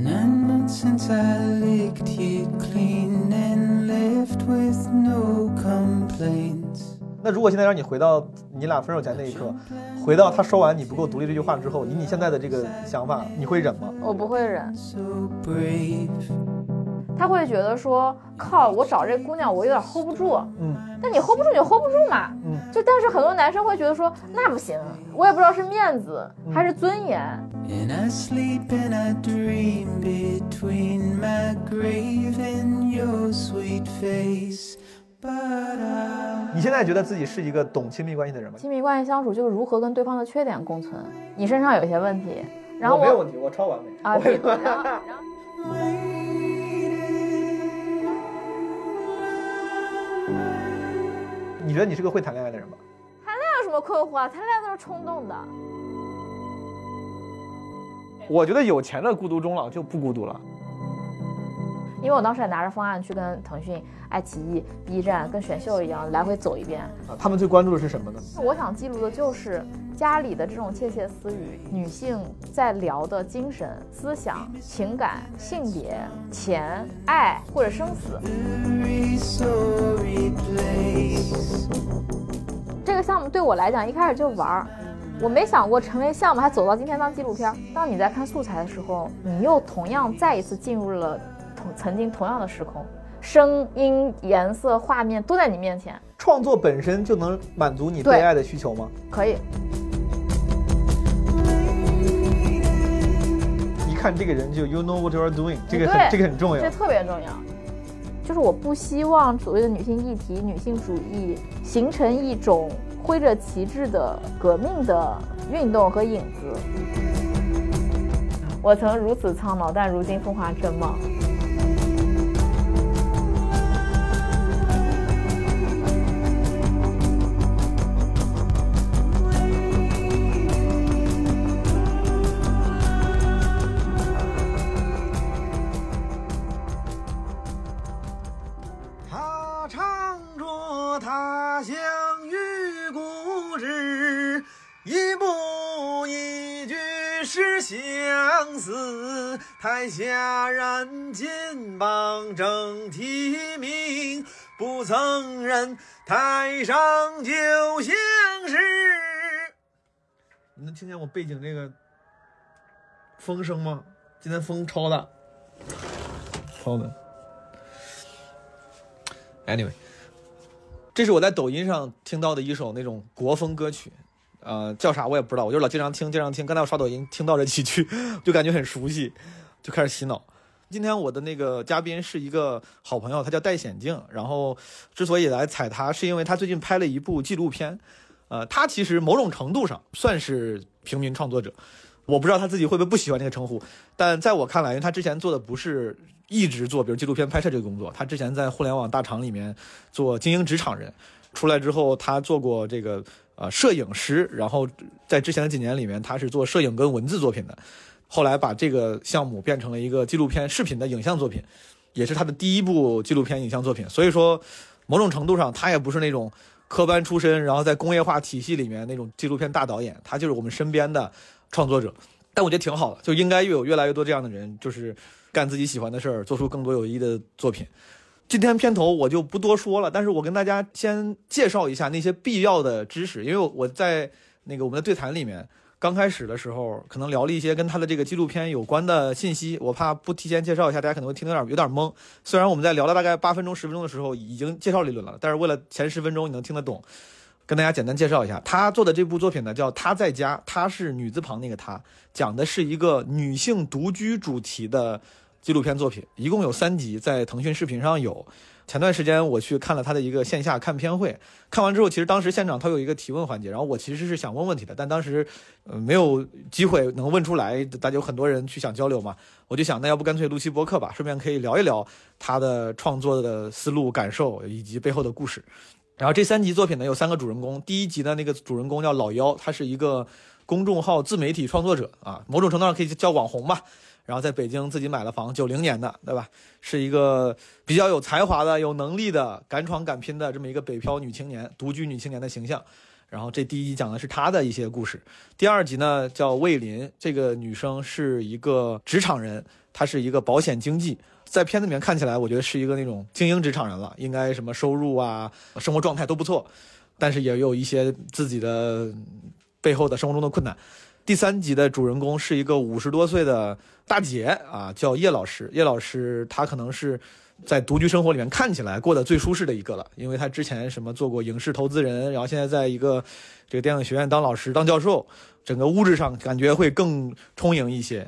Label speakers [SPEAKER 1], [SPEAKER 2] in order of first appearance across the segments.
[SPEAKER 1] Nine months since I licked you clean and left with no complaints.
[SPEAKER 2] 那如果现在让你回到你俩分手前那一刻，回到他说完你不够独立这句话之后，以你现在的这个想法，你会忍吗？
[SPEAKER 3] 我不会忍
[SPEAKER 1] ，So brave.
[SPEAKER 3] 他会觉得说，靠，我找这姑娘我有点 hold 不住。
[SPEAKER 2] 嗯
[SPEAKER 3] 但你 hold 不住你就 hold 不住嘛。
[SPEAKER 2] 嗯，
[SPEAKER 3] 就但是很多男生会觉得说，那不行，我也不知道是面子还是尊严。
[SPEAKER 1] And I sleep and I dream between my grave and your sweet face. But I
[SPEAKER 2] 你现在觉得自己是一个懂亲密关系的人吗？
[SPEAKER 3] 亲密关系相处就是如何跟对方的缺点共存。你身上有一些问题，然后我
[SPEAKER 2] 我没有问题，我超完美。
[SPEAKER 3] 啊，然后 然后
[SPEAKER 2] 你觉得你是个会谈恋爱的人吗？
[SPEAKER 3] 谈恋爱有什么困惑啊？谈恋爱都是冲动的。
[SPEAKER 2] 我觉得有钱的孤独终老就不孤独了。
[SPEAKER 3] 因为我当时也拿着方案去跟腾讯、爱奇艺、B 站跟选秀一样来回走一遍。
[SPEAKER 2] 啊，他们最关注的是什么呢？
[SPEAKER 3] 我想记录的就是家里的这种窃窃私语，女性在聊的精神、思想、情感、性别、钱、爱或者生死。这个项目对我来讲一开始就玩儿，我没想过成为项目，还走到今天当纪录片儿。当你在看素材的时候，你又同样再一次进入了同曾经同样的时空，声音、颜色、画面都在你面前，
[SPEAKER 2] 创作本身就能满足你
[SPEAKER 3] 对
[SPEAKER 2] 被爱的需求吗？
[SPEAKER 3] 可以。
[SPEAKER 2] 看这个人就 you know what you are doing，这个很这个很重要
[SPEAKER 3] 这。特别重要。就是我不希望所谓的女性议题、女性主义形成一种挥着旗帜的革命的运动和影子。我曾如此苍老，但如今风华正茂。
[SPEAKER 2] 台下燃金榜正题名，不曾认台上就像是。你能听见我背景这个风声吗？今天风超大，超的。Anyway，这是我在抖音上听到的一首那种国风歌曲，呃，叫啥我也不知道，我就老经常听，经常听。刚才我刷抖音听到这几句，就感觉很熟悉，就开始洗脑。今天我的那个嘉宾是一个好朋友，他叫戴显镜。然后之所以来踩他，是因为他最近拍了一部纪录片。呃，他其实某种程度上算是平民创作者，我不知道他自己会不会不喜欢这个称呼，但在我看来，因为他之前做的不是一直做，比如纪录片拍摄这个工作，他之前在互联网大厂里面做精英职场人，出来之后他做过这个呃摄影师，然后在之前的几年里面，他是做摄影跟文字作品的，后来把这个项目变成了一个纪录片视频的影像作品，也是他的第一部纪录片影像作品，所以说某种程度上他也不是那种。科班出身，然后在工业化体系里面那种纪录片大导演，他就是我们身边的创作者。但我觉得挺好的，就应该有越来越多这样的人，就是干自己喜欢的事儿，做出更多有意义的作品。今天片头我就不多说了，但是我跟大家先介绍一下那些必要的知识，因为我在那个我们的对谈里面，刚开始的时候可能聊了一些跟他的这个纪录片有关的信息，我怕不提前介绍一下，大家可能会听得有点有点懵。虽然我们在聊了大概八分钟十分钟的时候已经介绍理论了，但是为了前十分钟你能听得懂，跟大家简单介绍一下，他做的这部作品呢叫《她在家》，她是女字旁那个她，讲的是一个女性独居主题的纪录片作品，一共有三集，在腾讯视频上有。前段时间我去看了他的一个线下看片会，看完之后，其实当时现场他有一个提问环节，然后我其实是想问问题的，但当时呃没有机会能问出来，大家有很多人去想交流嘛，我就想那要不干脆录期播客吧，顺便可以聊一聊他的创作的思路、感受以及背后的故事。然后这三集作品呢有三个主人公，第一集的那个主人公叫老妖，他是一个公众号自媒体创作者啊，某种程度上可以叫网红吧。然后在北京自己买了房，九零年的，对吧？是一个比较有才华的、有能力的、敢闯敢拼的这么一个北漂女青年、独居女青年的形象。然后这第一集讲的是她的一些故事，第二集呢叫魏林，这个女生是一个职场人，她是一个保险经纪，在片子里面看起来，我觉得是一个那种精英职场人了，应该什么收入啊、生活状态都不错，但是也有一些自己的背后的生活中的困难。第三集的主人公是一个五十多岁的大姐啊，叫叶老师。叶老师她可能是在独居生活里面看起来过得最舒适的一个了，因为她之前什么做过影视投资人，然后现在在一个这个电影学院当老师、当教授，整个物质上感觉会更充盈一些。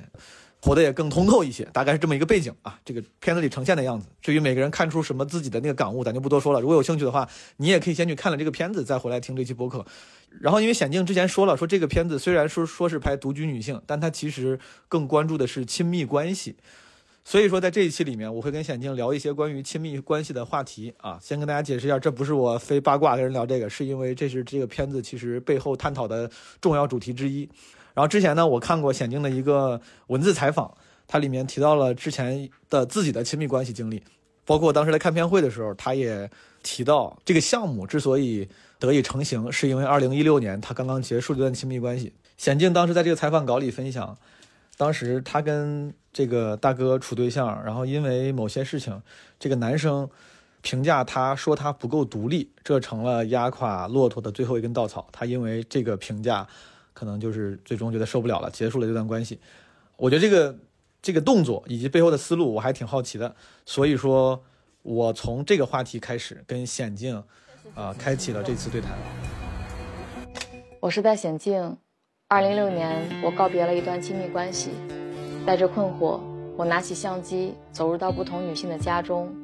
[SPEAKER 2] 活得也更通透一些，大概是这么一个背景啊。这个片子里呈现的样子，至于每个人看出什么自己的那个感悟，咱就不多说了。如果有兴趣的话，你也可以先去看了这个片子，再回来听这期播客。然后，因为显静之前说了，说这个片子虽然说说是拍独居女性，但它其实更关注的是亲密关系。所以说，在这一期里面，我会跟显静聊一些关于亲密关系的话题啊。先跟大家解释一下，这不是我非八卦跟人聊这个，是因为这是这个片子其实背后探讨的重要主题之一。然后之前呢，我看过显静的一个文字采访，它里面提到了之前的自己的亲密关系经历，包括当时来看片会的时候，他也提到这个项目之所以得以成型，是因为2016年他刚刚结束这段亲密关系。显静当时在这个采访稿里分享，当时他跟这个大哥处对象，然后因为某些事情，这个男生评价他说他不够独立，这成了压垮骆驼的最后一根稻草。他因为这个评价。可能就是最终觉得受不了了，结束了这段关系。我觉得这个这个动作以及背后的思路，我还挺好奇的。所以说，我从这个话题开始跟显静啊，开启了这次对谈。
[SPEAKER 4] 我是在显静，二零六年，我告别了一段亲密关系，带着困惑，我拿起相机，走入到不同女性的家中，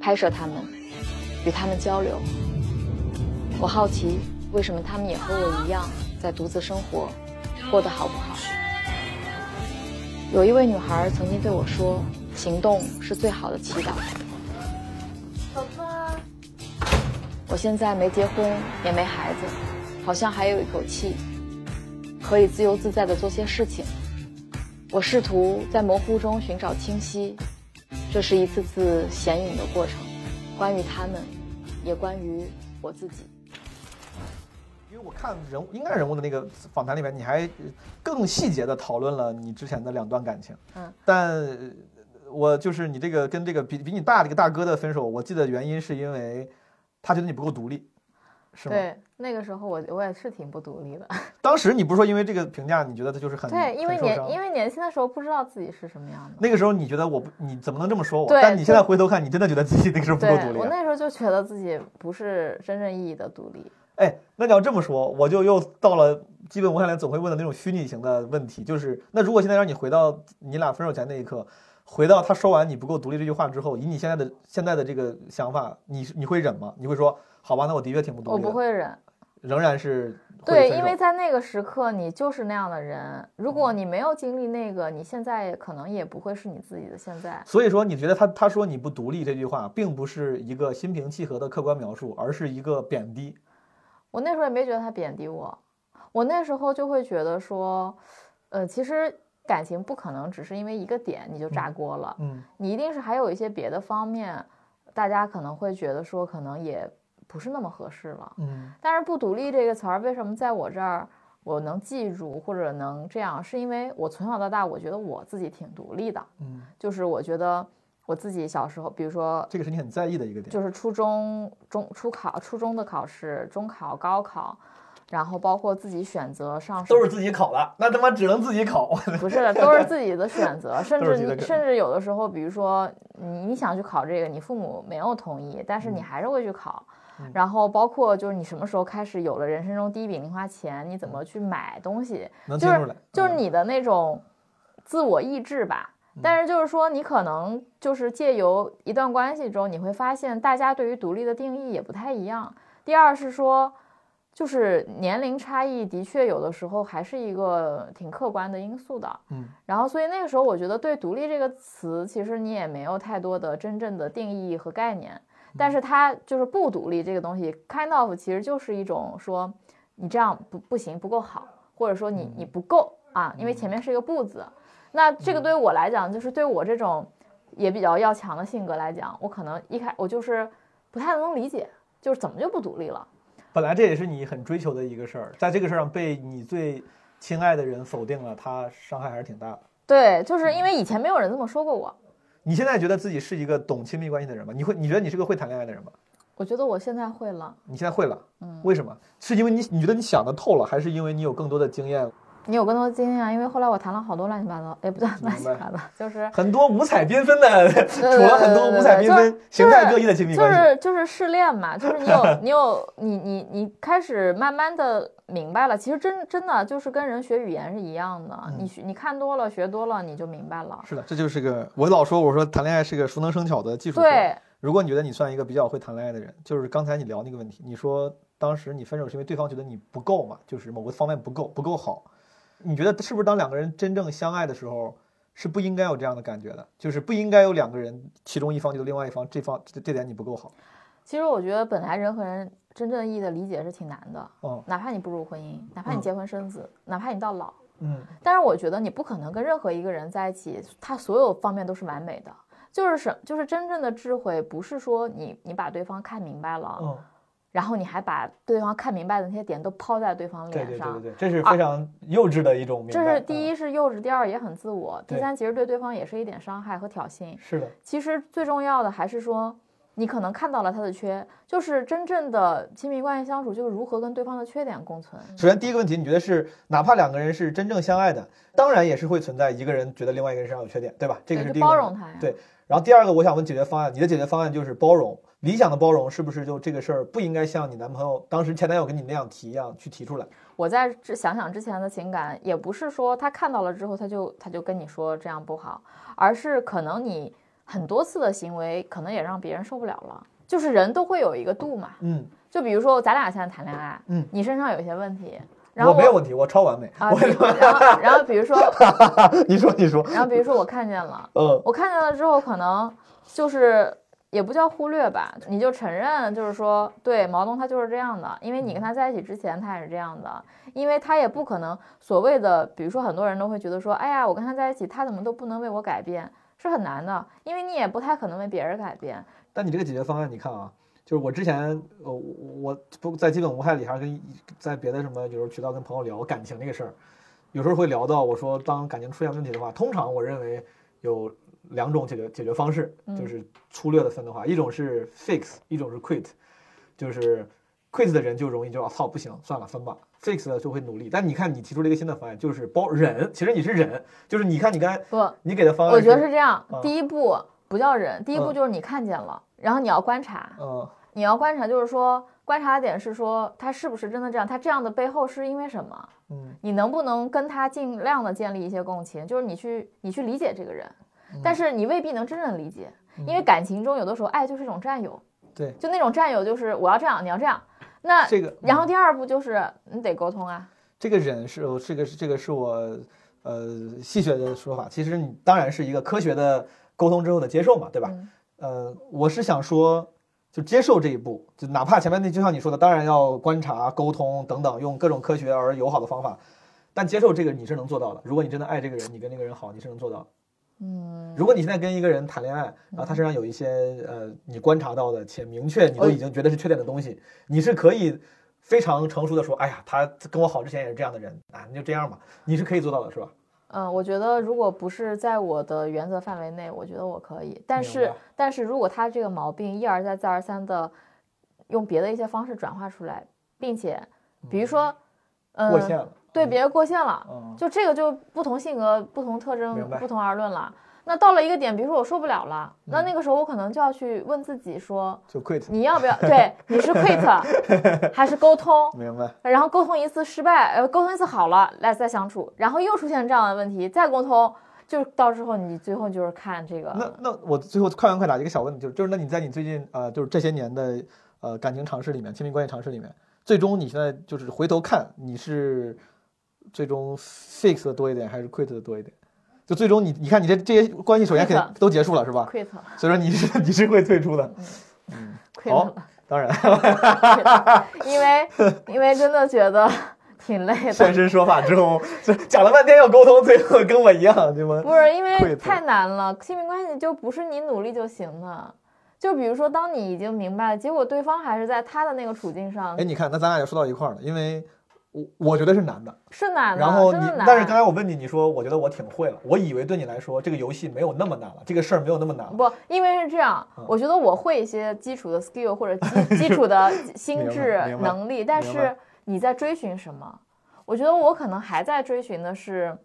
[SPEAKER 4] 拍摄她们，与她们交流。我好奇，为什么她们也和我一样？在独自生活，过得好不好？有一位女孩曾经对我说：“行动是最好的祈祷。”
[SPEAKER 3] 宝宝，
[SPEAKER 4] 我现在没结婚，也没孩子，好像还有一口气，可以自由自在的做些事情。我试图在模糊中寻找清晰，这是一次次显影的过程，关于他们，也关于我自己。
[SPEAKER 2] 因为我看人物应该人物的那个访谈里面，你还更细节的讨论了你之前的两段感情。
[SPEAKER 3] 嗯，
[SPEAKER 2] 但我就是你这个跟这个比比你大这个大哥的分手，我记得原因是因为他觉得你不够独立，是吗？
[SPEAKER 3] 对，那个时候我我也是挺不独立的。
[SPEAKER 2] 当时你不是说因为这个评价，你觉得他就是很
[SPEAKER 3] 对，因为年因为年轻的时候不知道自己是什么样的。
[SPEAKER 2] 那个时候你觉得我不你怎么能这么说我？但你现在回头看，你真的觉得自己那个时候不够独立啊。
[SPEAKER 3] 我那时候就觉得自己不是真正意义的独立。
[SPEAKER 2] 哎，那你要这么说，我就又到了基本我下来总会问的那种虚拟型的问题，就是那如果现在让你回到你俩分手前那一刻，回到他说完你不够独立这句话之后，以你现在的现在的这个想法，你你会忍吗？你会说好吧，那我的确挺不独
[SPEAKER 3] 我
[SPEAKER 2] 立的，
[SPEAKER 3] 不会忍。
[SPEAKER 2] 仍然是
[SPEAKER 3] 对，因为在那个时刻你就是那样的人。如果你没有经历那个，你现在可能也不会是你自己的现在。
[SPEAKER 2] 所以说，你觉得他他说你不独立这句话，并不是一个心平气和的客观描述，而是一个贬低。
[SPEAKER 3] 我那时候也没觉得他贬低我，我那时候就会觉得说，呃，其实感情不可能只是因为一个点你就炸锅了，
[SPEAKER 2] 嗯
[SPEAKER 3] 你一定是还有一些别的方面，大家可能会觉得说可能也不是那么合适了。
[SPEAKER 2] 嗯
[SPEAKER 3] 但是“不独立”这个词儿为什么在我这儿我能记住或者能这样，是因为我从小到大我觉得我自己挺独立的，
[SPEAKER 2] 嗯，
[SPEAKER 3] 就是我觉得我自己小时候，比如说
[SPEAKER 2] 这个是你很在意的一个点。
[SPEAKER 3] 就是初中中初考、初中的考试、中考、高考，然后包括自己选择上
[SPEAKER 2] 都是自己考的，那他妈只能自己考。
[SPEAKER 3] 不是的，都是自己的选择，甚至你甚至有的时候，比如说你你想去考这个，你父母没有同意，但是你
[SPEAKER 2] 嗯
[SPEAKER 3] 还是会去考。
[SPEAKER 2] 嗯
[SPEAKER 3] 然后包括就是你什么时候开始有了人生中第一笔零花钱，你怎么去买东西，就是就是你的那种自我意志吧。但是就是说，你可能就是借由一段关系中，你会发现大家对于独立的定义也不太一样。第二是说，就是年龄差异的确有的时候还是一个挺客观的因素的。
[SPEAKER 2] 嗯，
[SPEAKER 3] 然后所以那个时候我觉得对“独立”这个词，其实你也没有太多的真正的定义和概念。但是它就是不独立这个东西，kind of 其实就是一种说你这样不不行，不够好，或者说你你不够啊，因为前面是一个不字。那这个对于我来讲，就是对我这种也比较要强的性格来讲，我可能一开我就是不太能理解，就是怎么就不独立了。
[SPEAKER 2] 本来这也是你很追求的一个事儿，在这个事儿上被你最亲爱的人否定了，他伤害还是挺大的。
[SPEAKER 3] 对，就是因为以前没有人这么说过我，
[SPEAKER 2] 你现在觉得自己是一个懂亲密关系的人吗？你会，你觉得你是个会谈恋爱的人吗？
[SPEAKER 3] 我觉得我现在会了。
[SPEAKER 2] 你现在会了，
[SPEAKER 3] 嗯，
[SPEAKER 2] 为什么？是因为你你觉得你想的透了，还是因为你有更多的经验？
[SPEAKER 3] 你有更多经验啊，因为后来我谈了好多乱七八糟，也不叫乱七八糟，就是
[SPEAKER 2] 很多五彩缤纷的，处 了很多五彩缤纷、形态各异的亲密
[SPEAKER 3] 就
[SPEAKER 2] 关系。
[SPEAKER 3] 是就是试炼嘛，就是你有你有你你你开始慢慢的明白了，其实真真的就是跟人学语言是一样的，
[SPEAKER 2] 嗯
[SPEAKER 3] 你学你看多了学多了你就明白了。
[SPEAKER 2] 是的，这就是个我老说，我说谈恋爱是个熟能生巧的技术活。
[SPEAKER 3] 对，
[SPEAKER 2] 如果你觉得你算一个比较会谈恋爱的人，就是刚才你聊那个问题，你说当时你分手是因为对方觉得你不够嘛，就是某个方面不够不够好。你觉得是不是当两个人真正相爱的时候，是不应该有这样的感觉的？就是不应该有两个人其中一方觉得另外一方这方这这点你不够好。
[SPEAKER 3] 其实我觉得本来人和人真正意义的理解是挺难的，
[SPEAKER 2] 嗯
[SPEAKER 3] 哪怕你步入婚姻，哪怕你
[SPEAKER 2] 嗯
[SPEAKER 3] 结婚生子，哪怕你到老，
[SPEAKER 2] 嗯
[SPEAKER 3] 但是我觉得你不可能跟任何一个人在一起，他所有方面都是完美的。就是什，就是真正的智慧，不是说你你把对方看明白了，
[SPEAKER 2] 嗯，
[SPEAKER 3] 然后你还把对方看明白的那些点都抛在对方脸上。
[SPEAKER 2] 对对对对，这是非常幼稚的一种。
[SPEAKER 3] 这是第
[SPEAKER 2] 嗯
[SPEAKER 3] 一是幼稚，第二也很自我，第三其实对对方也是一点伤害和挑衅。
[SPEAKER 2] 是的，
[SPEAKER 3] 其实最重要的还是说，你可能看到了他的缺，就是真正的亲密关系相处，就是如何跟对方的缺点共存。
[SPEAKER 2] 首先第一个问题，你觉得是哪怕两个人是真正相爱的，当然也是会存在一个人觉得另外一个人身上有缺点，对吧？这个是第一个
[SPEAKER 3] 包容他呀。
[SPEAKER 2] 对然后第二个，我想问解决方案，你的解决方案就是包容。理想的包容是不是就这个事儿不应该像你男朋友当时前男友跟你那样提一样去提出来？
[SPEAKER 3] 我在之想想之前的情感，也不是说他看到了之后他就他就跟你说这样不好，而是可能你很多次的行为可能也让别人受不了了。就是人都会有一个度嘛，
[SPEAKER 2] 嗯，
[SPEAKER 3] 就比如说咱俩现在谈恋爱，
[SPEAKER 2] 嗯，
[SPEAKER 3] 你身上有一些问题，然后
[SPEAKER 2] 我没有问题，我超完美。
[SPEAKER 3] 啊，比然后然后比如说，
[SPEAKER 2] 你说，你说，
[SPEAKER 3] 然后比如说我看见了，
[SPEAKER 2] 嗯
[SPEAKER 3] 我看见了之后，可能就是也不叫忽略吧，你就承认，就是说，对毛东他就是这样的，因为你跟他在一起之前他也是这样的，因为他也不可能所谓的，比如说很多人都会觉得说，哎呀，我跟他在一起，他怎么都不能为我改变，是很难的，因为你也不太可能为别人改变。
[SPEAKER 2] 但你这个解决方案，你看啊，就是我之前，呃，我我不在基本无害里，还是跟在别的什么有时候渠道跟朋友聊感情这个事儿，有时候会聊到我说，当感情出现问题的话，通常我认为有两种解决解决方式，
[SPEAKER 3] 嗯。
[SPEAKER 2] 就是粗略的分的话，一种是 fix，一种是 quit，就是 quit 的人就容易就啊操不行，算了分吧。fix 的就会努力，但你看你提出了一个新的方案，就是包忍，其实你是忍，就是你看你刚才
[SPEAKER 3] 不，
[SPEAKER 2] 你给的方案，
[SPEAKER 3] 我觉得是这样
[SPEAKER 2] 嗯，
[SPEAKER 3] 第一步不叫忍，第一步
[SPEAKER 2] 嗯。
[SPEAKER 3] 就是你看见了，然后你要观察，
[SPEAKER 2] 嗯。
[SPEAKER 3] 你要观察，就是说观察的点是说他是不是真的这样，他这样的背后是因为什么？
[SPEAKER 2] 嗯。
[SPEAKER 3] 你能不能跟他尽量的建立一些共情？就是你去你去理解这个人，
[SPEAKER 2] 嗯
[SPEAKER 3] 但是你未必能真正理解，因为感情中有的时候爱就是一种占有，
[SPEAKER 2] 对。
[SPEAKER 3] 就那种占有就是我要这样，你要这样，那
[SPEAKER 2] 这个
[SPEAKER 3] 然后第二步就是你得沟通啊，
[SPEAKER 2] 这个忍是这个是这个是我呃戏谑的说法，其实你当然是一个科学的沟通之后的接受嘛，对吧？
[SPEAKER 3] 嗯。
[SPEAKER 2] 呃，我是想说，就接受这一步，就哪怕前面那就像你说的，当然要观察、沟通等等，用各种科学而友好的方法，但接受这个你是能做到的。如果你真的爱这个人，你跟那个人好，你是能做到的。
[SPEAKER 3] 嗯，
[SPEAKER 2] 如果你现在跟一个人谈恋爱，然后他身上有一些呃你观察到的且明确你都已经觉得是缺点的东西，你是可以非常成熟的说，哎呀，他跟我好之前也是这样的人啊，那就这样吧，你是可以做到的，是吧？
[SPEAKER 3] 嗯，我觉得如果不是在我的原则范围内，我觉得我可以。但是，但是如果他这个毛病一而再再而三的用别的一些方式转化出来，并且比如说，嗯、
[SPEAKER 2] 嗯过线了，
[SPEAKER 3] 对别人过线了，
[SPEAKER 2] 嗯，
[SPEAKER 3] 就这个就不同性格、不同特征不同而论了。那到了一个点，比如说我受不了了，那
[SPEAKER 2] 嗯
[SPEAKER 3] 那个时候我可能就要去问自己说，
[SPEAKER 2] 就 quit，
[SPEAKER 3] 你要不要？对，你是 quit 还是沟通？
[SPEAKER 2] 明白？
[SPEAKER 3] 然后沟通一次失败，呃，沟通一次好了，来再相处，然后又出现这样的问题，再沟通，就到时候你最后就是看这个，
[SPEAKER 2] 那那我最后快问快答一个小问题，就是就是那你在你最近呃就是这些年的呃感情尝试里面，亲密关系尝试里面，最终你现在就是回头看你是最终 fix 的多一点还是 quit 的多一点？就最终你你看你这这些关系首先肯
[SPEAKER 3] Quit
[SPEAKER 2] 定都结束了是吧
[SPEAKER 3] ？quit 了。
[SPEAKER 2] 所以说你是你是会退出的
[SPEAKER 3] ，quit
[SPEAKER 2] 好
[SPEAKER 3] 了，
[SPEAKER 2] 当然。
[SPEAKER 3] 了。因为因为真的觉得挺累的，
[SPEAKER 2] 现身说法之后，就讲了半天要沟通，最后跟我一样对吗？
[SPEAKER 3] 不是因为太难了，亲密关系就不是你努力就行的，就比如说，当你已经明白了，结果对方还是在他的那个处境上
[SPEAKER 2] 哎，你看，那咱俩就说到一块儿了，因为我我觉得是难的。
[SPEAKER 3] 是难的，
[SPEAKER 2] 然后你。但是刚才我问你，你说我觉得我挺会了，我以为对你来说这个游戏没有那么难了，这个事儿没有那么难了。
[SPEAKER 3] 不，因为是这样，
[SPEAKER 2] 嗯
[SPEAKER 3] 我觉得我会一些基础的 skill 或者基基础的 心智能力，但是你在追寻什么？我觉得我可能还在追寻的是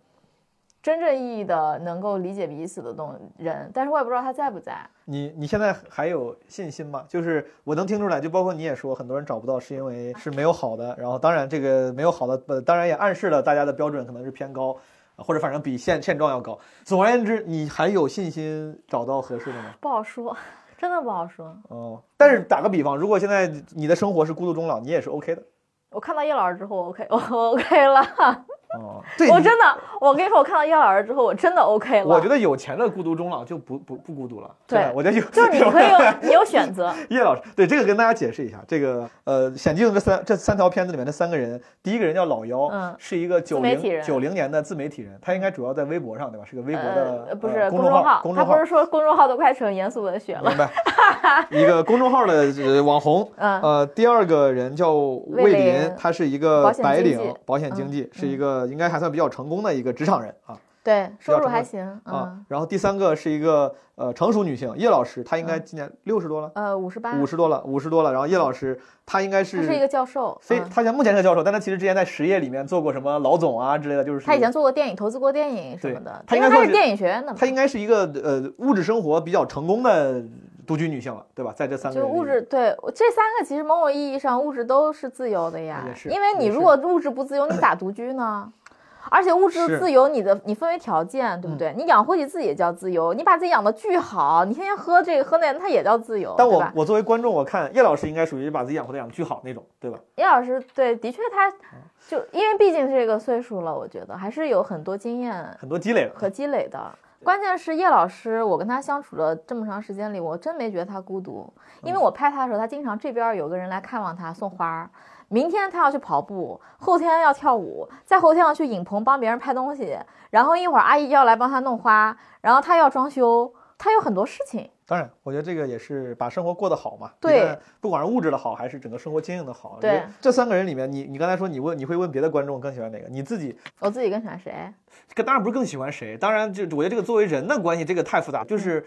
[SPEAKER 3] 真正意义的能够理解彼此的东人，但是我也不知道他在不在。
[SPEAKER 2] 你你现在还有信心吗？就是我能听出来，就包括你也说，很多人找不到是因为是没有好的，然后当然这个没有好的，呃，当然也暗示了大家的标准可能是偏高，啊或者反正比现现状要高。总而言之，你还有信心找到合适的吗？
[SPEAKER 3] 不好说，真的不好说。
[SPEAKER 2] 哦，但是打个比方，如果现在你的生活是孤独终老，你也是 OK 的。
[SPEAKER 3] 我看到叶老师之后我，OK，我 OK 了。
[SPEAKER 2] 哦，对，
[SPEAKER 3] 我真的，我跟你说，我看到叶老师之后，我真的 OK 了。
[SPEAKER 2] 我觉得有钱的孤独终老就不不不孤独了。
[SPEAKER 3] 对
[SPEAKER 2] 我觉得有
[SPEAKER 3] 就是你可以有，你有选择。
[SPEAKER 2] 叶老师，对这个跟大家解释一下，这个呃，险境这三这三条片子里面的三个人，第一个人叫老妖，
[SPEAKER 3] 嗯
[SPEAKER 2] 是一个九零九零年的自媒体人，他应该主要在微博上对吧？是个微博的、
[SPEAKER 3] 呃，不
[SPEAKER 2] 呃
[SPEAKER 3] 是
[SPEAKER 2] 公众
[SPEAKER 3] 号，
[SPEAKER 2] 公众号
[SPEAKER 3] 他不是，说公众号都快成严肃文学了
[SPEAKER 2] 明。白？一个公众号的呃网红。
[SPEAKER 3] 嗯，
[SPEAKER 2] 呃，第二个人叫魏
[SPEAKER 3] 魏
[SPEAKER 2] 林
[SPEAKER 3] 林，
[SPEAKER 2] 他是一个白领保险经纪，是一个应该还算比较成功的一个职场人啊。
[SPEAKER 3] 对，收入还行。
[SPEAKER 2] 啊
[SPEAKER 3] 嗯，，
[SPEAKER 2] 然后第三个是一个呃成熟女性叶老师，她应该今年六十多了，
[SPEAKER 3] 呃，五十八，
[SPEAKER 2] 五十多了，五十多了。然后叶老师她应该是
[SPEAKER 3] 她是一个教授。
[SPEAKER 2] 非，
[SPEAKER 3] 嗯
[SPEAKER 2] 她现在目前是个教授，但她其实之前在实业里面做过什么老总啊之类的，就是
[SPEAKER 3] 她以前做过电影，投资过电影什么的。
[SPEAKER 2] 她应该算是
[SPEAKER 3] 电影学院的嘛
[SPEAKER 2] 他。应该是一个呃物质生活比较成功的独居女性了，对吧？在这三个
[SPEAKER 3] 就物质对这三个，其实某种意义上物质都是自由的呀因为你如果物质不自由，你咋独居呢？而且物质
[SPEAKER 2] 是
[SPEAKER 3] 自由，你的你分为条件，对不对？你养活你自己也叫自由，你把自己养的巨好，你天天喝这个喝那个，它也叫自由，
[SPEAKER 2] 但我？我作为观众，我看叶老师应该属于把自己养活的养的巨好那种，对吧？
[SPEAKER 3] 叶老师对，的确他
[SPEAKER 2] 嗯
[SPEAKER 3] 就因为毕竟这个岁数了，我觉得还是有很多经验
[SPEAKER 2] 很多积累。
[SPEAKER 3] 和积累的。关键是叶老师，我跟他相处了这么长时间里，我真没觉得他孤独，因为
[SPEAKER 2] 嗯。
[SPEAKER 3] 我拍他的时候，他经常这边有个人来看望他送花儿，明天他要去跑步，后天要跳舞，再后天要去影棚帮别人拍东西，然后一会儿阿姨要来帮他弄花，然后他要装修，他有很多事情。
[SPEAKER 2] 当然，我觉得这个也是把生活过得好嘛。
[SPEAKER 3] 对，
[SPEAKER 2] 不管是物质的好，还是整个生活经营的好。这三个人里面，你你刚才说你问你会问别的观众更喜欢哪个？你自己
[SPEAKER 3] 我自己更喜欢谁？
[SPEAKER 2] 这个当然不是更喜欢谁，当然就我觉得这个作为人的关系，这个太复杂。就是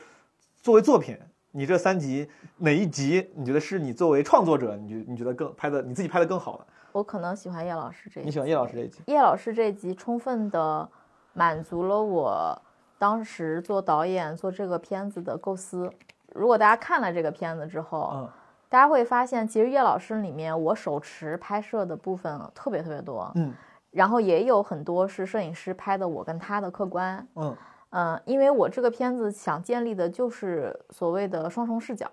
[SPEAKER 2] 作为作品，你这三集哪一集你觉得是你作为创作者，你觉你觉得更拍的你自己拍的更好的？
[SPEAKER 3] 我可能喜欢叶老师这一
[SPEAKER 2] 你喜欢叶老师这一集？
[SPEAKER 3] 叶老师这集充分的满足了我当时做导演做这个片子的构思。如果大家看了这个片子之后，
[SPEAKER 2] 嗯，
[SPEAKER 3] 大家会发现，其实叶老师里面我手持拍摄的部分特别特别多，
[SPEAKER 2] 嗯
[SPEAKER 3] 然后也有很多是摄影师拍的我跟他的客观，
[SPEAKER 2] 嗯
[SPEAKER 3] 嗯，因为我这个片子想建立的就是所谓的双重视角，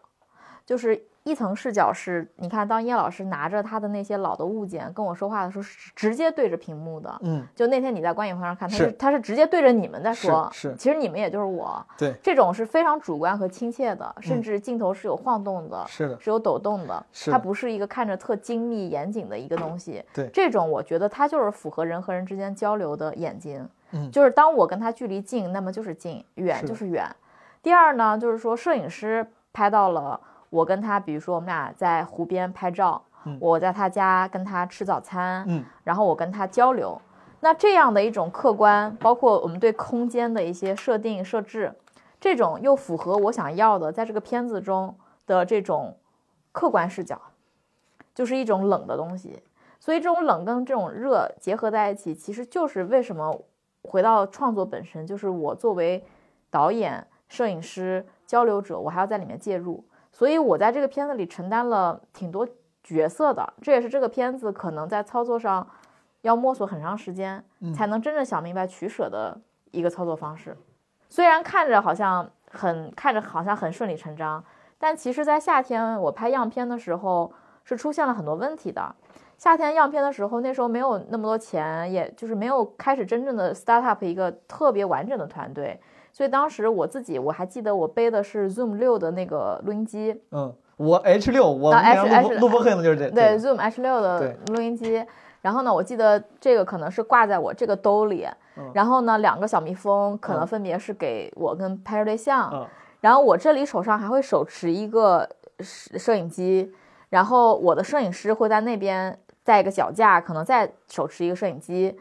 [SPEAKER 3] 就是一层视角是，你看当叶老师拿着他的那些老的物件跟我说话的时候，是直接对着屏幕的。
[SPEAKER 2] 嗯，
[SPEAKER 3] 就那天你在观影会上看，他
[SPEAKER 2] 是
[SPEAKER 3] 是他是直接对着你们在说，
[SPEAKER 2] 是是
[SPEAKER 3] 其实你们也就是我。
[SPEAKER 2] 对，
[SPEAKER 3] 这种是非常主观和亲切的，甚
[SPEAKER 2] 嗯
[SPEAKER 3] 至镜头是有晃动的，
[SPEAKER 2] 是的，
[SPEAKER 3] 是有抖动的，
[SPEAKER 2] 是的
[SPEAKER 3] 它不是一个看着特精密严谨的一个东西。
[SPEAKER 2] 对
[SPEAKER 3] 这种我觉得它就是符合人和人之间交流的眼睛。
[SPEAKER 2] 嗯
[SPEAKER 3] 就是当我跟他距离近，那么就是近；远就是远。第二呢，就是说摄影师拍到了我跟他，比如说我们俩在湖边拍照，
[SPEAKER 2] 嗯
[SPEAKER 3] 我在他家跟他吃早餐，
[SPEAKER 2] 嗯
[SPEAKER 3] 然后我跟他交流。那这样的一种客观，包括我们对空间的一些设定设置，这种又符合我想要的，在这个片子中的这种客观视角，就是一种冷的东西。所以这种冷跟这种热结合在一起，其实就是为什么回到创作本身，就是我作为导演、摄影师、交流者，我还要在里面介入。所以我在这个片子里承担了挺多角色的，这也是这个片子可能在操作上要摸索很长时间，
[SPEAKER 2] 嗯
[SPEAKER 3] 才能真正想明白取舍的一个操作方式。虽然看着好像很看着好像很顺理成章，但其实，在夏天我拍样片的时候是出现了很多问题的。夏天样片的时候，那时候没有那么多钱，也就是没有开始真正的 start up 一个特别完整的团队，所以当时我自己我还记得我背的是 Zoom 六的那个录音机，
[SPEAKER 2] 嗯，我 H 六，我
[SPEAKER 3] 啊
[SPEAKER 2] 们俩
[SPEAKER 3] H-
[SPEAKER 2] 录录播课的就是这，
[SPEAKER 3] 对
[SPEAKER 2] 这个
[SPEAKER 3] Zoom H 六的录音机。然后呢，我记得这个可能是挂在我这个兜里，
[SPEAKER 2] 嗯
[SPEAKER 3] 然后呢，两个小蜜蜂可能
[SPEAKER 2] 嗯
[SPEAKER 3] 分别是给我跟拍摄对象，
[SPEAKER 2] 嗯
[SPEAKER 3] 然后我这里手上还会手持一个摄摄影机，然后我的摄影师会在那边带一个脚架，可能再手持一个摄影机。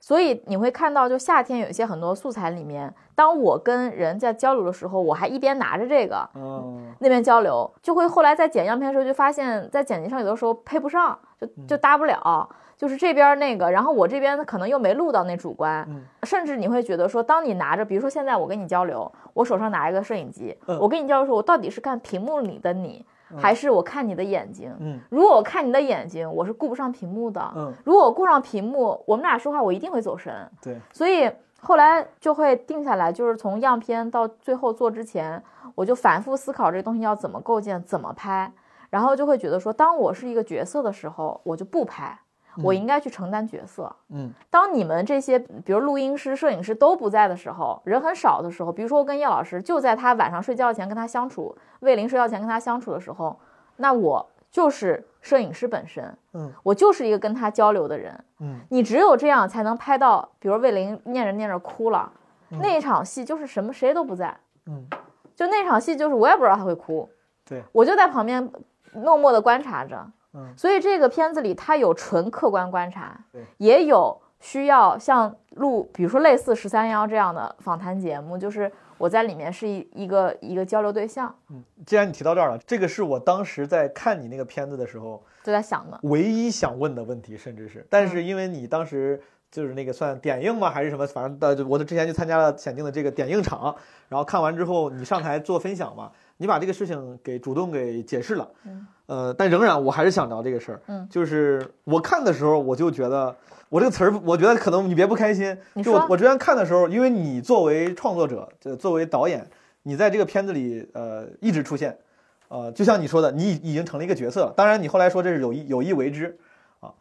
[SPEAKER 3] 所以你会看到，就夏天有一些很多素材里面，当我跟人在交流的时候，我还一边拿着这个，
[SPEAKER 2] 嗯
[SPEAKER 3] 那边交流，就会后来在剪样片的时候就发现，在剪辑上有的时候配不上，就就搭不了，就是这边那个，然后我这边可能又没录到那主观，
[SPEAKER 2] 嗯。
[SPEAKER 3] 甚至你会觉得说，当你拿着，比如说现在我跟你交流，我手上拿一个摄影机，
[SPEAKER 2] 嗯
[SPEAKER 3] 我跟你交流的时候，我到底是看屏幕里的你，还是我看你的眼睛？
[SPEAKER 2] 嗯？
[SPEAKER 3] 如果我看你的眼睛，我是顾不上屏幕的，
[SPEAKER 2] 嗯，
[SPEAKER 3] 如果我顾上屏幕，我们俩说话我一定会走神，
[SPEAKER 2] 对，
[SPEAKER 3] 所以后来就会定下来，就是从样片到最后做之前，我就反复思考这个东西要怎么构建、怎么拍，然后就会觉得说，当我是一个角色的时候，我就不拍，我应该去承担角色。
[SPEAKER 2] 嗯。
[SPEAKER 3] 当你们这些，比如录音师、摄影师都不在的时候，人很少的时候，比如说我跟叶老师就在他晚上睡觉前跟他相处，魏林睡觉前跟他相处的时候，那我就是摄影师本身，
[SPEAKER 2] 嗯，
[SPEAKER 3] 我就是一个跟他交流的人，
[SPEAKER 2] 嗯，
[SPEAKER 3] 你只有这样才能拍到，比如魏玲念着念着哭了，那一场戏就是什么谁都不在，
[SPEAKER 2] 嗯，
[SPEAKER 3] 就那场戏就是我也不知道他会哭，
[SPEAKER 2] 对，
[SPEAKER 3] 我就在旁边默默的观察着，
[SPEAKER 2] 嗯。
[SPEAKER 3] 所以这个片子里他有纯客观观察
[SPEAKER 2] 对，
[SPEAKER 3] 也有需要像录，比如说类似十三幺这样的访谈节目，就是我在里面是一一个一个交流对象，嗯
[SPEAKER 2] 既然你提到这儿了，这个是我当时在看你那个片子的时候
[SPEAKER 3] 就在想的，
[SPEAKER 2] 唯一想问的问题，甚至是，但是因为你当时就是那个算点映吗，还是什么，反正的，我的之前就参加了显定的这个点映场，然后看完之后你上台做分享嘛，你把这个事情给主动给解释了，
[SPEAKER 3] 嗯。
[SPEAKER 2] 呃，但仍然我还是想聊这个事儿，
[SPEAKER 3] 嗯。
[SPEAKER 2] 就是我看的时候我就觉得。我这个词儿，我觉得可能你别不开心。就我我之前看的时候，因为你作为创作者，就作为导演，你在这个片子里呃一直出现，呃，就像你说的，你已已经成了一个角色了。当然，你后来说这是有意有意为之，啊，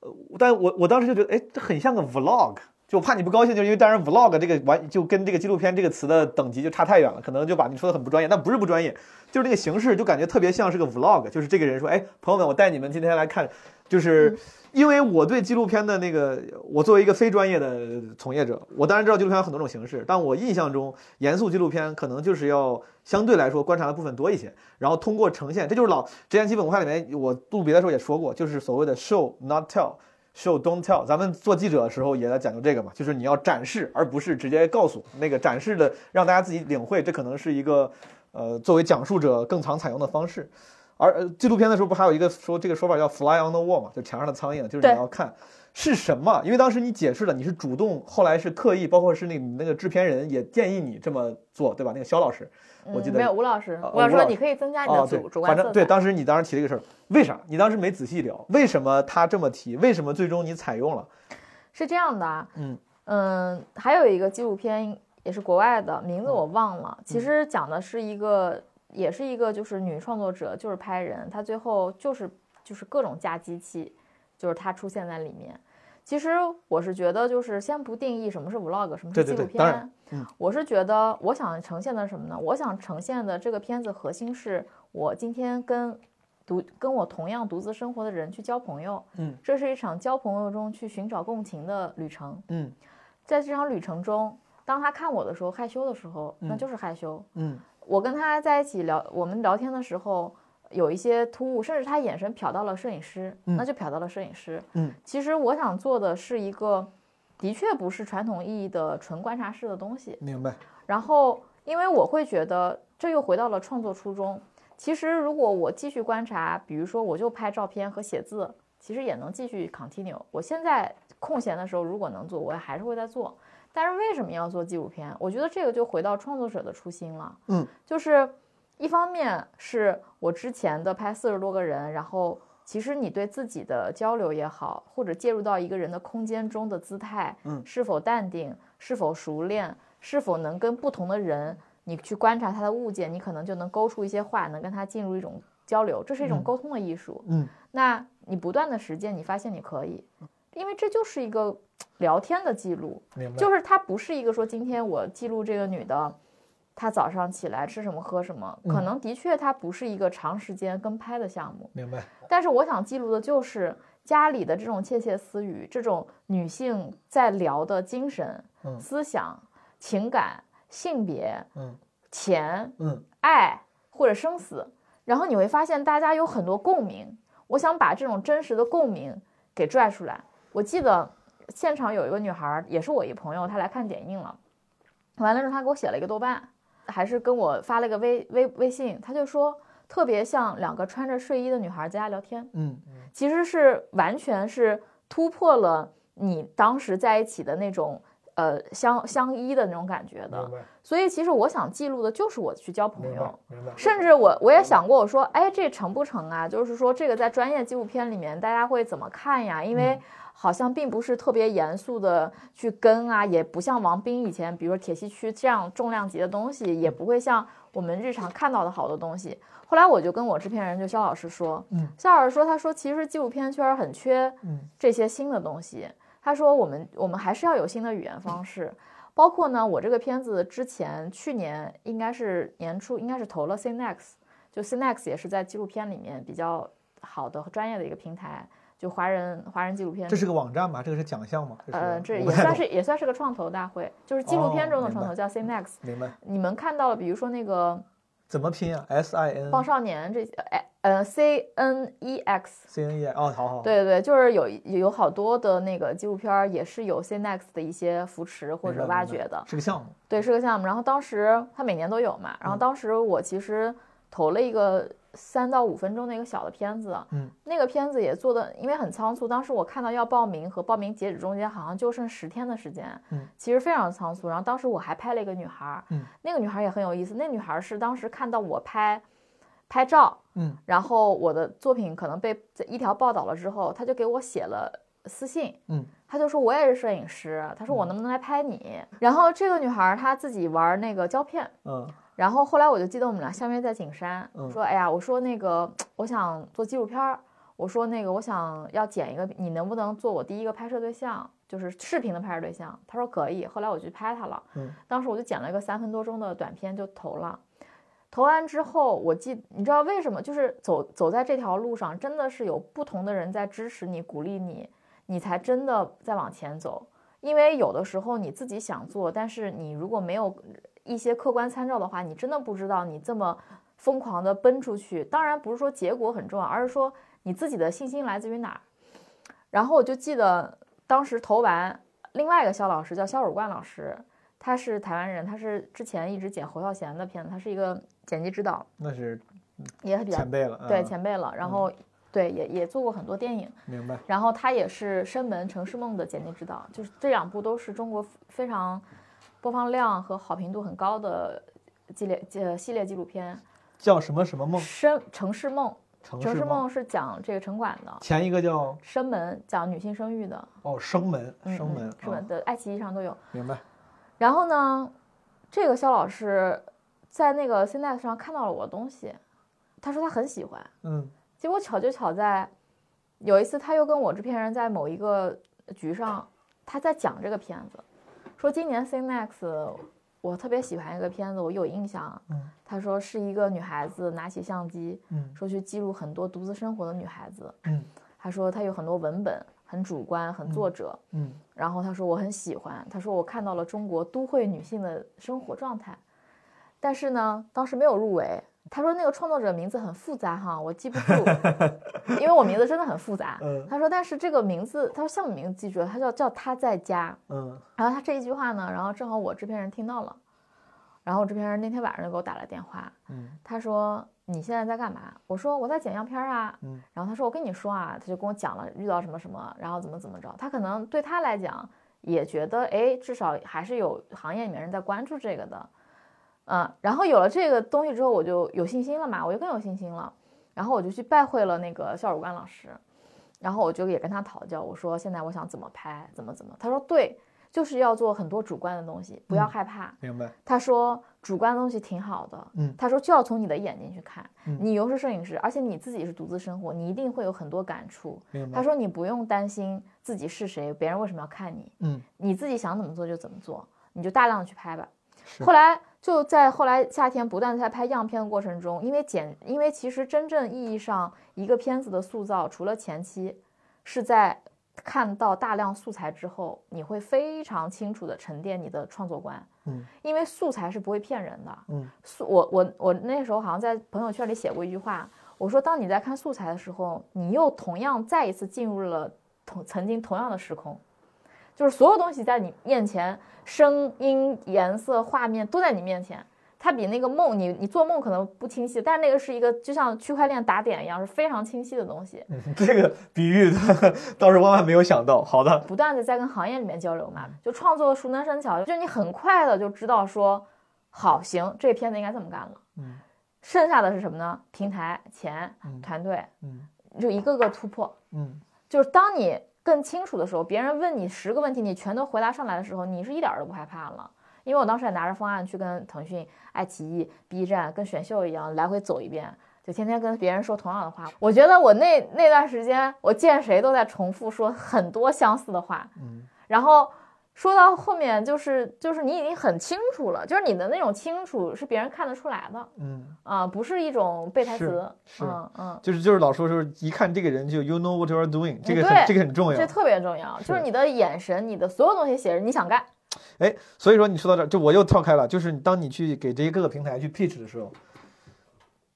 [SPEAKER 2] 呃，但我我当时就觉得，哎，这很像个 vlog。就怕你不高兴，就是因为当然 vlog 这个完就跟这个纪录片这个词的等级就差太远了，可能就把你说的很不专业，但不是不专业，就是这个形式就感觉特别像是个 vlog，就是这个人说，哎，朋友们，我带你们今天来看，就是因为我对纪录片的那个，我作为一个非专业的从业者，我当然知道纪录片有很多种形式，但我印象中严肃纪录片可能就是要相对来说观察的部分多一些，然后通过呈现，这就是老之前基本文化里面我录别的时候也说过，就是所谓的 show not tell。show don't tell，咱们做记者的时候也在讲究这个嘛，就是你要展示，而不是直接告诉。那个展示的让大家自己领会，这可能是一个呃作为讲述者更常采用的方式。而呃纪录片的时候不还有一个说这个说法叫 fly on the wall 嘛，就墙上的苍蝇，就是你要看是什么。因为当时你解释了，你是主动，后来是刻意，包括是那你那个制片人也建议你这么做，对吧？那个肖老师，我记得
[SPEAKER 3] 嗯、没有吴老师，
[SPEAKER 2] 啊
[SPEAKER 3] 吴老师
[SPEAKER 2] 吴老师
[SPEAKER 3] 说你可以增加你的
[SPEAKER 2] 哦，
[SPEAKER 3] 主、观。
[SPEAKER 2] 反正对，当时你当时提了一个事儿，为啥？你当时没仔细聊，为什么他这么提？为什么最终你采用了？
[SPEAKER 3] 是这样的啊，
[SPEAKER 2] 嗯
[SPEAKER 3] 嗯，还有一个纪录片也是国外的，名字我忘了。其实讲的是一个，也是一个就是女创作者，就是拍人，她最后就是就是各种架机器，就是她出现在里面。其实我是觉得，就是先不定义什么是 vlog，什么是纪录片。
[SPEAKER 2] 对对当然嗯
[SPEAKER 3] 我是觉得，我想呈现的什么呢？我想呈现的这个片子核心是我今天跟独跟我同样独自生活的人去交朋友，
[SPEAKER 2] 嗯，
[SPEAKER 3] 这是一场交朋友中去寻找共情的旅程。
[SPEAKER 2] 嗯
[SPEAKER 3] 在这场旅程中，当他看我的时候害羞的时候，那
[SPEAKER 2] 嗯
[SPEAKER 3] 就是害羞。
[SPEAKER 2] 嗯
[SPEAKER 3] 我跟他在一起聊，我们聊天的时候有一些突兀，甚至他眼神瞟到了摄影师，
[SPEAKER 2] 嗯
[SPEAKER 3] 那就瞟到了摄影师。
[SPEAKER 2] 嗯，
[SPEAKER 3] 其实我想做的是一个，的确不是传统意义的纯观察式的东西。
[SPEAKER 2] 明白。
[SPEAKER 3] 然后，因为我会觉得这又回到了创作初衷。其实，如果我继续观察，比如说我就拍照片和写字，其实也能继续 continue。我现在空闲的时候，如果能做，我还是会在做。但是为什么要做纪录片？我觉得这个就回到创作者的初心了。
[SPEAKER 2] 嗯，
[SPEAKER 3] 就是一方面是我之前的拍四十多个人，然后其实你对自己的交流也好，或者介入到一个人的空间中的姿态，
[SPEAKER 2] 嗯
[SPEAKER 3] 是否淡定，是否熟练，是否能跟不同的人，你去观察他的物件，你可能就能勾出一些话，能跟他进入一种交流，这是一种
[SPEAKER 2] 嗯
[SPEAKER 3] 沟通的艺术。
[SPEAKER 2] 嗯
[SPEAKER 3] 那你不断的实践，你发现你可以，因为这就是一个聊天的记录，就是它不是一个说今天我记录这个女的，她早上起来吃什么喝什么，可
[SPEAKER 2] 嗯
[SPEAKER 3] 能的确它不是一个长时间跟拍的项目，
[SPEAKER 2] 明白。
[SPEAKER 3] 但是我想记录的就是家里的这种窃窃私语，这种女性在聊的精神、
[SPEAKER 2] 嗯
[SPEAKER 3] 思想、情感、性别，
[SPEAKER 2] 嗯
[SPEAKER 3] 钱、
[SPEAKER 2] 嗯
[SPEAKER 3] 爱或者生死，然后你会发现大家有很多共鸣。我想把这种真实的共鸣给拽出来。我记得现场有一个女孩儿，也是我一朋友，她来看点映了，完了之后她给我写了一个豆瓣，还是跟我发了个微微微信，她就说特别像两个穿着睡衣的女孩在家聊天。
[SPEAKER 2] 嗯
[SPEAKER 3] 其实是完全是突破了你当时在一起的那种呃相相依的那种感觉的所以其实我想记录的就是我去交朋友。甚至我我也想过，我说，哎，这成不成啊？就是说这个在专业纪录片里面大家会怎么看呀？因为好像并不是特别严肃的去跟啊，也不像王斌以前，比如说铁西区这样重量级的东西，也不会像我们日常看到的好多东西。后来我就跟我制片人就肖老师说，
[SPEAKER 2] 嗯，
[SPEAKER 3] 肖老师说，他说其实纪录片圈很缺
[SPEAKER 2] 嗯
[SPEAKER 3] 这些新的东西。他说我们我们还是要有新的语言方式，包括呢，我这个片子之前去年应该是年初应该是投了 CNEX，就 CNEX 也是在纪录片里面比较好的和专业的一个平台，就华人华人纪录片。
[SPEAKER 2] 这是个网站吧？这个是奖项吗？
[SPEAKER 3] 呃，这也算是也算是个创投大会，就是纪录片中的创投叫 CNEX。
[SPEAKER 2] 明白
[SPEAKER 3] 你们看到了，比如说那个
[SPEAKER 2] 怎么拼啊？S I N
[SPEAKER 3] 棒少年这哎呃 C N E X。
[SPEAKER 2] C N E 哦，好好，
[SPEAKER 3] 对对对，就是有有好多的那个纪录片儿也是有 CNEX 的一些扶持或者挖掘的，
[SPEAKER 2] 是个项目。
[SPEAKER 3] 对，是个项目。然后当时它每年都有嘛，然后
[SPEAKER 2] 嗯
[SPEAKER 3] 当时我其实投了一个三到五分钟的一个小的片子，
[SPEAKER 2] 嗯，
[SPEAKER 3] 那个片子也做的因为很仓促，当时我看到要报名和报名截止中间好像就剩十天的时间，
[SPEAKER 2] 嗯，
[SPEAKER 3] 其实非常仓促。然后当时我还拍了一个女孩，
[SPEAKER 2] 嗯，
[SPEAKER 3] 那个女孩也很有意思，那女孩是当时看到我拍拍照，
[SPEAKER 2] 嗯，
[SPEAKER 3] 然后我的作品可能被这一条报道了之后，她就给我写了私信，
[SPEAKER 2] 嗯，
[SPEAKER 3] 她就说我也是摄影师，她说我能不能来拍你？然后这个女孩她自己玩那个胶片，
[SPEAKER 2] 嗯
[SPEAKER 3] 然后后来我就记得我们俩相约在景山，
[SPEAKER 2] 嗯
[SPEAKER 3] 说哎呀，我说那个我想做纪录片儿，我说那个我想要剪一个，你能不能做我第一个拍摄对象，就是视频的拍摄对象？他说可以，后来我去拍他了，
[SPEAKER 2] 嗯，
[SPEAKER 3] 当时我就剪了一个三分多钟的短片就投了。投完之后，我记，你知道为什么？就是走走在这条路上，真的是有不同的人在支持你、鼓励你，你才真的在往前走。因为有的时候你自己想做，但是你如果没有一些客观参照的话，你真的不知道你这么疯狂的奔出去。当然不是说结果很重要，而是说你自己的信心来自于哪儿。然后我就记得当时投完，另外一个肖老师叫肖汝冠老师，他是台湾人，他是之前一直剪侯孝贤的片子，他是一个剪辑指导，
[SPEAKER 2] 那是
[SPEAKER 3] 也比较
[SPEAKER 2] 前辈了。
[SPEAKER 3] 对
[SPEAKER 2] 嗯
[SPEAKER 3] 前辈了。然后对也也做过很多电影。
[SPEAKER 2] 明白。
[SPEAKER 3] 然后他也是《深门城市梦》的剪辑指导，就是这两部都是中国非常播放量和好评度很高的系列呃系列纪录片。
[SPEAKER 2] 叫什么什么梦？
[SPEAKER 3] 生城市梦，城市
[SPEAKER 2] 城市梦。
[SPEAKER 3] 是讲这个城管的，
[SPEAKER 2] 前一个叫
[SPEAKER 3] 生门讲女性生育的，
[SPEAKER 2] 哦生门，
[SPEAKER 3] 嗯
[SPEAKER 2] 生门
[SPEAKER 3] 嗯，生门
[SPEAKER 2] 啊
[SPEAKER 3] 的爱奇艺上都有。
[SPEAKER 2] 明白。
[SPEAKER 3] 然后呢，这个肖老师在那个 CNET 上看到了我的东西，他说他很喜欢。
[SPEAKER 2] 嗯
[SPEAKER 3] 结果巧就巧在有一次，他又跟我制片人在某一个局上，他在讲这个片子，说今年 C Max，我特别喜欢一个片子，我有印象。
[SPEAKER 2] 嗯
[SPEAKER 3] 他说是一个女孩子拿起相机，
[SPEAKER 2] 嗯
[SPEAKER 3] 说去记录很多独自生活的女孩子。
[SPEAKER 2] 嗯
[SPEAKER 3] 他说他有很多文本，很主观，很作者。
[SPEAKER 2] 嗯
[SPEAKER 3] 然后他说我很喜欢，他说我看到了中国都会女性的生活状态，但是呢，当时没有入围。他说那个创作者名字很复杂哈，我记不住，因为我名字真的很复杂。
[SPEAKER 2] 嗯
[SPEAKER 3] 他说但是这个名字，他说项目名字记住了，他叫叫他在家。
[SPEAKER 2] 嗯
[SPEAKER 3] 然后他这一句话呢，然后正好我制片人听到了，然后我制片人那天晚上就给我打了电话，
[SPEAKER 2] 嗯
[SPEAKER 3] 他说你现在在干嘛？我说我在剪样片儿啊。
[SPEAKER 2] 嗯
[SPEAKER 3] 然后他说我跟你说啊，他就跟我讲了遇到什么什么，然后怎么怎么着。他可能对他来讲也觉得，哎，至少还是有行业里面人在关注这个的，嗯。然后有了这个东西之后，我就有信心了嘛，我就更有信心了。然后我就去拜会了那个肖汝冠老师，然后我就也跟他讨教，我说现在我想怎么拍，怎么怎么。他说对，就是要做很多主观的东西，不要
[SPEAKER 2] 嗯
[SPEAKER 3] 害怕。
[SPEAKER 2] 明白。
[SPEAKER 3] 他说主观的东西挺好的，
[SPEAKER 2] 嗯
[SPEAKER 3] 他说就要从你的眼睛去看，
[SPEAKER 2] 嗯
[SPEAKER 3] 你又是摄影师，而且你自己是独自生活，你一定会有很多感触。
[SPEAKER 2] 明白。
[SPEAKER 3] 他说你不用担心自己是谁，别人为什么要看你，
[SPEAKER 2] 嗯
[SPEAKER 3] 你自己想怎么做就怎么做，你就大量的去拍吧。
[SPEAKER 2] 是
[SPEAKER 3] 后来就在后来夏天不断在拍样片的过程中，因为剪，因为其实真正意义上一个片子的塑造，除了前期，是在看到大量素材之后，你会非常清楚的沉淀你的创作观，
[SPEAKER 2] 嗯，
[SPEAKER 3] 因为素材是不会骗人的，
[SPEAKER 2] 嗯，
[SPEAKER 3] 素我我我那时候好像在朋友圈里写过一句话，我说当你在看素材的时候，你又同样再一次进入了同曾经同样的时空，就是所有东西在你面前，声音、颜色、画面都在你面前。它比那个梦，你你做梦可能不清晰，但是那个是一个就像区块链打点一样，是非常清晰的东西。
[SPEAKER 2] 这个比喻 倒是万万没有想到。好的，
[SPEAKER 3] 不断的在跟行业里面交流嘛，就创作熟能生巧，就你很快的就知道说，好行，这片子应该这么干了。
[SPEAKER 2] 嗯，
[SPEAKER 3] 剩下的是什么呢？平台、钱、
[SPEAKER 2] 嗯
[SPEAKER 3] 团队，
[SPEAKER 2] 嗯
[SPEAKER 3] 就一个个突破。
[SPEAKER 2] 嗯
[SPEAKER 3] 就是当你更清楚的时候，别人问你十个问题，你全都回答上来的时候，你是一点儿都不害怕了。因为我当时也拿着方案去跟腾讯、爱奇艺、B 站跟选秀一样来回走一遍，就天天跟别人说同样的话。我觉得我那那段时间，我见谁都在重复说很多相似的话，
[SPEAKER 2] 嗯
[SPEAKER 3] 然后说到后面就是就是你已经很清楚了，就是你的那种清楚是别人看得出来的
[SPEAKER 2] 嗯，
[SPEAKER 3] 啊、不是一种背台词
[SPEAKER 2] 是，是
[SPEAKER 3] 嗯嗯。
[SPEAKER 2] 就是就是老说就是一看这个人就 you know what you are doing，这个这个很重要
[SPEAKER 3] 这。特别重要，就是你的眼神，你的所有东西写着你想干，
[SPEAKER 2] 哎，所以说你说到这儿，就我又跳开了，就是当你去给这些各个平台去 pitch 的时候，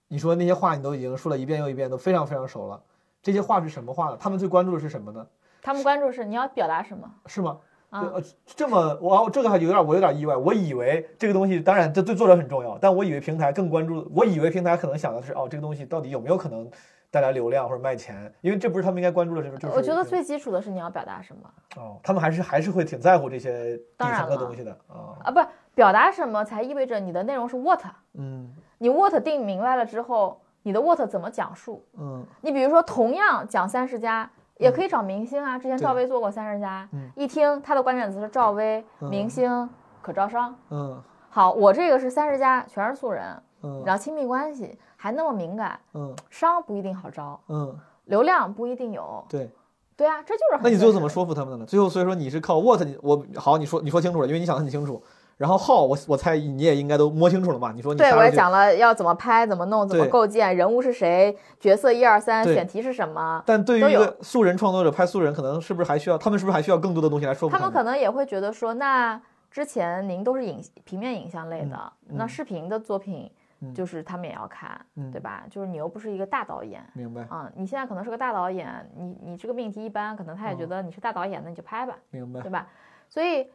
[SPEAKER 2] 你说那些话你都已经说了一遍又一遍，都非常非常熟了。这些话是什么话呢？他们最关注的是什么呢？
[SPEAKER 3] 他们关注是你要表达什么
[SPEAKER 2] 是吗？
[SPEAKER 3] 啊。
[SPEAKER 2] 这么我这个还有点我有点意外，我以为这个东西当然这对作者很重要，但我以为平台更关注，我以为平台可能想的是哦这个东西到底有没有可能带来流量或者卖钱，因为这不是他们应该关注的，这个就是
[SPEAKER 3] 我觉得最基础的是你要表达什么。
[SPEAKER 2] 哦，他们还是还是会挺在乎这些底层的东西的啊，
[SPEAKER 3] 啊，不表达什么才意味着你的内容是 what，
[SPEAKER 2] 嗯。
[SPEAKER 3] 你 what 定明白了之后，你的 what 怎么讲述？
[SPEAKER 2] 嗯。
[SPEAKER 3] 你比如说同样讲三十加。也可以找明星啊，之前赵薇做过三十加
[SPEAKER 2] 嗯，
[SPEAKER 3] 一听他的关键词是赵薇、
[SPEAKER 2] 嗯
[SPEAKER 3] 明星、可招商。
[SPEAKER 2] 嗯
[SPEAKER 3] 好，我这个是三十加，全是素人，
[SPEAKER 2] 嗯
[SPEAKER 3] 然后亲密关系还那么敏感，
[SPEAKER 2] 嗯
[SPEAKER 3] 商不一定好招，
[SPEAKER 2] 嗯，
[SPEAKER 3] 流量不一定有。
[SPEAKER 2] 对。
[SPEAKER 3] 对啊，这就是很
[SPEAKER 2] 那你最后怎么说服他们的呢？最后所以说你是靠 what 你我好你说你说清楚了，因为你想的很清楚。然后 how 我我猜你也应该都摸清楚了吧？你说你
[SPEAKER 3] 对，我也讲了要怎么拍、怎么弄、怎么构建，人物是谁，角色一二三，选题是什么。
[SPEAKER 2] 但对于一个素人创作者拍素人，可能是不是还需要他们是不是还需要更多的东西来说服
[SPEAKER 3] 他们
[SPEAKER 2] 们
[SPEAKER 3] 可能也会觉得说，那之前您都是影平面影像类的，
[SPEAKER 2] 嗯
[SPEAKER 3] 那视频的作品
[SPEAKER 2] 嗯
[SPEAKER 3] 就是他们也要看，
[SPEAKER 2] 嗯
[SPEAKER 3] 对吧？就是你又不是一个大导演。
[SPEAKER 2] 明白
[SPEAKER 3] 啊、你现在可能是个大导演，你你这个命题一般，可能他也觉
[SPEAKER 2] 哦
[SPEAKER 3] 得你是大导演，那你就拍吧。
[SPEAKER 2] 明白
[SPEAKER 3] 对吧？所以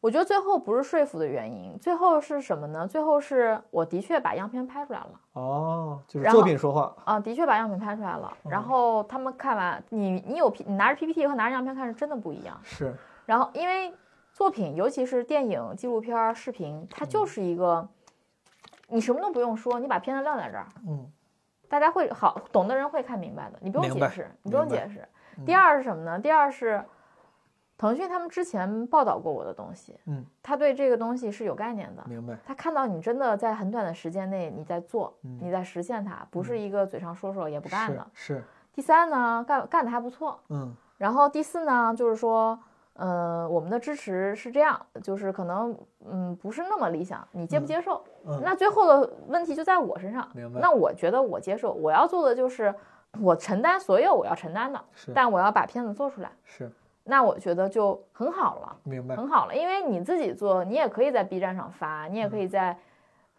[SPEAKER 3] 我觉得最后不是说服的原因，最后是什么呢？最后是我的确把样片拍出来了
[SPEAKER 2] 哦，就是作品说话，
[SPEAKER 3] 啊，的确把样品拍出来了。然后他们看完，你你有 P，你拿着 PPT 和拿着样片看是真的不一样。
[SPEAKER 2] 是
[SPEAKER 3] 然后因为作品，尤其是电影、纪录片儿、视频，它
[SPEAKER 2] 嗯
[SPEAKER 3] 就是一个，你什么都不用说，你把片子撂在这儿，
[SPEAKER 2] 嗯
[SPEAKER 3] 大家会好懂的人会看明白的，你不用解释，你不用解释。
[SPEAKER 2] 嗯
[SPEAKER 3] 第二是什么呢？第二是腾讯他们之前报道过我的东西，
[SPEAKER 2] 嗯，
[SPEAKER 3] 他对这个东西是有概念的。
[SPEAKER 2] 明白
[SPEAKER 3] 他看到你真的在很短的时间内你在做，
[SPEAKER 2] 嗯
[SPEAKER 3] 你在实现它，不是一个嘴上说说也不干的。
[SPEAKER 2] 是是
[SPEAKER 3] 第三呢，干干的还不错。
[SPEAKER 2] 嗯
[SPEAKER 3] 然后第四呢，就是说，呃，我们的支持是这样，就是可能嗯不是那么理想，你接不接受？
[SPEAKER 2] 嗯
[SPEAKER 3] 那最后的问题就在我身上。
[SPEAKER 2] 明白
[SPEAKER 3] 那我觉得我接受，我要做的就是我承担所有我要承担的，
[SPEAKER 2] 是
[SPEAKER 3] 但我要把片子做出来。
[SPEAKER 2] 是
[SPEAKER 3] 那我觉得就很好了，
[SPEAKER 2] 明白
[SPEAKER 3] 很好了，因为你自己做，你也可以在 B 站上发，你也可以在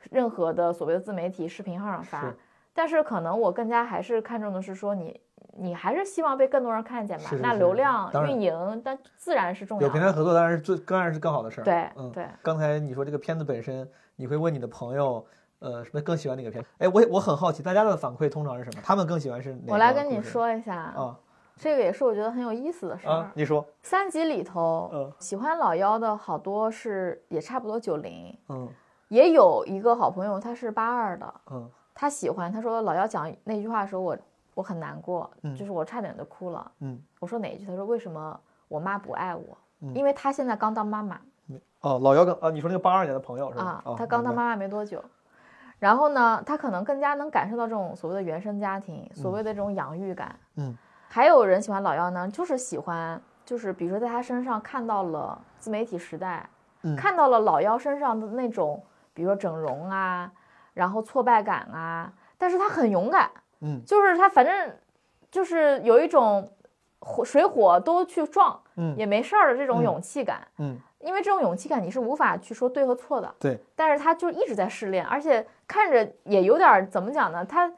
[SPEAKER 3] 任何的所谓的自媒体视频号上发
[SPEAKER 2] 是。
[SPEAKER 3] 但是可能我更加还是看重的是说你，你还是希望被更多人看见吧？那
[SPEAKER 2] 是是是
[SPEAKER 3] 流量运营，但自然是重要的。
[SPEAKER 2] 有平台合作当然是最当然是更好的事儿。
[SPEAKER 3] 对
[SPEAKER 2] 嗯，
[SPEAKER 3] 对，
[SPEAKER 2] 刚才你说这个片子本身，你会问你的朋友，呃，什么更喜欢哪个片？哎，我我很好奇，大家的反馈通常是什么？他们更喜欢是哪个？
[SPEAKER 3] 我来跟你说一下，
[SPEAKER 2] 啊
[SPEAKER 3] 这个也是我觉得很有意思的事儿。
[SPEAKER 2] 啊，你说，
[SPEAKER 3] 三集里头，
[SPEAKER 2] 嗯
[SPEAKER 3] 喜欢老幺的好多是也差不多九零，
[SPEAKER 2] 嗯
[SPEAKER 3] 也有一个好朋友他是八二的，
[SPEAKER 2] 嗯
[SPEAKER 3] 他喜欢，他说老幺讲那句话的时候，我我很难过，
[SPEAKER 2] 嗯
[SPEAKER 3] 就是我差点就哭了。
[SPEAKER 2] 嗯，
[SPEAKER 3] 我说哪一句？他说为什么我妈不爱我？
[SPEAKER 2] 嗯
[SPEAKER 3] 因为他现在刚当妈妈
[SPEAKER 2] 哦，老姚跟啊，你说那个八二年的朋友是吧
[SPEAKER 3] 啊？，
[SPEAKER 2] 哦
[SPEAKER 3] 他刚当妈妈没多久。然后呢，他可能更加能感受到这种所谓的原生家庭，所谓的这种养育感。
[SPEAKER 2] 嗯，
[SPEAKER 3] 还有人喜欢老妖呢，就是喜欢，就是比如说在他身上看到了自媒体时代，
[SPEAKER 2] 嗯
[SPEAKER 3] 看到了老妖身上的那种，比如说整容啊，然后挫败感啊，但是他很勇敢，
[SPEAKER 2] 嗯
[SPEAKER 3] 就是他反正就是有一种火水火都去撞，
[SPEAKER 2] 嗯
[SPEAKER 3] 也没事儿的这种
[SPEAKER 2] 嗯
[SPEAKER 3] 勇气感。
[SPEAKER 2] 嗯，
[SPEAKER 3] 因为这种勇气感你是无法去说对和错的，
[SPEAKER 2] 对，
[SPEAKER 3] 但是他就一直在试炼，而且看着也有点儿怎么讲呢？他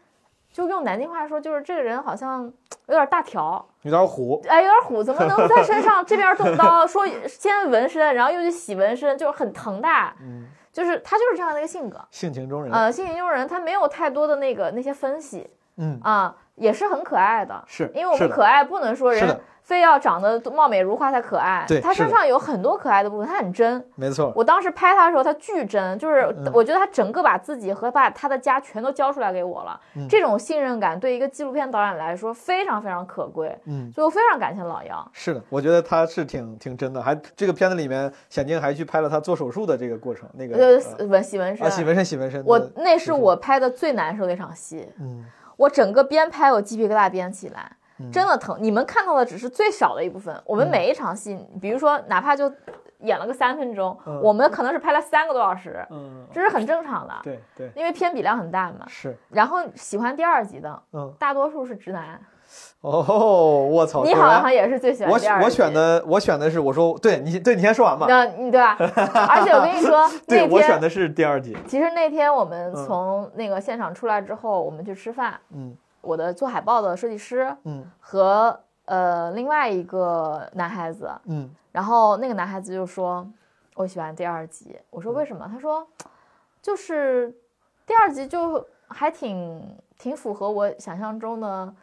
[SPEAKER 3] 就用南京话说，就是这个人好像 有点大条，
[SPEAKER 2] 有点虎，
[SPEAKER 3] 哎，有点虎，怎么能在身上 这边动刀，说先纹身，然后又去洗纹身，就是很疼的，
[SPEAKER 2] 嗯，
[SPEAKER 3] 就是他就是这样的一个性格。
[SPEAKER 2] 性情中人，
[SPEAKER 3] 呃，性情中人，他没有太多的那个那些分析
[SPEAKER 2] 嗯，
[SPEAKER 3] 啊、也是很可爱的。
[SPEAKER 2] 是，
[SPEAKER 3] 因为我们可爱不能说人非要长得貌美如花才可爱，
[SPEAKER 2] 对
[SPEAKER 3] 他身上有很多可爱的部分，他很真。
[SPEAKER 2] 没错，
[SPEAKER 3] 我当时拍他的时候，他巨真，就是
[SPEAKER 2] 嗯。
[SPEAKER 3] 我觉得他整个把自己和把他的家全都交出来给我了。
[SPEAKER 2] 嗯。
[SPEAKER 3] 这种信任感对一个纪录片导演来说非常非常可贵，
[SPEAKER 2] 嗯。
[SPEAKER 3] 所以我非常感谢老杨。
[SPEAKER 2] 是的，我觉得他是挺挺真的，还这个片子里面，显静还去拍了他做手术的这个过程，那个
[SPEAKER 3] 呃，纹洗纹身，
[SPEAKER 2] 啊，洗纹身，洗纹身，
[SPEAKER 3] 我那是我拍的最难受的一场戏，
[SPEAKER 2] 嗯
[SPEAKER 3] 我整个边拍我鸡皮疙瘩边起来，
[SPEAKER 2] 嗯
[SPEAKER 3] 真的疼。你们看到的只是最少的一部分，我们
[SPEAKER 2] 嗯
[SPEAKER 3] 每一场戏，比如说哪怕就演了个三分钟，
[SPEAKER 2] 嗯
[SPEAKER 3] 我们可能是拍了三个多小时，
[SPEAKER 2] 嗯，
[SPEAKER 3] 这是很正常的，
[SPEAKER 2] 对对
[SPEAKER 3] 因为片比量很大嘛。
[SPEAKER 2] 是，
[SPEAKER 3] 然后喜欢第二集的
[SPEAKER 2] 嗯
[SPEAKER 3] 大多数是直男，
[SPEAKER 2] 哦，我操，
[SPEAKER 3] 你好像也是最喜欢
[SPEAKER 2] 我
[SPEAKER 3] 第二集。
[SPEAKER 2] 我选的我选的是我说对你对你先说完吧，
[SPEAKER 3] 那你对吧？而且我跟你说，
[SPEAKER 2] 对
[SPEAKER 3] 那天
[SPEAKER 2] 我选的是第二集，
[SPEAKER 3] 其实那天我们
[SPEAKER 2] 嗯
[SPEAKER 3] 从那个现场出来之后，我们去吃饭，
[SPEAKER 2] 嗯
[SPEAKER 3] 我的做海报的设计师
[SPEAKER 2] 嗯
[SPEAKER 3] 和呃另外一个男孩子，
[SPEAKER 2] 嗯
[SPEAKER 3] 然后那个男孩子就说：“我喜欢第二集。”我说：“为什么？”他说：“就是第二集就还挺挺符合我想象中的，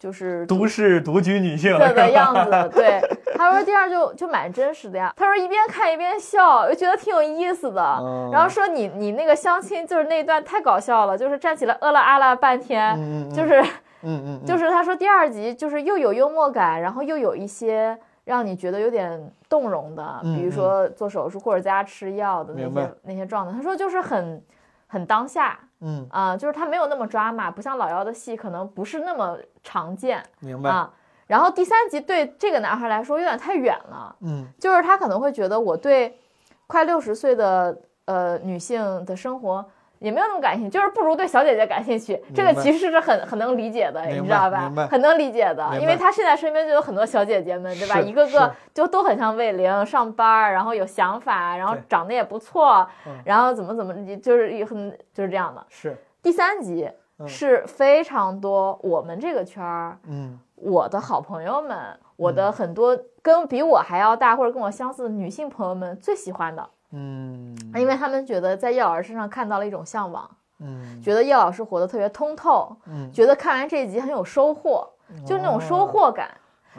[SPEAKER 3] 就是
[SPEAKER 2] 都市独居女性
[SPEAKER 3] 的的样子。”对，他说第二就就蛮真实的呀。他说一边看一边笑，又觉得挺有意思的。
[SPEAKER 2] 嗯
[SPEAKER 3] 然后说你你那个相亲就是那一段太搞笑了，就是站起来呃了啊了半天，
[SPEAKER 2] 嗯嗯，
[SPEAKER 3] 就是。
[SPEAKER 2] 嗯嗯
[SPEAKER 3] 就是是他说第二集就是又有幽默感，然后又有一些让你觉得有点动容的，
[SPEAKER 2] 嗯
[SPEAKER 3] 比如说做手术或者在家吃药的那些那些状态。他说就是很很当下
[SPEAKER 2] 嗯
[SPEAKER 3] 啊、就是他没有那么抓马，不像老妖的戏可能不是那么常见
[SPEAKER 2] 明白，
[SPEAKER 3] 啊。然后第三集对这个男孩来说有点太远了，
[SPEAKER 2] 嗯
[SPEAKER 3] 就是他可能会觉得我对快六十岁的呃女性的生活也没有那么感兴趣，就是不如对小姐姐感兴趣。这个其实是很很能理解的，你知道吧？很能理解的，因为他现在身边就有很多小姐姐们，对吧？一个个就都很像魏玲，上班儿，然后有想法，然后长得也不错
[SPEAKER 2] 嗯，
[SPEAKER 3] 然后怎么怎么，就是也很就是这样的。
[SPEAKER 2] 是，
[SPEAKER 3] 第三集
[SPEAKER 2] 嗯。
[SPEAKER 3] 是非常多我们这个圈儿
[SPEAKER 2] 嗯。
[SPEAKER 3] 我的好朋友们，我的很多跟比我还要大或者跟我相似的女性朋友们最喜欢的，
[SPEAKER 2] 嗯。
[SPEAKER 3] 因为他们觉得在叶老师身上看到了一种向往，
[SPEAKER 2] 嗯。
[SPEAKER 3] 觉得叶老师活得特别通透，
[SPEAKER 2] 嗯，
[SPEAKER 3] 觉得看完这一集很有收获，就是那种收获感。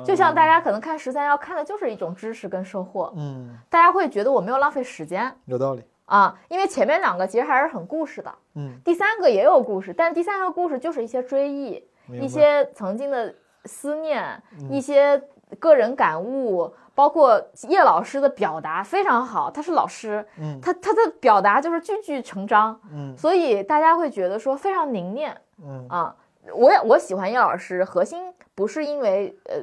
[SPEAKER 3] 就像大家可能看十三幺看的就是一种知识跟收获，
[SPEAKER 2] 嗯。
[SPEAKER 3] 大家会觉得我没有浪费时间
[SPEAKER 2] 有道理，
[SPEAKER 3] 啊，因为前面两个其实还是很故事的，
[SPEAKER 2] 嗯。
[SPEAKER 3] 第三个也有故事，但第三个故事就是一些追忆，一些曾经的思念，
[SPEAKER 2] 嗯。
[SPEAKER 3] 一些个人感悟，包括叶老师的表达非常好，他是老师，
[SPEAKER 2] 嗯
[SPEAKER 3] 他他的表达就是句句成章，
[SPEAKER 2] 嗯
[SPEAKER 3] 所以大家会觉得说非常凝练
[SPEAKER 2] 嗯
[SPEAKER 3] 啊。我也我喜欢叶老师，核心不是因为呃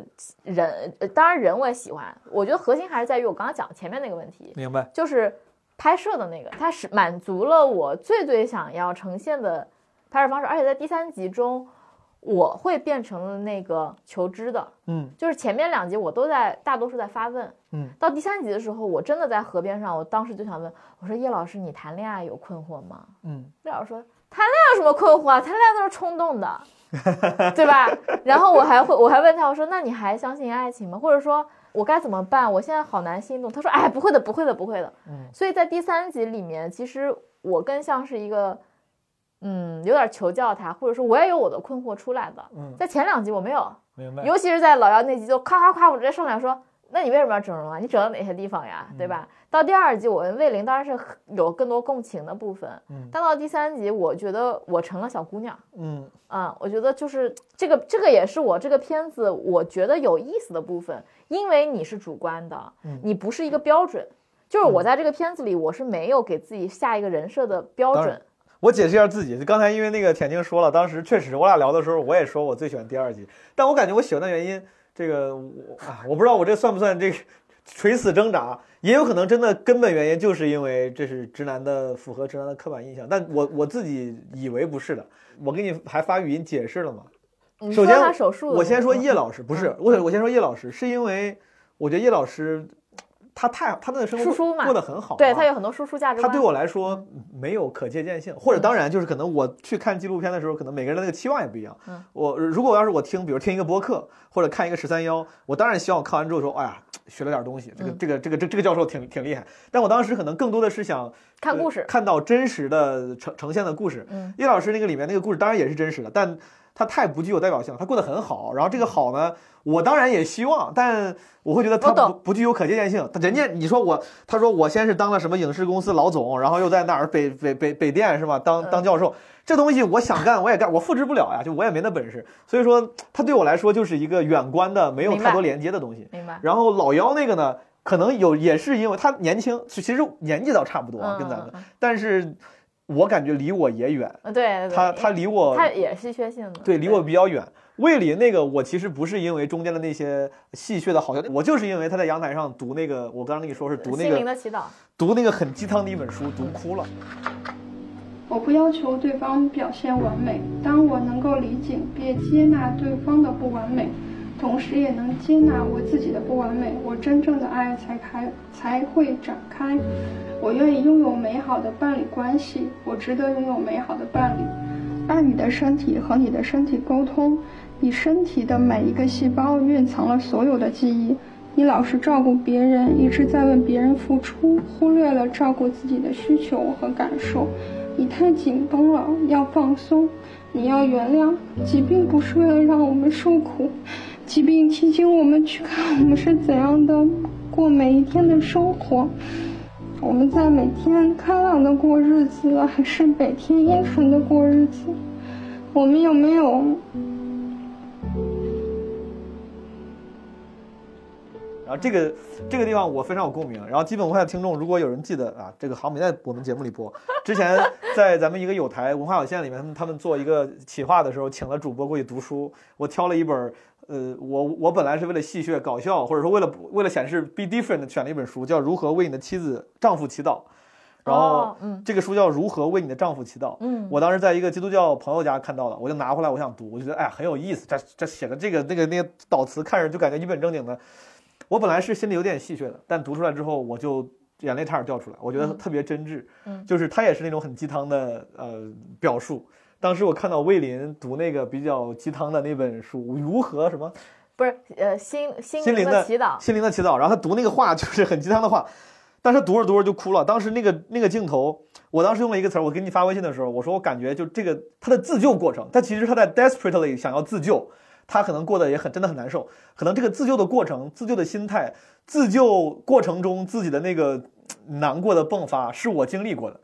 [SPEAKER 3] 人，呃当然人我也喜欢，我觉得核心还是在于我刚刚讲前面那个问题，
[SPEAKER 2] 明白，
[SPEAKER 3] 就是拍摄的那个，它是满足了我最最想要呈现的拍摄方式，而且在第三集中，我会变成了那个求知的，
[SPEAKER 2] 嗯
[SPEAKER 3] 就是前面两集我都在大多数在发问，
[SPEAKER 2] 嗯，
[SPEAKER 3] 到第三集的时候，我真的在河边上，我当时就想问，我说叶老师，你谈恋爱有困惑吗？
[SPEAKER 2] 嗯
[SPEAKER 3] 叶老师说谈恋爱有什么困惑啊？谈恋爱都是冲动的，对吧？然后我还会我还问他，我说那你还相信爱情吗？或者说我该怎么办？我现在好难心动。他说哎，不会的，不会的，不会的。
[SPEAKER 2] 嗯
[SPEAKER 3] 所以在第三集里面，其实我更像是一个，嗯，有点求教他，或者说我也有我的困惑出来的。
[SPEAKER 2] 嗯，
[SPEAKER 3] 在前两集我没有，
[SPEAKER 2] 明白，
[SPEAKER 3] 尤其是在老姚那集，就夸夸夸，我直接上来说，那你为什么要整容啊？你整了哪些地方呀？对吧？到第二集，我跟魏玲当然是有更多共情的部分，
[SPEAKER 2] 嗯
[SPEAKER 3] 但到第三集，我觉得我成了小姑娘。
[SPEAKER 2] 嗯
[SPEAKER 3] 啊、我觉得就是这个，这个也是我这个片子我觉得有意思的部分，因为你是主观的，
[SPEAKER 2] 嗯
[SPEAKER 3] 你不是一个标准。就是我在这个片子里，我是没有给自己下一个人设的标准。
[SPEAKER 2] 我解释一下自己，刚才因为那个田静说了，当时确实我俩聊的时候，我也说我最喜欢第二集，但我感觉我喜欢的原因，这个我啊，我不知道我这算不算这个垂死挣扎，也有可能真的根本原因就是因为这是直男的符合直男的刻板印象，但我我自己以为不是的，我给你还发语音解释了嘛，首先我先说叶老师，不是我我先说叶老师，是因为我觉得叶老师他太他的生活过得很好啊，
[SPEAKER 3] 对他有很多输出价值观。
[SPEAKER 2] 他对我来说没有可借鉴性，或者当然就是可能我去看纪录片的时候，可能每个人的那个期望也不一样。
[SPEAKER 3] 嗯
[SPEAKER 2] 我如果要是我听，比如听一个播客或者看一个十三幺，我当然希望我看完之后说，哎呀，学了点东西，这个
[SPEAKER 3] 嗯
[SPEAKER 2] 这个这个这这个教授挺挺厉害。但我当时可能更多的是想呃
[SPEAKER 3] 看故事，
[SPEAKER 2] 看到真实的呈呈现的故事。
[SPEAKER 3] 嗯
[SPEAKER 2] 叶老师那个里面那个故事当然也是真实的，但他太不具有代表性了，他过得很好。然后这个好呢，我当然也希望，但我会觉得他不不具有可借鉴性。人家你说我，他说我先是当了什么影视公司老总，然后又在哪儿北北北北电是吧？当当教授，这东西我想干我也干，我复制不了呀，就我也没那本事。所以说，他对我来说就是一个远观的，没有太多连接的东西。
[SPEAKER 3] 明白？
[SPEAKER 2] 然后老妖那个呢，可能有也是因为他年轻，其其实年纪倒差不多啊，
[SPEAKER 3] 嗯
[SPEAKER 2] 跟咱们
[SPEAKER 3] 嗯，
[SPEAKER 2] 但是我感觉离我也远，
[SPEAKER 3] 嗯，对对对，
[SPEAKER 2] 他他离我
[SPEAKER 3] 他也是稀缺性的，
[SPEAKER 2] 对离我比较远。魏林那个，我其实不是因为中间的那些戏谑的好笑，我就是因为他在阳台上读那个，我刚刚跟你说是读那
[SPEAKER 3] 心灵
[SPEAKER 2] 个
[SPEAKER 3] 的祈祷。
[SPEAKER 2] 读那个很鸡汤的一本书，读哭了。
[SPEAKER 5] 我不要求对方表现完美，当我能够理解并接纳对方的不完美，同时也能接纳我自己的不完美，我真正的爱才开才会展开。我愿意拥有美好的伴侣关系，我值得拥有美好的伴侣。爱你的身体和你的身体沟通，你身体的每一个细胞蕴藏了所有的记忆。你老是照顾别人，一直在为别人付出，忽略了照顾自己的需求和感受。你太紧绷了，要放松。你要原谅，疾病不是为了让我们受苦，疾病提醒我们去看我们是怎样的过每一天的生活。我们在每天开朗的过日子，还是每天阴沉的过日子？我们有没有
[SPEAKER 2] 然后这个这个地方我非常有共鸣。然后基本文化的听众，如果有人记得啊，这个好像没在我们节目里播。之前在咱们一个有台文化有限里面，他们他们做一个企划的时候，请了主播过去读书。我挑了一本，呃，我我本来是为了戏谑搞笑，或者说为了为了显示 be different 选了一本书，叫《如何为你的妻子丈夫祈祷》。然后这个书叫《如何为你的丈夫祈祷》。
[SPEAKER 3] 嗯
[SPEAKER 2] 我当时在一个基督教朋友家看到了，我就拿回来，我想读，我觉得哎呀很有意思。这这写的这个那个那个导词看着就感觉一本正经的。我本来是心里有点戏谑的，但读出来之后我就眼泪差点掉出来，我觉得特别真挚。
[SPEAKER 3] 嗯
[SPEAKER 2] 就是他也是那种很鸡汤的呃表述。当时我看到魏林读那个比较鸡汤的那本书，如何什么？
[SPEAKER 3] 不是呃心心
[SPEAKER 2] 心灵的
[SPEAKER 3] 的祈祷，
[SPEAKER 2] 心灵的祈祷，然后他读那个话就是很鸡汤的话，但是读着读着就哭了。当时那个那个镜头，我当时用了一个词儿，我给你发微信的时候，我说我感觉就这个他的自救过程，他其实他在 desperately 想要自救，他可能过得也很真的很难受，可能这个自救的过程、自救的心态、自救过程中自己的那个嗯难过的迸发，是我经历过的，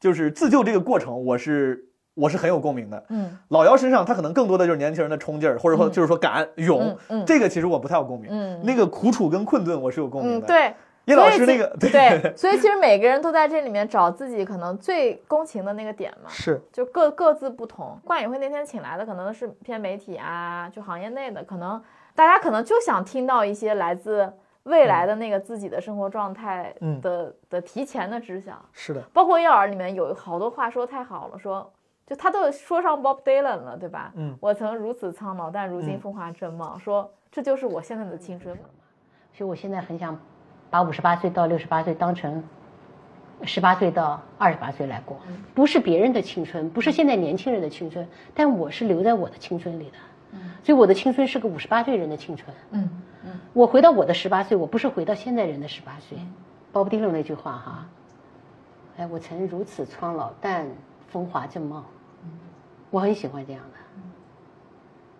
[SPEAKER 2] 就是自救这个过程，我是我是很有共鸣的。
[SPEAKER 3] 嗯
[SPEAKER 2] 老姚身上，他可能更多的就是年轻人的冲劲儿，或者说
[SPEAKER 3] 嗯
[SPEAKER 2] 就是说敢勇，
[SPEAKER 3] 嗯嗯
[SPEAKER 2] 这个其实我不太有共鸣。
[SPEAKER 3] 嗯
[SPEAKER 2] 那个苦楚跟困顿，我是有共鸣
[SPEAKER 3] 嗯，
[SPEAKER 2] 的。，
[SPEAKER 3] 对。
[SPEAKER 2] 叶老师那个
[SPEAKER 3] 对，所以其实每个人都在这里面找自己可能最共情的那个点嘛，
[SPEAKER 2] 是
[SPEAKER 3] 就各各自不同。冠影会那天请来的可能是偏媒体啊，就行业内的，可能大家可能就想听到一些来自未来的那个自己的生活状态
[SPEAKER 2] 嗯
[SPEAKER 3] 的、的提前的知晓。
[SPEAKER 2] 是的，
[SPEAKER 3] 包括叶老师里面有好多话说太好了，说就他都说上 Bob Dylan 了，对吧？
[SPEAKER 2] 嗯
[SPEAKER 3] 我曾如此苍老，但如今
[SPEAKER 2] 嗯
[SPEAKER 3] 风华正茂，说这就是我现在的青春。
[SPEAKER 6] 所以我现在很想把五十八岁到六十八岁当成十八岁到二十八岁来过，不是别人的青春，不是现在年轻人的青春，但我是留在我的青春里的。所以我的青春是个五十八岁人的青春。
[SPEAKER 3] 嗯
[SPEAKER 6] 我回到我的十八岁，我不是回到现在人的十八岁。鲍勃迪伦那句话哈，哎，我曾如此苍老，但风华正茂。我很喜欢这样的，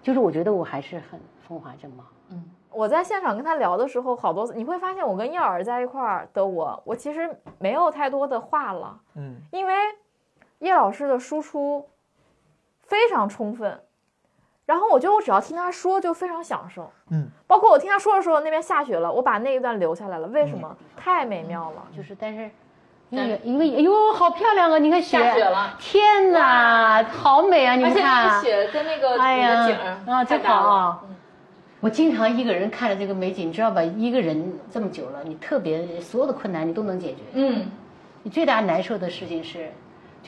[SPEAKER 6] 就是我觉得我还是很风华正茂。
[SPEAKER 3] 嗯我在现场跟他聊的时候，好多你会发现，我跟叶儿在一块儿的我，我其实没有太多的话了，
[SPEAKER 2] 嗯。
[SPEAKER 3] 因为叶老师的输出非常充分，然后我觉得我只要听他说就非常享受，
[SPEAKER 2] 嗯，
[SPEAKER 3] 包括我听他说的时候，那边下雪了，我把那一段留下来了，为什么？太美妙了，
[SPEAKER 6] 就是但是。因为因为哎呦，好漂亮啊！你看雪，
[SPEAKER 3] 下雪了
[SPEAKER 6] 天哪，好美啊！你们看，
[SPEAKER 3] 雪跟那个
[SPEAKER 6] 哎呀
[SPEAKER 3] 景
[SPEAKER 6] 啊，真好啊！我经常一个人看着这个美景，你知道吧？一个人这么久了，你特别所有的困难你都能解决。
[SPEAKER 3] 嗯
[SPEAKER 6] 你最大难受的事情是，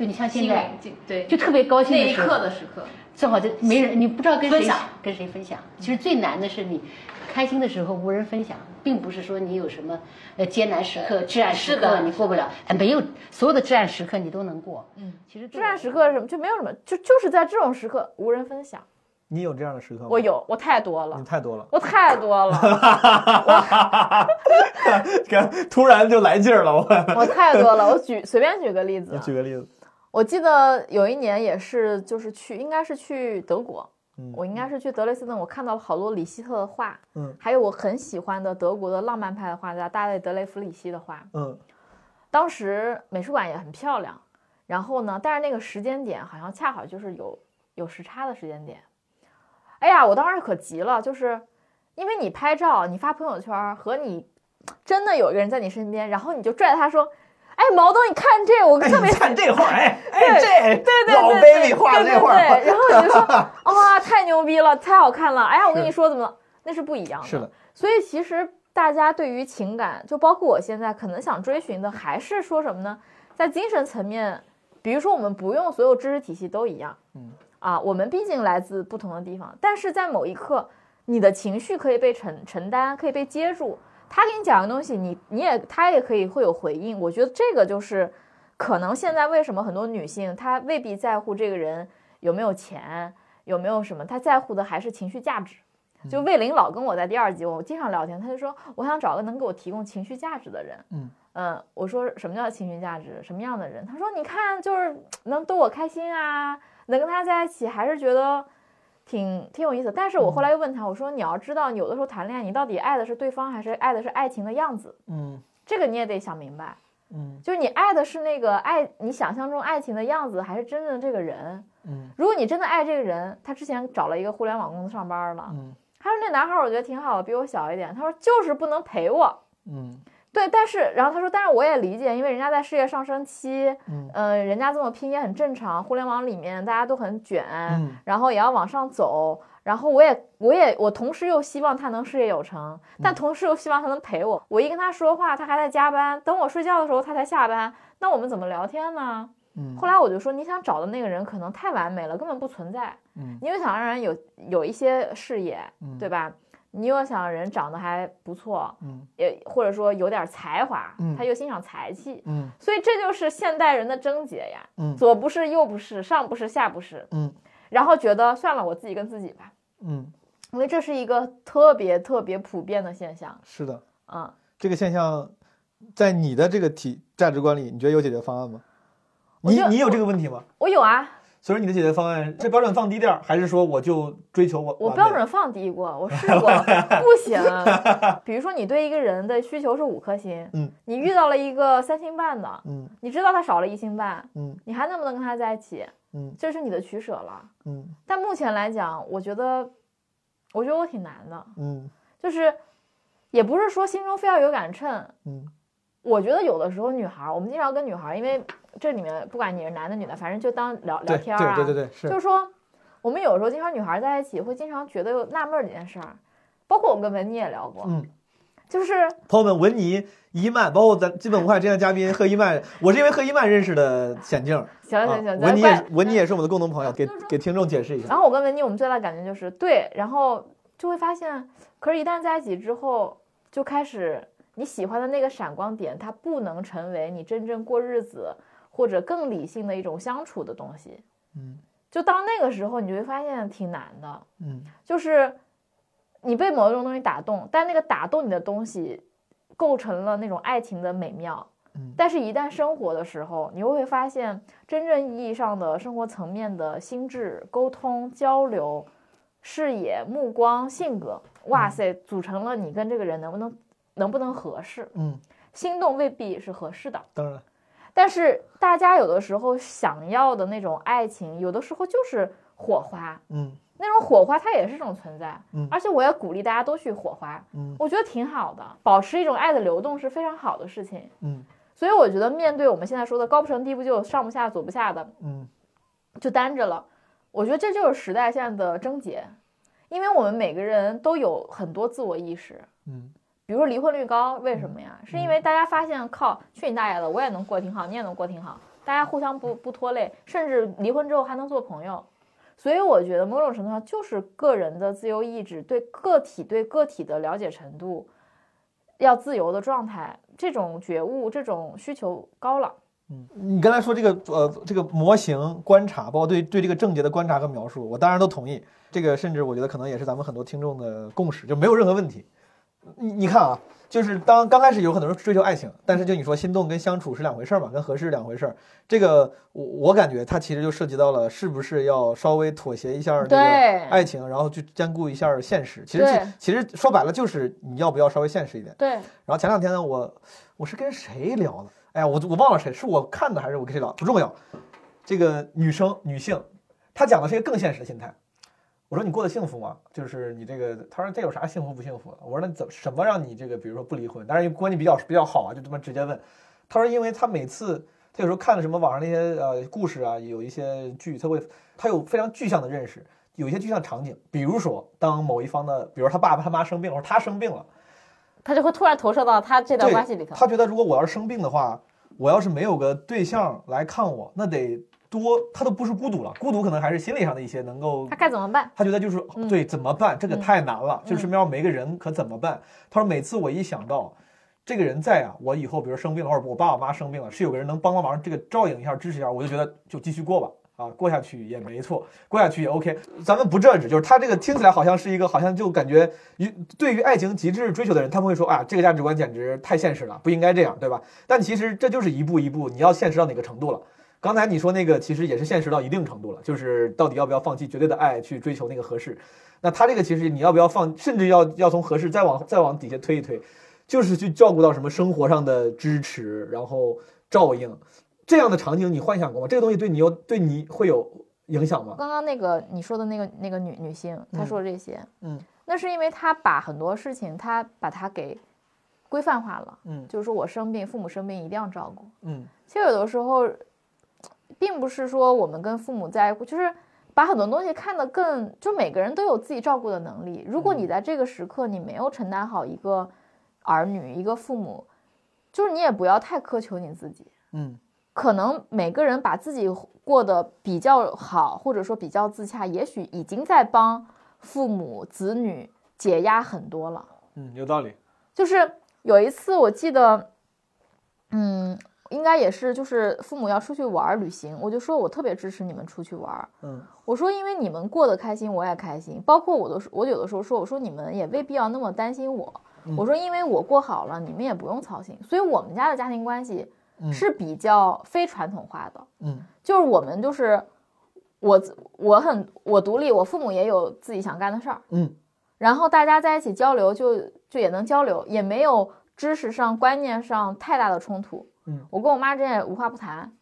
[SPEAKER 6] 就你像现在
[SPEAKER 4] 灵，对，
[SPEAKER 6] 就特别高兴
[SPEAKER 4] 那一
[SPEAKER 6] 的时候
[SPEAKER 4] 刻的时刻，
[SPEAKER 6] 正好就没人，你不知道跟谁
[SPEAKER 4] 分享
[SPEAKER 6] 跟谁分享。其实最难的是你开心的时候无人分享，并不是说你有什么呃艰难时刻、至暗时刻你过不了，哎，没有所有的至暗时刻你都能过。嗯，其实
[SPEAKER 3] 至暗时刻是什么？就没有什么，就就是在这种时刻无人分享。
[SPEAKER 2] 你有这样的时刻吗？
[SPEAKER 3] 我，有，我太多了
[SPEAKER 2] 你，太多了。
[SPEAKER 3] 我太多了，
[SPEAKER 2] 看，突然就来劲儿了。我
[SPEAKER 3] 我太多了。我举随便举个例子啊，
[SPEAKER 2] 举个例子，
[SPEAKER 3] 我记得有一年也是，就是去，应该是去德国，
[SPEAKER 2] 嗯
[SPEAKER 3] 我应该是去德累斯顿，我看到了好多里希特的画，
[SPEAKER 2] 嗯
[SPEAKER 3] 还有我很喜欢的德国的浪漫派的画家大卫·德雷弗里希的画。
[SPEAKER 2] 嗯
[SPEAKER 3] 当时美术馆也很漂亮，然后呢，但是那个时间点好像恰好就是有有时差的时间点。哎呀，我当时可急了，就是因为你拍照，你发朋友圈和你真的有一个人在你身边，然后你就拽他说：“哎，毛东，你看这，我特别
[SPEAKER 2] 看这画，哎 哎，
[SPEAKER 3] 对
[SPEAKER 2] 这
[SPEAKER 3] 对对
[SPEAKER 2] 老
[SPEAKER 3] 对
[SPEAKER 2] baby 画
[SPEAKER 3] 对
[SPEAKER 2] 这画，
[SPEAKER 3] 对对，然后你就说哇，太牛逼了，太好看了！哎呀，我跟你说怎么了，那是不一样的。
[SPEAKER 2] 是的，
[SPEAKER 3] 所以其实大家对于情感，就包括我现在可能想追寻的，还是说什么呢？在精神层面，比如说我们不用所有知识体系都一样，
[SPEAKER 2] 嗯
[SPEAKER 3] 啊，我们毕竟来自不同的地方，但是在某一刻，你的情绪可以被承承担，可以被接住。他给你讲的东西，你你也他也可以会有回应。我觉得这个就是可能现在为什么很多女性她未必在乎这个人有没有钱，有没有什么，她在乎的还是情绪价值。就魏玲老跟我在第二集，我经常聊天，他就说我想找个能给我提供情绪价值的人。
[SPEAKER 2] 嗯
[SPEAKER 3] 嗯，我说什么叫情绪价值？什么样的人？他说你看，就是能逗我开心啊，能跟他在一起，还是觉得挺挺有意思。但是我后来又问他，我说你要知道，有的时候谈恋爱，你到底爱的是对方，还是爱的是爱情的样子？
[SPEAKER 2] 嗯
[SPEAKER 3] 这个你也得想明白。
[SPEAKER 2] 嗯
[SPEAKER 3] 就是你爱的是那个爱你想象中爱情的样子，还是真正的这个人？
[SPEAKER 2] 嗯
[SPEAKER 3] 如果你真的爱这个人，他之前找了一个互联网公司上班了，
[SPEAKER 2] 嗯
[SPEAKER 3] 他说那男孩我觉得挺好的，比我小一点。他说就是不能陪我。
[SPEAKER 2] 嗯
[SPEAKER 3] 对，但是然后他说，但是我也理解，因为人家在事业上升期，
[SPEAKER 2] 嗯
[SPEAKER 3] 呃，人家这么拼也很正常。互联网里面大家都很卷，
[SPEAKER 2] 嗯
[SPEAKER 3] 然后也要往上走。然后我也我也我同时又希望他能事业有成，
[SPEAKER 2] 嗯
[SPEAKER 3] 但同时又希望他能陪我。我一跟他说话，他还在加班，等我睡觉的时候他才下班，那我们怎么聊天呢？
[SPEAKER 2] 嗯
[SPEAKER 3] 后来我就说，你想找的那个人可能太完美了，根本不存在。
[SPEAKER 2] 嗯
[SPEAKER 3] 你又想让人有有一些事业，
[SPEAKER 2] 嗯
[SPEAKER 3] 对吧？你又想人长得还不错，
[SPEAKER 2] 嗯。
[SPEAKER 3] 也或者说有点才华，
[SPEAKER 2] 嗯
[SPEAKER 3] 他又欣赏才气，
[SPEAKER 2] 嗯。
[SPEAKER 3] 所以这就是现代人的症结呀，
[SPEAKER 2] 嗯。
[SPEAKER 3] 左不是右不是，上不是下不是，
[SPEAKER 2] 嗯。
[SPEAKER 3] 然后觉得算了，我自己跟自己吧，
[SPEAKER 2] 嗯，
[SPEAKER 3] 因为这是一个特别特别普遍的现象，
[SPEAKER 2] 是的，
[SPEAKER 3] 嗯，
[SPEAKER 2] 这个现象在你的这个体价值观里，你觉得有解决方案吗？你你有这个问题吗？
[SPEAKER 3] 我有啊，
[SPEAKER 2] 所以你的解决方案是标准放低点儿，还是说我就追求我
[SPEAKER 3] 我标准放低过，我试过，不行。比如说你对一个人的需求是五颗星，
[SPEAKER 2] 嗯，
[SPEAKER 3] 你遇到了一个三星半的，
[SPEAKER 2] 嗯
[SPEAKER 3] 你知道他少了一星半，
[SPEAKER 2] 嗯
[SPEAKER 3] 你还能不能跟他在一起？
[SPEAKER 2] 嗯
[SPEAKER 3] 这是你的取舍了。
[SPEAKER 2] 嗯
[SPEAKER 3] 但目前来讲，我觉得，我觉得我挺难的，
[SPEAKER 2] 嗯
[SPEAKER 3] 就是也不是说心中非要有杆秤。
[SPEAKER 2] 嗯
[SPEAKER 3] 我觉得有的时候女孩儿，我们经常跟女孩儿，因为这里面不管你是男的女的，反正就当聊聊天儿啊，
[SPEAKER 2] 对对对对是
[SPEAKER 3] 就是说，我们有时候经常女孩儿在一起会经常觉得有纳闷儿这件事儿，包括我跟文妮也聊过，
[SPEAKER 2] 嗯，
[SPEAKER 3] 就是
[SPEAKER 2] 朋友们，文妮、伊曼，包括咱基本无害这样的嘉宾贺伊曼，我是因为贺伊曼认识的显静。啊
[SPEAKER 3] 行行行，
[SPEAKER 2] 文妮也文妮也是我们的共同朋友，给给听众解释一下。
[SPEAKER 3] 然后我跟文妮，我们最大的感觉就是对，然后就会发现，可是，一旦在一起之后，就开始你喜欢的那个闪光点，它不能成为你真正过日子或者更理性的一种相处的东西。
[SPEAKER 2] 嗯，
[SPEAKER 3] 就到那个时候，你就会发现挺难的，
[SPEAKER 2] 嗯
[SPEAKER 3] 就是你被某一种东西打动，但那个打动你的东西构成了那种爱情的美妙。
[SPEAKER 2] 嗯
[SPEAKER 3] 但是，一旦生活的时候，你又会发现，真正意义上的生活层面的心智、沟通、交流、视野、目光、性格，哇塞，组成了你跟这个人能不能能不能合适。
[SPEAKER 2] 嗯，
[SPEAKER 3] 心动未必是合适的，
[SPEAKER 2] 当然，
[SPEAKER 3] 但是大家有的时候想要的那种爱情，有的时候就是火花。
[SPEAKER 2] 嗯。
[SPEAKER 3] 那种火花它也是一种存在，
[SPEAKER 2] 嗯。
[SPEAKER 3] 而且我也鼓励大家都去火花，
[SPEAKER 2] 嗯。
[SPEAKER 3] 我觉得挺好的，保持一种爱的流动是非常好的事情。
[SPEAKER 2] 嗯。
[SPEAKER 3] 所以我觉得面对我们现在说的高不成低不就、上不下左不下的，
[SPEAKER 2] 嗯。
[SPEAKER 3] 就单着了，我觉得这就是时代现在的症结，因为我们每个人都有很多自我意识，
[SPEAKER 2] 嗯
[SPEAKER 3] 比如说离婚率高，为什么呀？是因为大家发现靠去你大爷的，我也能过挺好，你也能过挺好，大家互相不不拖累，甚至离婚之后还能做朋友。所以我觉得某种程度上就是个人的自由意志，对个体对个体的了解程度要自由的状态，这种觉悟、这种需求高了。
[SPEAKER 2] 嗯你刚才说这个呃这个模型观察，包括对对这个症结的观察和描述，我当然都同意。这个甚至我觉得可能也是咱们很多听众的共识，就没有任何问题。你你看啊，就是当刚开始有很多人追求爱情，但是就你说心动跟相处是两回事儿嘛，跟合适是两回事儿。这个我我感觉它其实就涉及到了是不是要稍微妥协一下这个爱情，然后去兼顾一下现实。其实
[SPEAKER 3] 对
[SPEAKER 2] 其实说白了就是你要不要稍微现实一点。
[SPEAKER 3] 对，
[SPEAKER 2] 然后前两天呢，我我是跟谁聊的？哎呀，我我忘了谁，是我看的还是我跟谁聊？不重要。这个女生女性，她讲的是一个更现实的心态。我说你过得幸福吗？就是你这个，他说这有啥幸福不幸福的？我说那怎么什么让你这个，比如说不离婚？当然关系比较比较好啊，就这么直接问。他说因为他每次他有时候看了什么网上那些呃故事啊，有一些剧，他会他有非常具象的认识，有一些具象场景，比如说当某一方的，比如他爸爸他妈生病，或者他生病了。
[SPEAKER 3] 他就会突然投射到他这段关系里头。
[SPEAKER 2] 他觉得如果我要是生病的话，我要是没有个对象来看我，那得多，他都不是孤独了，孤独可能还是心理上的一些能够
[SPEAKER 3] 他。该怎么办？
[SPEAKER 2] 他觉得就是
[SPEAKER 3] 嗯
[SPEAKER 2] 对怎么办，这个太难了，就
[SPEAKER 3] 是
[SPEAKER 2] 身边没个人可怎么办？他说每次我一想到这个人在啊，我以后比如生病了，或者我爸我妈生病了，是有个人能帮帮忙，这个照应一下、支持一下，我就觉得就继续过吧。啊，过下去也没错，过下去也 OK。咱们不 judge，就是他这个听起来好像是一个，好像就感觉于对于爱情极致追求的人，他们会说啊，这个价值观简直太现实了，不应该这样，对吧？但其实这就是一步一步，你要现实到哪个程度了？刚才你说那个其实也是现实到一定程度了，就是到底要不要放弃绝对的爱去追求那个合适？那他这个其实你要不要放，甚至要要从合适再往再往底下推一推，就是去照顾到什么生活上的支持，然后照应这样的场景，你幻想过吗？这个东西对你有对你会有影响吗？
[SPEAKER 3] 刚刚那个你说的那个那个女女性，她
[SPEAKER 2] 嗯
[SPEAKER 3] 说的这些，
[SPEAKER 2] 嗯，
[SPEAKER 3] 那是因为她把很多事情，她把它给规范化了。
[SPEAKER 2] 嗯
[SPEAKER 3] 就是说我生病，父母生病一定要照顾。
[SPEAKER 2] 嗯
[SPEAKER 3] 其实有的时候，并不是说我们跟父母在，就是把很多东西看得更，就每个人都有自己照顾的能力。如果你在这个时刻你没有承担好一个儿女、一个父母，就是你也不要太苛求你自己。
[SPEAKER 2] 嗯
[SPEAKER 3] 可能每个人把自己过得比较好，或者说比较自洽，也许已经在帮父母子女解压很多了。
[SPEAKER 2] 嗯，有道理。
[SPEAKER 3] 就是有一次我记得，嗯，应该也是就是父母要出去玩儿旅行，我就说我特别支持你们出去玩儿。
[SPEAKER 2] 嗯
[SPEAKER 3] 我说因为你们过得开心，我也开心。包括我都是我有的时候说，我说你们也未必要那么担心我。
[SPEAKER 2] 嗯
[SPEAKER 3] 我说因为我过好了，你们也不用操心。所以我们家的家庭关系
[SPEAKER 2] 嗯
[SPEAKER 3] 是比较非传统化的。
[SPEAKER 2] 嗯
[SPEAKER 3] 就是我们就是我自我很我独立，我父母也有自己想干的事儿，
[SPEAKER 2] 嗯
[SPEAKER 3] 然后大家在一起交流就就也能交流，也没有知识上观念上太大的冲突。
[SPEAKER 2] 嗯，
[SPEAKER 3] 我跟我妈之间也无话不谈，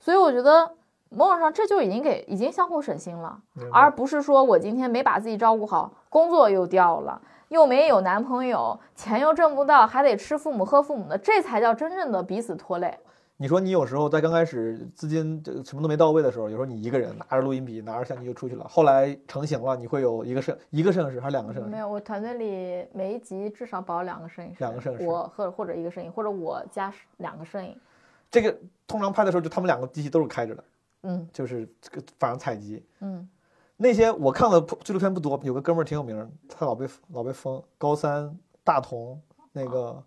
[SPEAKER 3] 所以我觉得某种上这就已经给已经相互省心了，而不是说我今天没把自己照顾好，工作又掉了。又没有男朋友，钱又挣不到，还得吃父母喝父母的，这才叫真正的彼此拖累。
[SPEAKER 2] 你说你有时候在刚开始资金这什么都没到位的时候，有时候你一个人拿着录音笔，拿着相机就出去了。后来成型了，你会有一个摄一个摄影师还是两个摄影师？
[SPEAKER 3] 没有，我团队里每一集至少保两个摄影师，
[SPEAKER 2] 两个摄影师
[SPEAKER 3] 我或或者一个摄影，或者我加两个摄影。
[SPEAKER 2] 这个通常拍的时候，就他们两个机器都是开着的，
[SPEAKER 3] 嗯
[SPEAKER 2] 就是这个反正采集
[SPEAKER 3] 嗯，
[SPEAKER 2] 那些我看了纪录片不多，有个哥们儿挺有名，他老被老被封，高三大同那个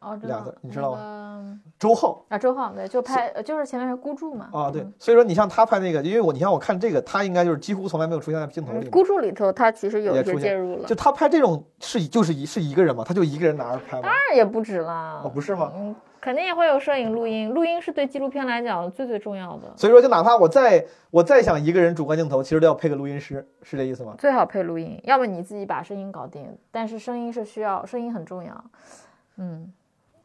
[SPEAKER 3] 哦，知道
[SPEAKER 2] 两个，你知道
[SPEAKER 3] 吗？
[SPEAKER 2] 周浩
[SPEAKER 3] 啊，周浩对，就拍呃就是前面是孤注嘛。
[SPEAKER 2] 啊，对
[SPEAKER 3] 嗯，
[SPEAKER 2] 所以说你像他拍那个，因为我你像我看这个，他应该就是几乎从来没有出现在镜头里
[SPEAKER 3] 嗯，孤注里头他其实有一些
[SPEAKER 2] 也出现
[SPEAKER 3] 介入了，
[SPEAKER 2] 就他拍这种是就是一是一个人嘛，他就一个人拿着拍嘛，
[SPEAKER 3] 当然也不止啦。
[SPEAKER 2] 哦不是吗？
[SPEAKER 3] 嗯，肯定也会有摄影、录音，录音是对纪录片来讲最最重要的，
[SPEAKER 2] 所以说就哪怕我再我再想一个人主观镜头，其实都要配个录音师，是这意思吗？
[SPEAKER 3] 最好配录音，要么你自己把声音搞定，但是声音是需要，声音很重要。嗯，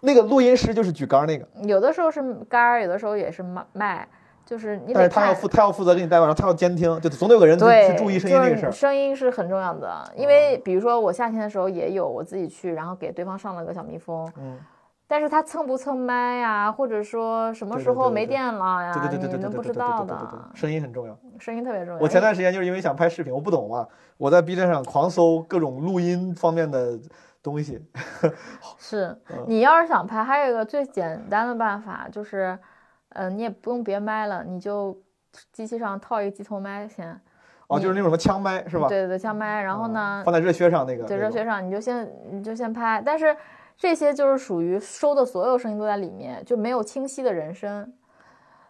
[SPEAKER 2] 那个录音师就是举杆儿那个，
[SPEAKER 3] 有的时候是杆儿，有的时候也是麦麦，就是你得
[SPEAKER 2] 但是他要负他要负责给你带完，然后他要监听，就总得有个人去注意声音这个事。
[SPEAKER 3] 声音是很重要的，因为比如说我夏天的时候也有我自己去，然后给对方上了个小蜜蜂，
[SPEAKER 2] 嗯，
[SPEAKER 3] 但是他蹭不蹭麦呀，或者说什么时候没电了呀，
[SPEAKER 2] 对对对对对
[SPEAKER 3] 你们
[SPEAKER 2] 对对对
[SPEAKER 3] 不知道的，
[SPEAKER 2] 声音很重要。
[SPEAKER 3] 声音特别重要。
[SPEAKER 2] 我前段时间就是因为想拍视频，我不懂嘛，我在 B 站上狂搜各种录音方面的东西。
[SPEAKER 3] 是
[SPEAKER 2] 嗯
[SPEAKER 3] 你要是想拍，还有一个最简单的办法就是，呃，你也不用别麦了，你就机器上套一个机头麦先，
[SPEAKER 2] 哦，就是那种什么枪麦是吧？
[SPEAKER 3] 对对对，像麦，然后呢，
[SPEAKER 2] 放在热靴上那个。
[SPEAKER 3] 对，热靴上你就先你就先拍，但是这些就是属于收的所有声音都在里面，就没有清晰的人声。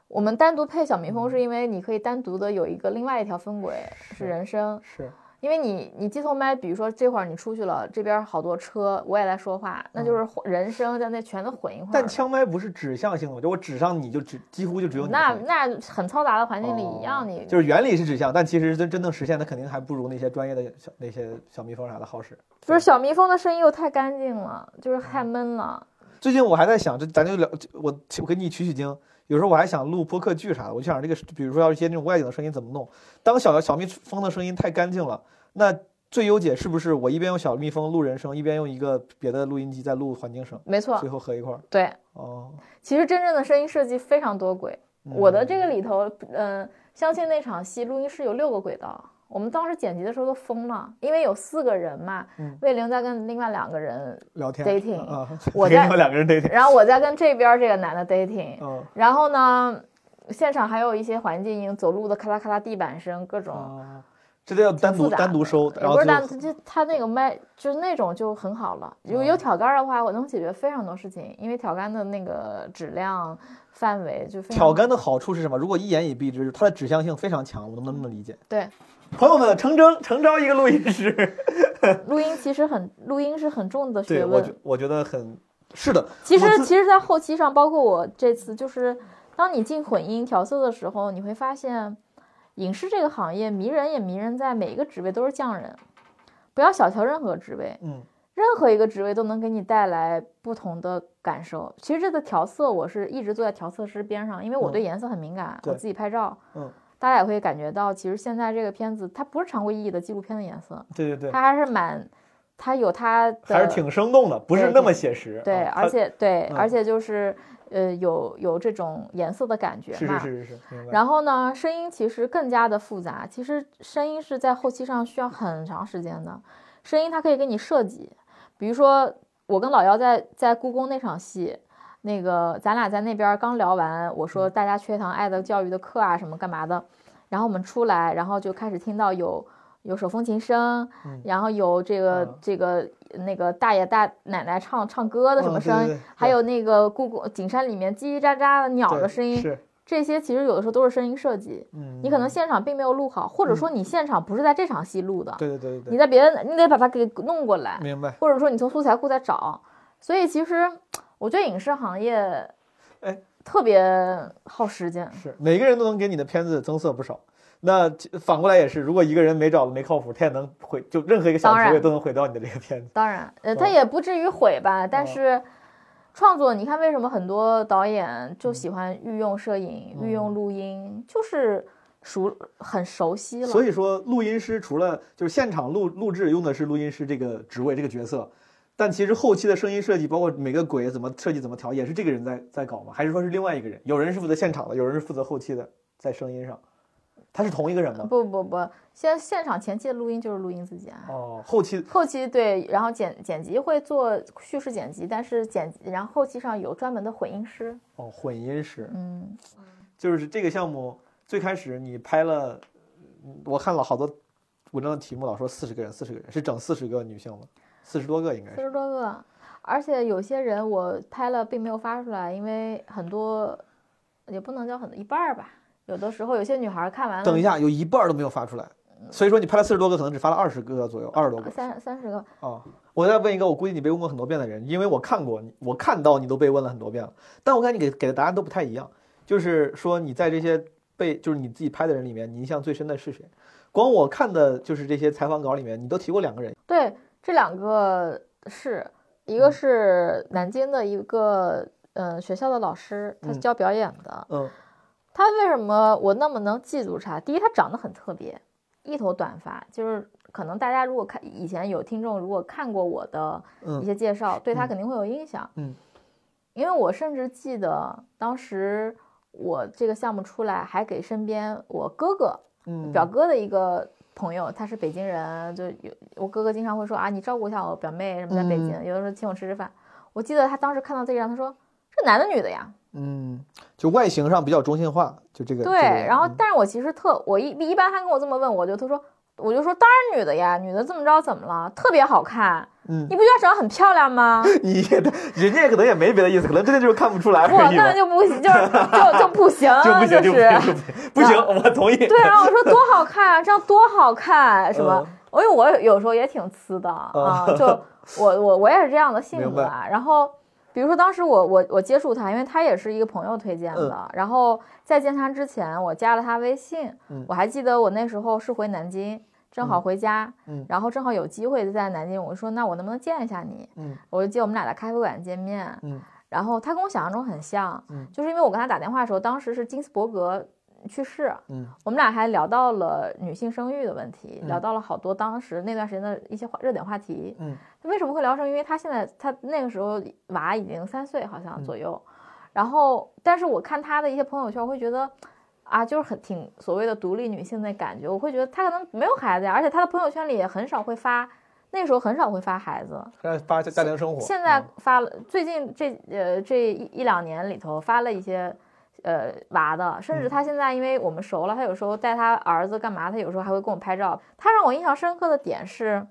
[SPEAKER 3] 我们单独配小蜜蜂，是因为你可以单独的有一个另外一条分轨是人声，
[SPEAKER 2] 是
[SPEAKER 3] 因为你你机头麦，比如说这会儿你出去了，这边好多车，我也在说话，那就是人声在那全都混一块儿。
[SPEAKER 2] 嗯但枪麦不是指向性的，就我指上你就只几乎就只有你
[SPEAKER 3] 那。那很嘈杂的环境里
[SPEAKER 2] 哦
[SPEAKER 3] 一样，你
[SPEAKER 2] 就是原理是指向，但其实真真正实现的肯定还不如那些专业的小那些小蜜蜂啥的好使。
[SPEAKER 3] 不是小蜜蜂的声音又太干净了，就是太闷了。
[SPEAKER 2] 最近我还在想，这咱就聊，我我给你取取经。有时候我还想录播客剧啥的，我就想这个，比如说要一些那种外景的声音怎么弄。当小小蜜蜂的声音太干净了，那最优解是不是我一边用小蜜蜂录人声，一边用一个别的录音机在录环境声，
[SPEAKER 3] 没错
[SPEAKER 2] 最，后合一块儿？
[SPEAKER 3] 对，
[SPEAKER 2] 哦，
[SPEAKER 3] 其实真正的声音设计非常多轨。
[SPEAKER 2] 嗯
[SPEAKER 3] 我的这个里头，嗯、相亲那场戏录音室有六个轨道，我们当时剪辑的时候都疯了，因为有四个人嘛，
[SPEAKER 2] 嗯
[SPEAKER 3] 魏玲在跟另外两个人，
[SPEAKER 2] 聊天
[SPEAKER 3] dating
[SPEAKER 2] 啊，
[SPEAKER 3] 我 在
[SPEAKER 2] 两个人 dating，
[SPEAKER 3] 然后我在跟这边这个男的 dating，
[SPEAKER 2] 嗯
[SPEAKER 3] 然后呢，现场还有一些环境音，走路的咔啦咔啦地板声，各种。
[SPEAKER 2] 啊，这都要单独单独收，
[SPEAKER 3] 也不是单，就他那个麦就是那种就很好了。有
[SPEAKER 2] 哦
[SPEAKER 3] 有挑杆的话，我能解决非常多事情，因为挑杆的那个质量范围就非常
[SPEAKER 2] 挑杆的好处是什么？如果一言以蔽之，它的指向性非常强，我能不能这么理解？
[SPEAKER 3] 对。
[SPEAKER 2] 朋友们，诚征诚招一个录音师，
[SPEAKER 3] 录音其实很录音是很重的学
[SPEAKER 2] 对我。我觉得很是的。
[SPEAKER 3] 其实其实，在后期上，包括我这次，就是当你进混音调色的时候，你会发现，影视这个行业迷人也迷人在每一个职位都是匠人，不要小瞧任何职位。
[SPEAKER 2] 嗯
[SPEAKER 3] 任何一个职位都能给你带来不同的感受。其实这个调色，我是一直坐在调色师边上，因为我对
[SPEAKER 2] 嗯
[SPEAKER 3] 颜色很敏感，我自己拍照，
[SPEAKER 2] 嗯，
[SPEAKER 3] 大家也会感觉到，其实现在这个片子它不是常规意义的纪录片的颜色，
[SPEAKER 2] 对对对，
[SPEAKER 3] 它还是蛮，它有它的，
[SPEAKER 2] 还是挺生动的，不是那么写实。
[SPEAKER 3] 对，
[SPEAKER 2] 啊
[SPEAKER 3] 而且对，
[SPEAKER 2] 嗯
[SPEAKER 3] 而且就是呃有有这种颜色的感觉嘛。
[SPEAKER 2] 是是是是，
[SPEAKER 3] 然后呢，声音其实更加的复杂。其实声音是在后期上需要很长时间的，声音它可以给你设计，比如说我跟老姚在在故宫那场戏，那个咱俩在那边刚聊完，我
[SPEAKER 2] 嗯。
[SPEAKER 3] 说大家缺一堂爱的教育的课啊什么干嘛的，然后我们出来，然后就开始听到有有手风琴声，
[SPEAKER 2] 嗯
[SPEAKER 3] 然后有这个、
[SPEAKER 2] 啊
[SPEAKER 3] 这个那个大爷大奶奶唱唱歌的什
[SPEAKER 2] 嗯
[SPEAKER 3] 么声音，
[SPEAKER 2] 对对对
[SPEAKER 3] 还有那个故宫景山里面叽叽喳喳的鸟的声音，
[SPEAKER 2] 是，
[SPEAKER 3] 这些其实有的时候都是声音设计，
[SPEAKER 2] 嗯，
[SPEAKER 3] 你可能现场并没有录好，或者说你现场不是在这场戏录的，
[SPEAKER 2] 对对对对对，
[SPEAKER 3] 你在别的你得把它给弄过来，
[SPEAKER 2] 明白。
[SPEAKER 3] 或者说你从素材库再找。所以其实我觉得影视行业，
[SPEAKER 2] 哎，
[SPEAKER 3] 特别耗时间。
[SPEAKER 2] 是每个人都能给你的片子增色不少。那反过来也是，如果一个人没找的没靠谱，他也能毁，就任何一个小职位都能毁掉你的这个片子。
[SPEAKER 3] 当然，呃，他也不至于毁吧，但
[SPEAKER 2] 嗯
[SPEAKER 3] 是创作，你看为什么很多导演就喜欢御用摄影、御用录音，就是熟很熟悉了。
[SPEAKER 2] 所以说，录音师除了就是现场录录制用的是录音师这个职位这个角色，但其实后期的声音设计，包括每个轨怎么设计、怎么调，也是这个人在在搞吗？还是说是另外一个人？有人是负责现场的，有人是负责后期的，在声音上，他是同一个人吗？
[SPEAKER 3] 不不不，现现场前期的录音就是录音自己啊。
[SPEAKER 2] 哦，后期
[SPEAKER 3] 后期对，然后剪剪辑会做叙事剪辑，但是剪然后后期上有专门的混音师。
[SPEAKER 2] 哦混音师，
[SPEAKER 3] 嗯，
[SPEAKER 2] 就是这个项目最开始你拍了，嗯我看了好多文章的题目，老说四十个人，四十个人是整四十个女性吗？四十多个应该
[SPEAKER 3] 四。十多个，而且有些人我拍了并没有发出来，因为很多也不能叫很多一半儿吧。有的时候有些女孩看完了，
[SPEAKER 2] 等一下，有一半儿都没有发出来，所以说你拍了四十多个，可能只发了二十个左右，二十多个。
[SPEAKER 3] 三三十个，
[SPEAKER 2] 哦，我再问一个，我估计你被问过很多遍的人，因为我看过你，我看到你都被问了很多遍了，但我看你给给的答案都不太一样。就是说你在这些被就是你自己拍的人里面，你印象最深的是谁？光我看的就是这些采访稿里面，你都提过两个人，
[SPEAKER 3] 对，这两个是一
[SPEAKER 2] 嗯
[SPEAKER 3] 个是南京的一个呃学校的老师，他教表演的。
[SPEAKER 2] 嗯
[SPEAKER 3] 他为什么我那么能记住他？第一，他长得很特别，一头短发，就是可能大家如果看以前有听众如果看过我的一
[SPEAKER 2] 嗯
[SPEAKER 3] 些介绍，对他
[SPEAKER 2] 嗯
[SPEAKER 3] 肯定会有印象。
[SPEAKER 2] 嗯，
[SPEAKER 3] 因为我甚至记得当时我这个项目出来，还给身边我哥哥
[SPEAKER 2] 嗯，
[SPEAKER 3] 表哥的一个朋友，他是北京人，就有我哥哥经常会说啊，你照顾一下我表妹什么在北京，
[SPEAKER 2] 嗯
[SPEAKER 3] 有的时候请我吃吃饭。我记得他当时看到这张，他说这男的女的呀？
[SPEAKER 2] 嗯，就外形上比较中性化，就这个。
[SPEAKER 3] 对，
[SPEAKER 2] 这个
[SPEAKER 3] 然后
[SPEAKER 2] 嗯
[SPEAKER 3] 但是我其实特我一一般他跟我这么问，我就他说我就说当然女的呀，女的这么着怎么了？特别好看，
[SPEAKER 2] 嗯
[SPEAKER 3] 你不觉得长得很漂亮吗？
[SPEAKER 2] 你也人家可能也没别的意思，可能真的就是看不出来
[SPEAKER 3] 不，那。就不行，就是 就就不行，
[SPEAKER 2] 就不行，
[SPEAKER 3] 就
[SPEAKER 2] 就不行，我同意。
[SPEAKER 3] 对，然后我说多好看啊，这样多好看，什么？
[SPEAKER 2] 嗯
[SPEAKER 3] 因为我有时候也挺呲的啊，就我我我也是这样的性格啊。然后比如说当时我我我接触他，因为他也是一个朋友推荐的，然后在见他之前，我加了他微信，
[SPEAKER 2] 嗯。
[SPEAKER 3] 我还记得我那时候是回南京。正好回家，
[SPEAKER 2] 嗯。
[SPEAKER 3] 然后正好有机会在南京，我说那我能不能见一下你？
[SPEAKER 2] 嗯。
[SPEAKER 3] 我就记得我们俩在咖啡馆见面，
[SPEAKER 2] 嗯。
[SPEAKER 3] 然后他跟我想象中很像，
[SPEAKER 2] 嗯。
[SPEAKER 3] 就是因为我跟他打电话的时候，当时是金斯伯格去世，
[SPEAKER 2] 嗯
[SPEAKER 3] 我们俩还聊到了女性生育的问题，
[SPEAKER 2] 嗯
[SPEAKER 3] 聊到了好多当时那段时间的一些话热点话题。
[SPEAKER 2] 嗯
[SPEAKER 3] 为什么会聊生育？因为他现在他那个时候娃已经三岁好像
[SPEAKER 2] 嗯
[SPEAKER 3] 左右，然后但是我看他的一些朋友圈，我会觉得。啊，就是很挺所谓的独立女性的感觉，我会觉得他可能没有孩子呀，而且他的朋友圈里也很少会发，那时候很少会发孩子，
[SPEAKER 2] 还发家家庭生活。
[SPEAKER 3] 现在
[SPEAKER 2] 嗯
[SPEAKER 3] 发了，最近这呃这一一两年里头发了一些呃娃的，甚至他现在因为我们熟了，他有时候带他儿子干嘛，他有时候还会跟我拍照。他让我印象深刻的点是，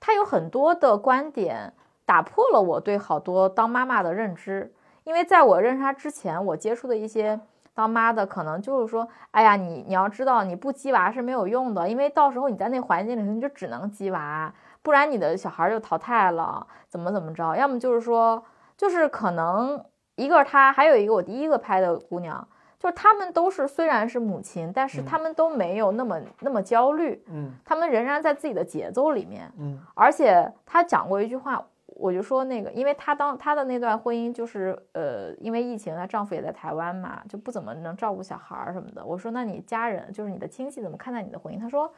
[SPEAKER 3] 他有很多的观点打破了我对好多当妈妈的认知，因为在我认识他之前，我接触的一些。当妈的可能就是说，哎呀，你你要知道，你不鸡娃是没有用的，因为到时候你在那环境里头，你就只能鸡娃，不然你的小孩就淘汰了，怎么怎么着？要么就是说，就是可能一个是她，还有一个我第一个拍的姑娘，就是她们都是虽然是母亲，但是她们都没有那么那么焦虑，
[SPEAKER 2] 嗯
[SPEAKER 3] 她们仍然在自己的节奏里面。
[SPEAKER 2] 嗯
[SPEAKER 3] 而且她讲过一句话，我就说那个，因为她当她的那段婚姻就是呃，因为疫情，她丈夫也在台湾嘛，就不怎么能照顾小孩儿什么的。我说那你家人就是你的亲戚怎么看待你的婚姻？她说。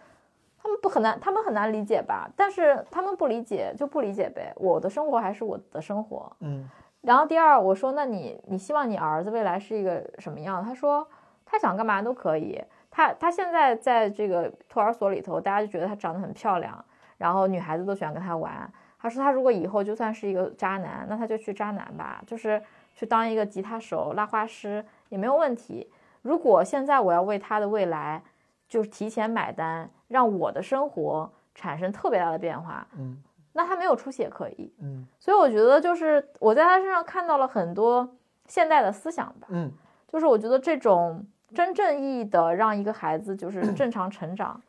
[SPEAKER 3] 他们不很难，他们很难理解吧？但是他们不理解就不理解呗。我的生活还是我的生活。
[SPEAKER 2] 嗯
[SPEAKER 3] 然后第二，我说那你你希望你儿子未来是一个什么样？他说他想干嘛都可以。他他现在在这个托儿所里头，大家就觉得他长得很漂亮，然后女孩子都喜欢跟他玩。他说他如果以后就算是一个渣男，那他就去渣男吧，就是去当一个吉他手、拉花师也没有问题。如果现在我要为他的未来就是提前买单，让我的生活产生特别大的变化，
[SPEAKER 2] 嗯
[SPEAKER 3] 那他没有出血可以。
[SPEAKER 2] 嗯
[SPEAKER 3] 所以我觉得，就是我在他身上看到了很多现代的思想吧。
[SPEAKER 2] 嗯
[SPEAKER 3] 就是我觉得这种真正意义的让一个孩子就是 正常成长，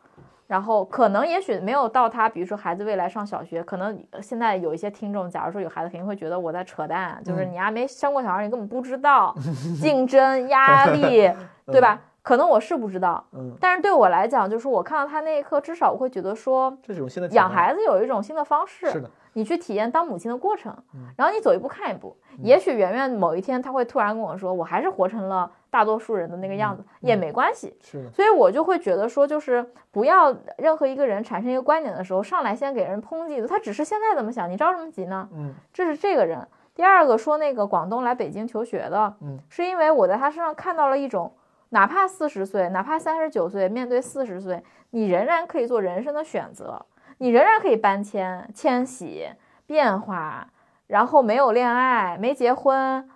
[SPEAKER 3] 然后可能也许没有到他，比如说孩子未来上小学，可能现在有一些听众，假如说有孩子，肯定会觉得我在扯淡，就是
[SPEAKER 2] 嗯
[SPEAKER 3] 你还没生过小孩，你根本不知道 竞争压力，对吧？可能我是不知道，
[SPEAKER 2] 嗯，
[SPEAKER 3] 但是对我来讲，就是我看到他那一刻，至少我会觉得说，
[SPEAKER 2] 这种新的
[SPEAKER 3] 养孩子有一种新的方式，
[SPEAKER 2] 是的，
[SPEAKER 3] 你去体验当母亲的过程
[SPEAKER 2] 嗯，
[SPEAKER 3] 然后你走一步看一步。也许圆圆某一天他会突然跟我说，我还是活成了大多数人的那个样子，也没关系。
[SPEAKER 2] 是的，
[SPEAKER 3] 所以我就会觉得说，就是不要任何一个人产生一个观点的时候，上来先给人抨击的，他只是现在怎么想，你着什么急呢？
[SPEAKER 2] 嗯
[SPEAKER 3] 这是这个人。第二个说那个广东来北京求学的，
[SPEAKER 2] 嗯，
[SPEAKER 3] 是因为我在他身上看到了一种，哪怕四十岁，哪怕三十九岁，面对四十岁，你仍然可以做人生的选择，你仍然可以搬迁、迁徙、变化，然后没有恋爱，没结婚，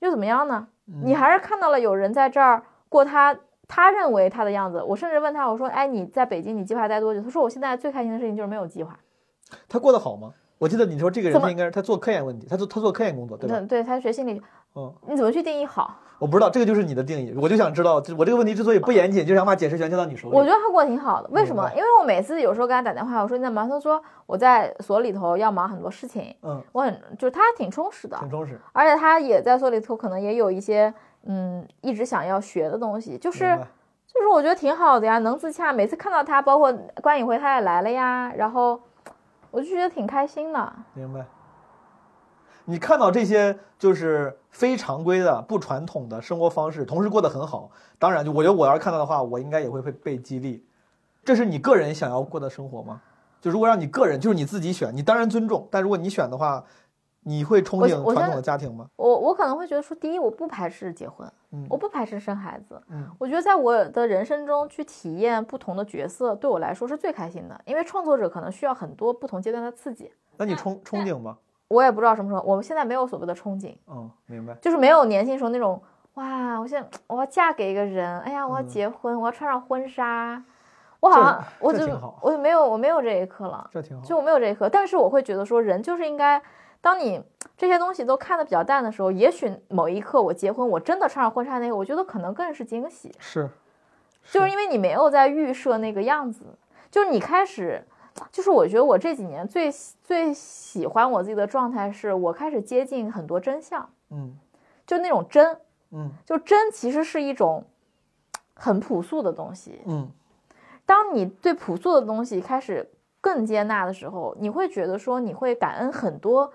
[SPEAKER 3] 又怎么样呢？你还是看到了有人在这儿过他他认为他的样子。我甚至问他，我说：“哎，你在北京，你计划待多久？”他说：“我现在最开心的事情就是没有计划。
[SPEAKER 2] 他过得好吗？我记得你说这个人他应该是他做科研问题，他做他做科研工作，对吧
[SPEAKER 3] 对？对，他学心理，
[SPEAKER 2] 嗯，
[SPEAKER 3] 你怎么去定义好？
[SPEAKER 2] 我不知道，这个就是你的定义，我就想知道，就我这个问题之所以不严谨，就是想把解释权交到你手里。
[SPEAKER 3] 我觉得他过得挺好的，为什么因为我每次有时候给他打电话，我说你在忙，他说我在所里头要忙很多事情，
[SPEAKER 2] 嗯，
[SPEAKER 3] 我很就是他挺充实的，
[SPEAKER 2] 挺充实，
[SPEAKER 3] 而且他也在所里头可能也有一些嗯一直想要学的东西，就是就是我觉得挺好的呀，能自洽。每次看到他，包括关颖辉他也来了呀，然后我就觉得挺开心的。
[SPEAKER 2] 明白。你看到这些就是非常规的、不传统的生活方式，同时过得很好，当然，就我觉得我要是看到的话，我应该也会被被激励。这是你个人想要过的生活吗？就如果让你个人，就是你自己选，你当然尊重，但如果你选的话，你会憧憬传统的家庭吗？
[SPEAKER 3] 我我可能会觉得说，第一，我不排斥结婚，
[SPEAKER 2] 嗯
[SPEAKER 3] 我不排斥生孩子。
[SPEAKER 2] 嗯
[SPEAKER 3] 我觉得在我的人生中去体验不同的角色，对我来说是最开心的，因为创作者可能需要很多不同阶段的刺激。
[SPEAKER 2] 那你憧憧憬吗？
[SPEAKER 3] 我也不知道什么时候，我们现在没有所谓的憧憬，
[SPEAKER 2] 嗯，明白。
[SPEAKER 3] 就是没有年轻时候那种哇，我现在我要嫁给一个人，哎呀，我要
[SPEAKER 2] 嗯
[SPEAKER 3] 结婚，我要穿上婚纱，我好像我就我就没有我没有这一刻了，
[SPEAKER 2] 这挺好。
[SPEAKER 3] 就我没有这一刻，但是我会觉得说，人就是应该，当你这些东西都看得比较淡的时候，也许某一刻我结婚，我真的穿上婚纱那个，我觉得可能更是惊喜，
[SPEAKER 2] 是，
[SPEAKER 3] 就是因为你没有在预设那个样子，就是你开始，就是我觉得我这几年最最喜欢我自己的状态是，我开始接近很多真相，
[SPEAKER 2] 嗯。
[SPEAKER 3] 就那种真，
[SPEAKER 2] 嗯。
[SPEAKER 3] 就真其实是一种很朴素的东西，
[SPEAKER 2] 嗯。
[SPEAKER 3] 当你对朴素的东西开始更接纳的时候，你会觉得说你会感恩很多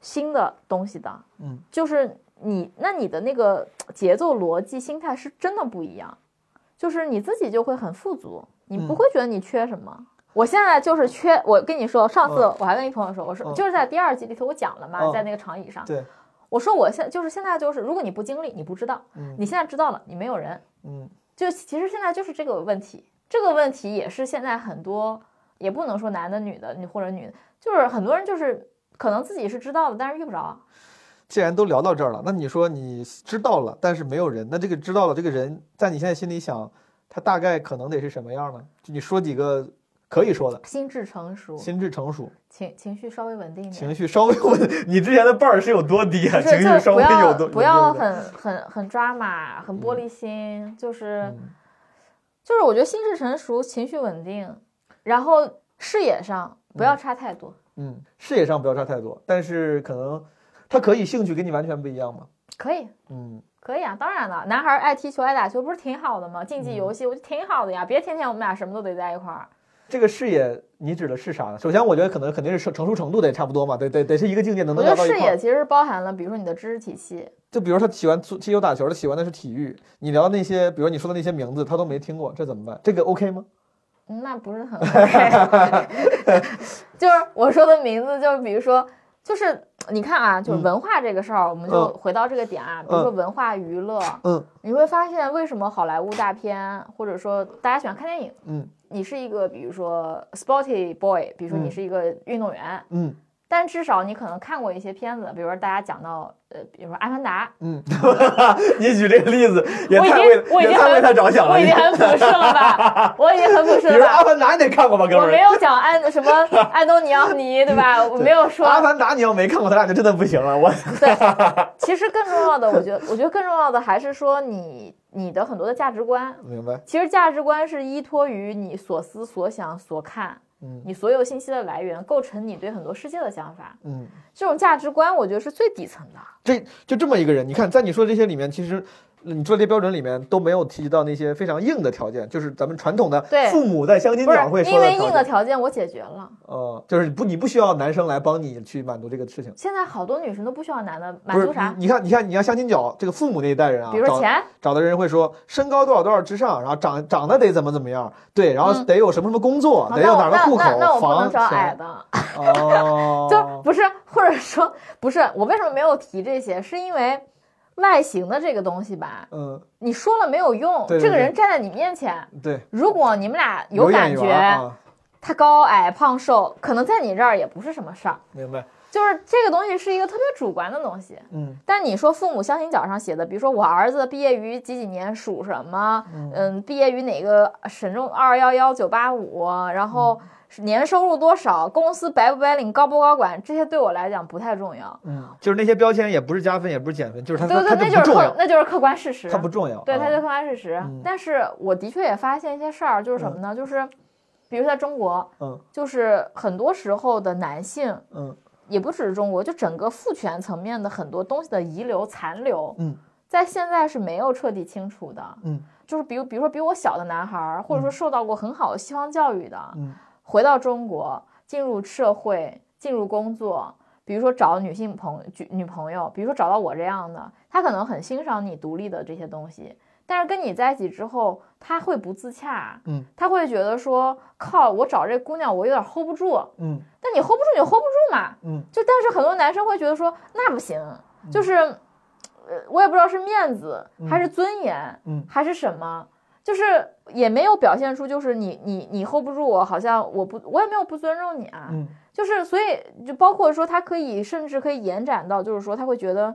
[SPEAKER 3] 新的东西的，
[SPEAKER 2] 嗯，
[SPEAKER 3] 就是你那你的那个节奏、逻辑、心态是真的不一样，就是你自己就会很富足，你不
[SPEAKER 2] 嗯
[SPEAKER 3] 会觉得你缺什么。我现在就是缺，我跟你说，上次
[SPEAKER 2] 嗯。
[SPEAKER 3] 我还跟一朋友说，我说
[SPEAKER 2] 嗯。
[SPEAKER 3] 就是在第二集里头我讲了嘛，
[SPEAKER 2] 嗯。
[SPEAKER 3] 在那个长椅上，
[SPEAKER 2] 对，
[SPEAKER 3] 我说我现就是现在就是，如果你不经历，你不知道，
[SPEAKER 2] 嗯。
[SPEAKER 3] 你现在知道了，你没有人，
[SPEAKER 2] 嗯。
[SPEAKER 3] 就其实现在就是这个问题，这个问题也是现在很多，也不能说男的女的，你或者女的，就是很多人就是可能自己是知道的，但是遇不着。
[SPEAKER 2] 既然都聊到这儿了，那你说你知道了，但是没有人，那这个知道了这个人，在你现在心里想，他大概可能得是什么样呢？就你说几个可以说的，
[SPEAKER 3] 心智成熟，
[SPEAKER 2] 心智成熟，
[SPEAKER 3] 情情绪稍微稳定一点，
[SPEAKER 2] 情绪稍微稳，你之前的 bar 是有多低啊？情绪稍微有
[SPEAKER 3] 不要
[SPEAKER 2] 多
[SPEAKER 3] 不要很很很抓马，很玻璃心，就是、
[SPEAKER 2] 嗯
[SPEAKER 3] 就是我觉得心智成熟，情绪稳定，然后视野上不要差太多，
[SPEAKER 2] 嗯，视野上不要差太多，但是可能他可以兴趣跟你完全不一样吗。
[SPEAKER 3] 可以。
[SPEAKER 2] 嗯，
[SPEAKER 3] 可以啊，当然了，男孩爱踢球、爱打球，不是挺好的吗？竞技游戏，我觉得挺好的呀，别天天我们俩什么都得在一块儿。
[SPEAKER 2] 这个视野你指的是啥呢？首先，我觉得可能肯定是成成熟程度得差不多嘛，得得得是一个境界能
[SPEAKER 3] 我
[SPEAKER 2] 能聊到一块儿。
[SPEAKER 3] 觉得视野其实包含了，比如说你的知识体系，
[SPEAKER 2] 就比如他喜欢足踢球打球，他喜欢的是体育，你聊那些，比如你说的那些名字，他都没听过，这怎么办？这个 OK 吗？
[SPEAKER 3] 嗯那不是很 OK。就是我说的名字，就是比如说，就是你看啊，就是
[SPEAKER 2] 嗯
[SPEAKER 3] 文化这个事儿，我们就
[SPEAKER 2] 嗯
[SPEAKER 3] 回到这个点啊，比如说文化娱乐，
[SPEAKER 2] 嗯
[SPEAKER 3] 你会发现为什么好莱坞大片，或者说大家喜欢看电影，
[SPEAKER 2] 嗯
[SPEAKER 3] 你是一个比如说 sporty boy，比如说你
[SPEAKER 2] 嗯。
[SPEAKER 3] 是一个运动员，
[SPEAKER 2] 嗯
[SPEAKER 3] 但至少你可能看过一些片子，比如说大家讲到，呃，比如说《阿凡达
[SPEAKER 2] 嗯，你举这个例子也
[SPEAKER 3] 我已经
[SPEAKER 2] 太为也太
[SPEAKER 3] 我已经很
[SPEAKER 2] 为他着》，想了。
[SPEAKER 3] 我已经很朴实了吧？我已经很朴实
[SPEAKER 2] 比如
[SPEAKER 3] 了《
[SPEAKER 2] 阿
[SPEAKER 3] 吧？
[SPEAKER 2] 凡达》你得看过吧，哥们儿？
[SPEAKER 3] 我没有讲安什么 安东尼奥尼，对吧？我没有说。
[SPEAKER 2] 阿凡达》，你要没看过，咱俩就真的不行了。我
[SPEAKER 3] 对，其实更重要的，我觉得，我觉得更重要的还是说你你的很多的价值观。
[SPEAKER 2] 明白。
[SPEAKER 3] 其实价值观是依托于你所思所想所看，
[SPEAKER 2] 嗯
[SPEAKER 3] 你所有信息的来源，构成你对很多世界的想法。
[SPEAKER 2] 嗯，
[SPEAKER 3] 这种价值观，我觉得是最底层的。
[SPEAKER 2] 这就这么一个人，你看，在你说的这些里面，其实你说这些标准里面都没有提及到那些非常硬的条件，就是咱们传统的
[SPEAKER 3] 对
[SPEAKER 2] 父母在相亲角会说
[SPEAKER 3] 因为硬的
[SPEAKER 2] 条件。
[SPEAKER 3] 我解决了，
[SPEAKER 2] 呃，就是不，你不需要男生来帮你去满足这个事情。
[SPEAKER 3] 现在好多女生都不需要男的满足啥，
[SPEAKER 2] 你，看，你看，你要相亲角，这个父母那一代人啊，
[SPEAKER 3] 比如说钱，
[SPEAKER 2] 找的人会说身高多少多少之上，然后长长得得怎么怎么样，对，然后
[SPEAKER 3] 嗯
[SPEAKER 2] 得有什么什么工作，
[SPEAKER 3] 好
[SPEAKER 2] 得有哪儿的
[SPEAKER 3] 那
[SPEAKER 2] 户口
[SPEAKER 3] 我那我不能
[SPEAKER 2] 房
[SPEAKER 3] 找矮
[SPEAKER 2] 钱。
[SPEAKER 3] 的，
[SPEAKER 2] 哦，
[SPEAKER 3] 就不是，或者说不是，我为什么没有提这些？是因为外形的这个东西吧，
[SPEAKER 2] 嗯，
[SPEAKER 3] 你说了没有用。
[SPEAKER 2] 对对
[SPEAKER 3] 这个人站在你面前，
[SPEAKER 2] 对，
[SPEAKER 3] 如果你们俩
[SPEAKER 2] 有
[SPEAKER 3] 感觉，
[SPEAKER 2] 啊，
[SPEAKER 3] 他高矮胖瘦，可能在你这儿也不是什么事儿。
[SPEAKER 2] 明白？
[SPEAKER 3] 就是这个东西是一个特别主观的东西。
[SPEAKER 2] 嗯
[SPEAKER 3] 但你说父母相亲角上写的，比如说我儿子毕业于几几年，属什么，嗯，毕业于哪个省重二幺幺九八五，然
[SPEAKER 2] 嗯
[SPEAKER 3] 后是年收入多少，公司白不白领，高不高管，这些对我来讲不太重要。
[SPEAKER 2] 嗯，就是那些标签也不是加分，也不是减分，就是他
[SPEAKER 3] 对对，
[SPEAKER 2] 它
[SPEAKER 3] 那就是客那就是客观事实。
[SPEAKER 2] 它不重要。
[SPEAKER 3] 对，
[SPEAKER 2] 啊
[SPEAKER 3] 它就是客观事实。
[SPEAKER 2] 嗯
[SPEAKER 3] 但是我的确也发现一些事儿，就是什么呢？就是比如在中国，
[SPEAKER 2] 嗯
[SPEAKER 3] 就是很多时候的男性，
[SPEAKER 2] 嗯
[SPEAKER 3] 也不只是中国，就整个父权层面的很多东西的遗留残留，
[SPEAKER 2] 嗯
[SPEAKER 3] 在现在是没有彻底清除的。
[SPEAKER 2] 嗯
[SPEAKER 3] 就是比如比如说比我小的男孩儿，或者说受到过很好的西方教育的，
[SPEAKER 2] 嗯
[SPEAKER 3] 回到中国，进入社会，进入工作，比如说找女性朋女女朋友，比如说找到我这样的，他可能很欣赏你独立的这些东西，但是跟你在一起之后，他会不自洽，
[SPEAKER 2] 嗯，
[SPEAKER 3] 他会觉得说，靠，我找这姑娘我有点 hold 不住，
[SPEAKER 2] 嗯。
[SPEAKER 3] 但你 hold 不住你就 hold 不住嘛，
[SPEAKER 2] 嗯。
[SPEAKER 3] 就但是很多男生会觉得说那不行，就是，呃，我也不知道是面子还是尊严，
[SPEAKER 2] 嗯。
[SPEAKER 3] 还是什么，就是也没有表现出就是你你你 hold 不住我，好像我不我也没有不尊重你啊，
[SPEAKER 2] 嗯
[SPEAKER 3] 就是所以就包括说他可以甚至可以延展到就是说他会觉得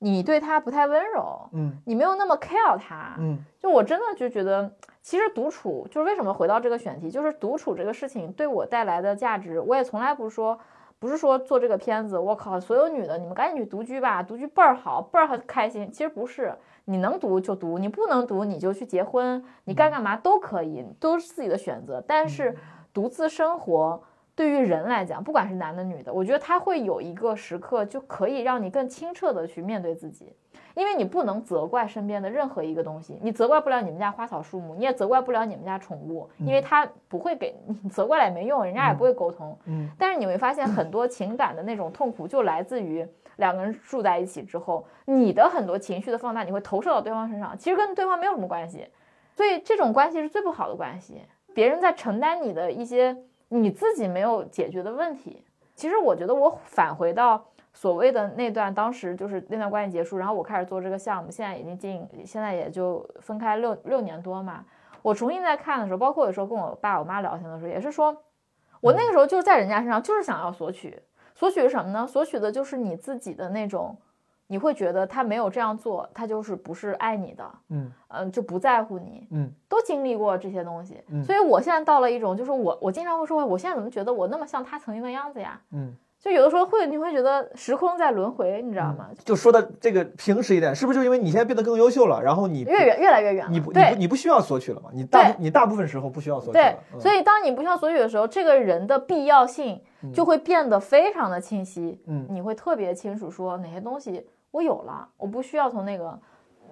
[SPEAKER 3] 你对他不太温柔，
[SPEAKER 2] 嗯
[SPEAKER 3] 你没有那么 care 他，
[SPEAKER 2] 嗯
[SPEAKER 3] 就我真的就觉得，其实独处就是为什么回到这个选题，就是独处这个事情对我带来的价值，我也从来不说，不是说做这个片子，我靠，所有女的你们赶紧去独居吧，独居倍儿好，倍儿开心。其实不是，你能读就读，你不能读你就去结婚，你该干嘛都可以，都是自己的选择。但是独自生活。对于人来讲，不管是男的女的，我觉得他会有一个时刻，就可以让你更清澈的去面对自己。因为你不能责怪身边的任何一个东西，你责怪不了你们家花草树木，你也责怪不了你们家宠物，因为它不会给 你责怪了也没用，人家也不会沟通。
[SPEAKER 2] 嗯，
[SPEAKER 3] 但是你会发现很多情感的那种痛苦，就来自于两个人住在一起之后，你的很多情绪的放大，你会投射到对方身上，其实跟对方没有什么关系，所以这种关系是最不好的关系。别人在承担你的一些你自己没有解决的问题。其实我觉得我返回到。所谓的那段，当时就是那段关系结束，然后我开始做这个项目，现在已经进，现在也就分开六六年多嘛。我重新再看的时候，包括有时候跟我爸我妈聊天的时候，也是说，我那个时候就是在人家身上，就是想要索取，索取是什么呢？索取的就是你自己的那种，你会觉得他没有这样做，他就是不是爱你的，
[SPEAKER 2] 嗯
[SPEAKER 3] 嗯，就不在乎你，
[SPEAKER 2] 嗯，
[SPEAKER 3] 都经历过这些东西，
[SPEAKER 2] 嗯
[SPEAKER 3] 所以我现在到了一种，就是我我经常会说，我现在怎么觉得我那么像他曾经的样子呀？
[SPEAKER 2] 嗯。
[SPEAKER 3] 就有的时候会，你会觉得时空在轮回，你知道吗？
[SPEAKER 2] 就说的这个平实一点，是不是就因为你现在变得更优秀了，然后你
[SPEAKER 3] 越远越来越远了，
[SPEAKER 2] 你不你
[SPEAKER 3] 对
[SPEAKER 2] 不你不需要索取了嘛？你大
[SPEAKER 3] 对
[SPEAKER 2] 你大部分时候不需要索取
[SPEAKER 3] 对，，
[SPEAKER 2] 嗯
[SPEAKER 3] 所以当你不需要索取的时候，这个人的必要性就会变得非常的清晰，
[SPEAKER 2] 嗯
[SPEAKER 3] 你会特别清楚说哪些东西我有了，我不需要从那个，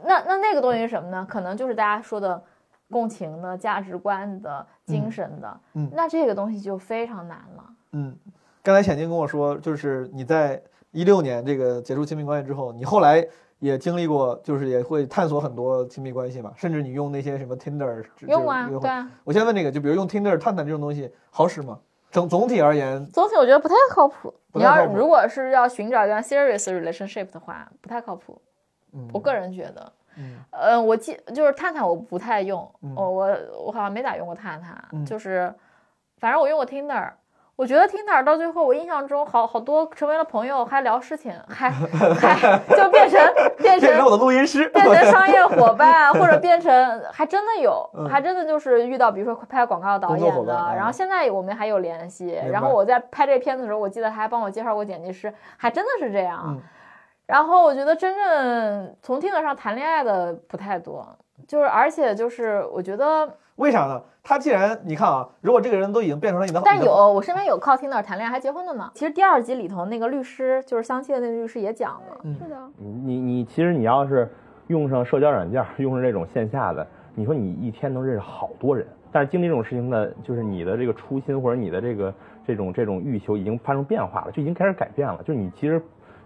[SPEAKER 3] 那那那个东西是什么呢？可能就是大家说的共情的、价值观的、精神的，
[SPEAKER 2] 嗯
[SPEAKER 3] 那这个东西就非常难了。
[SPEAKER 2] 嗯，刚才浅晶跟我说，就是你在一六年这个结束亲密关系之后，你后来也经历过，就是也会探索很多亲密关系嘛，甚至你用那些什么 Tinder
[SPEAKER 3] 用啊对啊，
[SPEAKER 2] 我先问这个，就比如用 Tinder 探探这种东西好使吗？总总体而言，
[SPEAKER 3] 总体我觉得不太靠谱。你要如果是要寻找一段 serious relationship 的话，不太靠谱。
[SPEAKER 2] 嗯，
[SPEAKER 3] 我个人觉得，
[SPEAKER 2] 嗯
[SPEAKER 3] 呃，我记就是探探我不太用，
[SPEAKER 2] 嗯
[SPEAKER 3] 我我我好像没咋用过探探，
[SPEAKER 2] 嗯
[SPEAKER 3] 就是反正我用过 Tinder。我觉得 Tinder 到最后，我印象中好好多成为了朋友，还聊事情，还还 就变成变成
[SPEAKER 2] 变成我的录音师，
[SPEAKER 3] 变成 商业伙伴，或者变成还真的有，
[SPEAKER 2] 嗯
[SPEAKER 3] 还真的就是遇到，比如说拍广告导演的，然后现在我们还有联系。然后我在拍这片子的时候，我记得他还帮我介绍过剪辑师，还真的是这样。
[SPEAKER 2] 嗯
[SPEAKER 3] 然后我觉得真正从 Tinder 上谈恋爱的不太多，就是而且就是我觉得，
[SPEAKER 2] 为啥呢？他既然你看啊，如果这个人都已经变成了你的，
[SPEAKER 3] 但有我身边有靠 Tinder 谈恋爱还结婚的呢。其实第二集里头那个律师，就是相亲的那个律师也讲了，
[SPEAKER 2] 嗯
[SPEAKER 5] 是的，
[SPEAKER 7] 你你你，其实你要是用上社交软件，用上这种线下的，你说你一天能认识好多人，但是经历这种事情呢，就是你的这个初心或者你的这个这种这种欲求已经发生变化了，就已经开始改变了。就是你其实，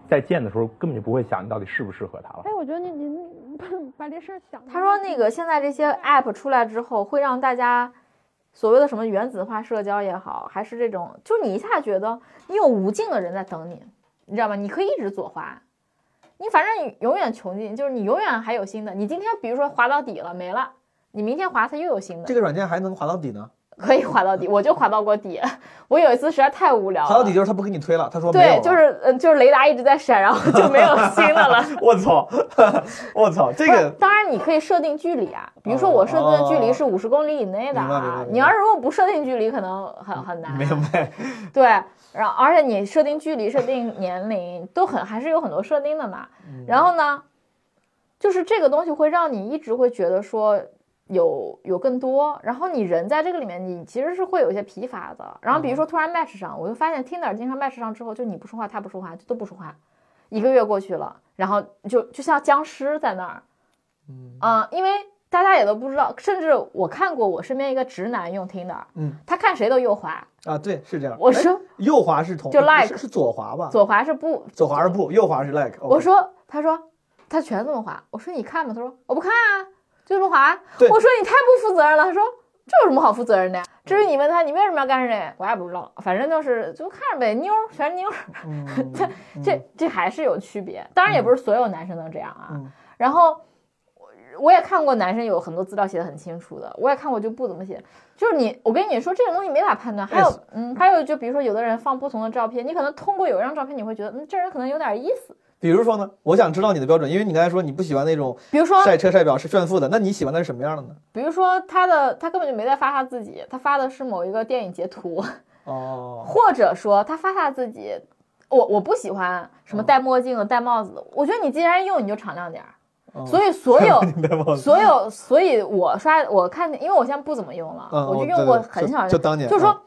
[SPEAKER 7] 在见的时候根本就不会想你到底适不适合他了。
[SPEAKER 5] 哎，我觉得您您 把这事儿想
[SPEAKER 3] 他说那个现在这些 app 出来之后，会让大家所谓的什么原子化社交也好，还是这种，就你一下觉得你有无尽的人在等你，你知道吗？你可以一直左滑，你反正你永远穷尽，就是你永远还有新的。你今天比如说滑到底了没了，你明天滑它又有新的
[SPEAKER 2] 这，个软件还能滑到底呢？
[SPEAKER 3] 可以滑到底。我就滑到过底，我有一次实在太无聊了，
[SPEAKER 2] 滑到底就是他不给你推了，他说
[SPEAKER 3] 对，就是嗯，就是雷达一直在闪，然后就没有新的了。
[SPEAKER 2] 我操，我操，这个
[SPEAKER 3] 当然你可以设定距离啊，比如说我设定的距离是五十公里以内的。啊你要是如果不设定距离，可能很很难。
[SPEAKER 2] 明白，
[SPEAKER 3] 对，然后而且你设定距离、设定年龄都很还是有很多设定的嘛。
[SPEAKER 2] 嗯
[SPEAKER 3] 然后呢，就是这个东西会让你一直会觉得说有有更多，然后你人在这个里面，你其实是会有一些疲乏的。然后比如说突然 match 上，我就发现 Tinder 经常 match 上之后，就你不说话，他不说话，就都不说话。一个月过去了，然后就就像僵尸在那儿，
[SPEAKER 2] 嗯
[SPEAKER 3] 啊、因为大家也都不知道，甚至我看过我身边一个直男用 Tinder，
[SPEAKER 2] 嗯
[SPEAKER 3] 他看谁都右滑，
[SPEAKER 2] 啊，对，是这样。
[SPEAKER 3] 我说
[SPEAKER 2] 哎右滑是同
[SPEAKER 3] 就 like
[SPEAKER 2] 是是左滑吧？
[SPEAKER 3] 左滑是不，
[SPEAKER 2] 左滑是不，右滑是 like。
[SPEAKER 3] 我说，他说他全这么滑，我说你看吧？他说我不看啊，就这么滑。我说你太不负责任了。他说这有什么好负责任的呀？至于你问他你为什么要干这个，我也不知道，反正就是就看着呗，妞儿全是妞儿，
[SPEAKER 2] 这，
[SPEAKER 3] 这这还是有区别。当然也不是所有男生都这样啊。
[SPEAKER 2] 嗯
[SPEAKER 3] 然后我也看过男生有很多资料写的很清楚的，我也看过就不怎么写。就是你，我跟你说这个东西没法判断。还有嗯，还有就比如说有的人放不同的照片，你可能通过有一张照片你会觉得，嗯，这人可能有点意思。
[SPEAKER 2] 比如说呢，我想知道你的标准，因为你刚才说你不喜欢那种
[SPEAKER 3] 比如说，
[SPEAKER 2] 晒车晒表是炫富的，那你喜欢的是什么样的呢？
[SPEAKER 3] 比如说他的他根本就没在发他自己，他发的是某一个电影截图，
[SPEAKER 2] 哦，
[SPEAKER 3] 或者说他发他自己。我我不喜欢什么戴墨镜的、戴帽子的，我觉得你既然用，你就敞亮点儿。所以所有 所有，所以我刷我看见，因为我现在不怎么用了，
[SPEAKER 2] 嗯我
[SPEAKER 3] 我就用过很少。
[SPEAKER 2] 就就当年
[SPEAKER 3] 就是说，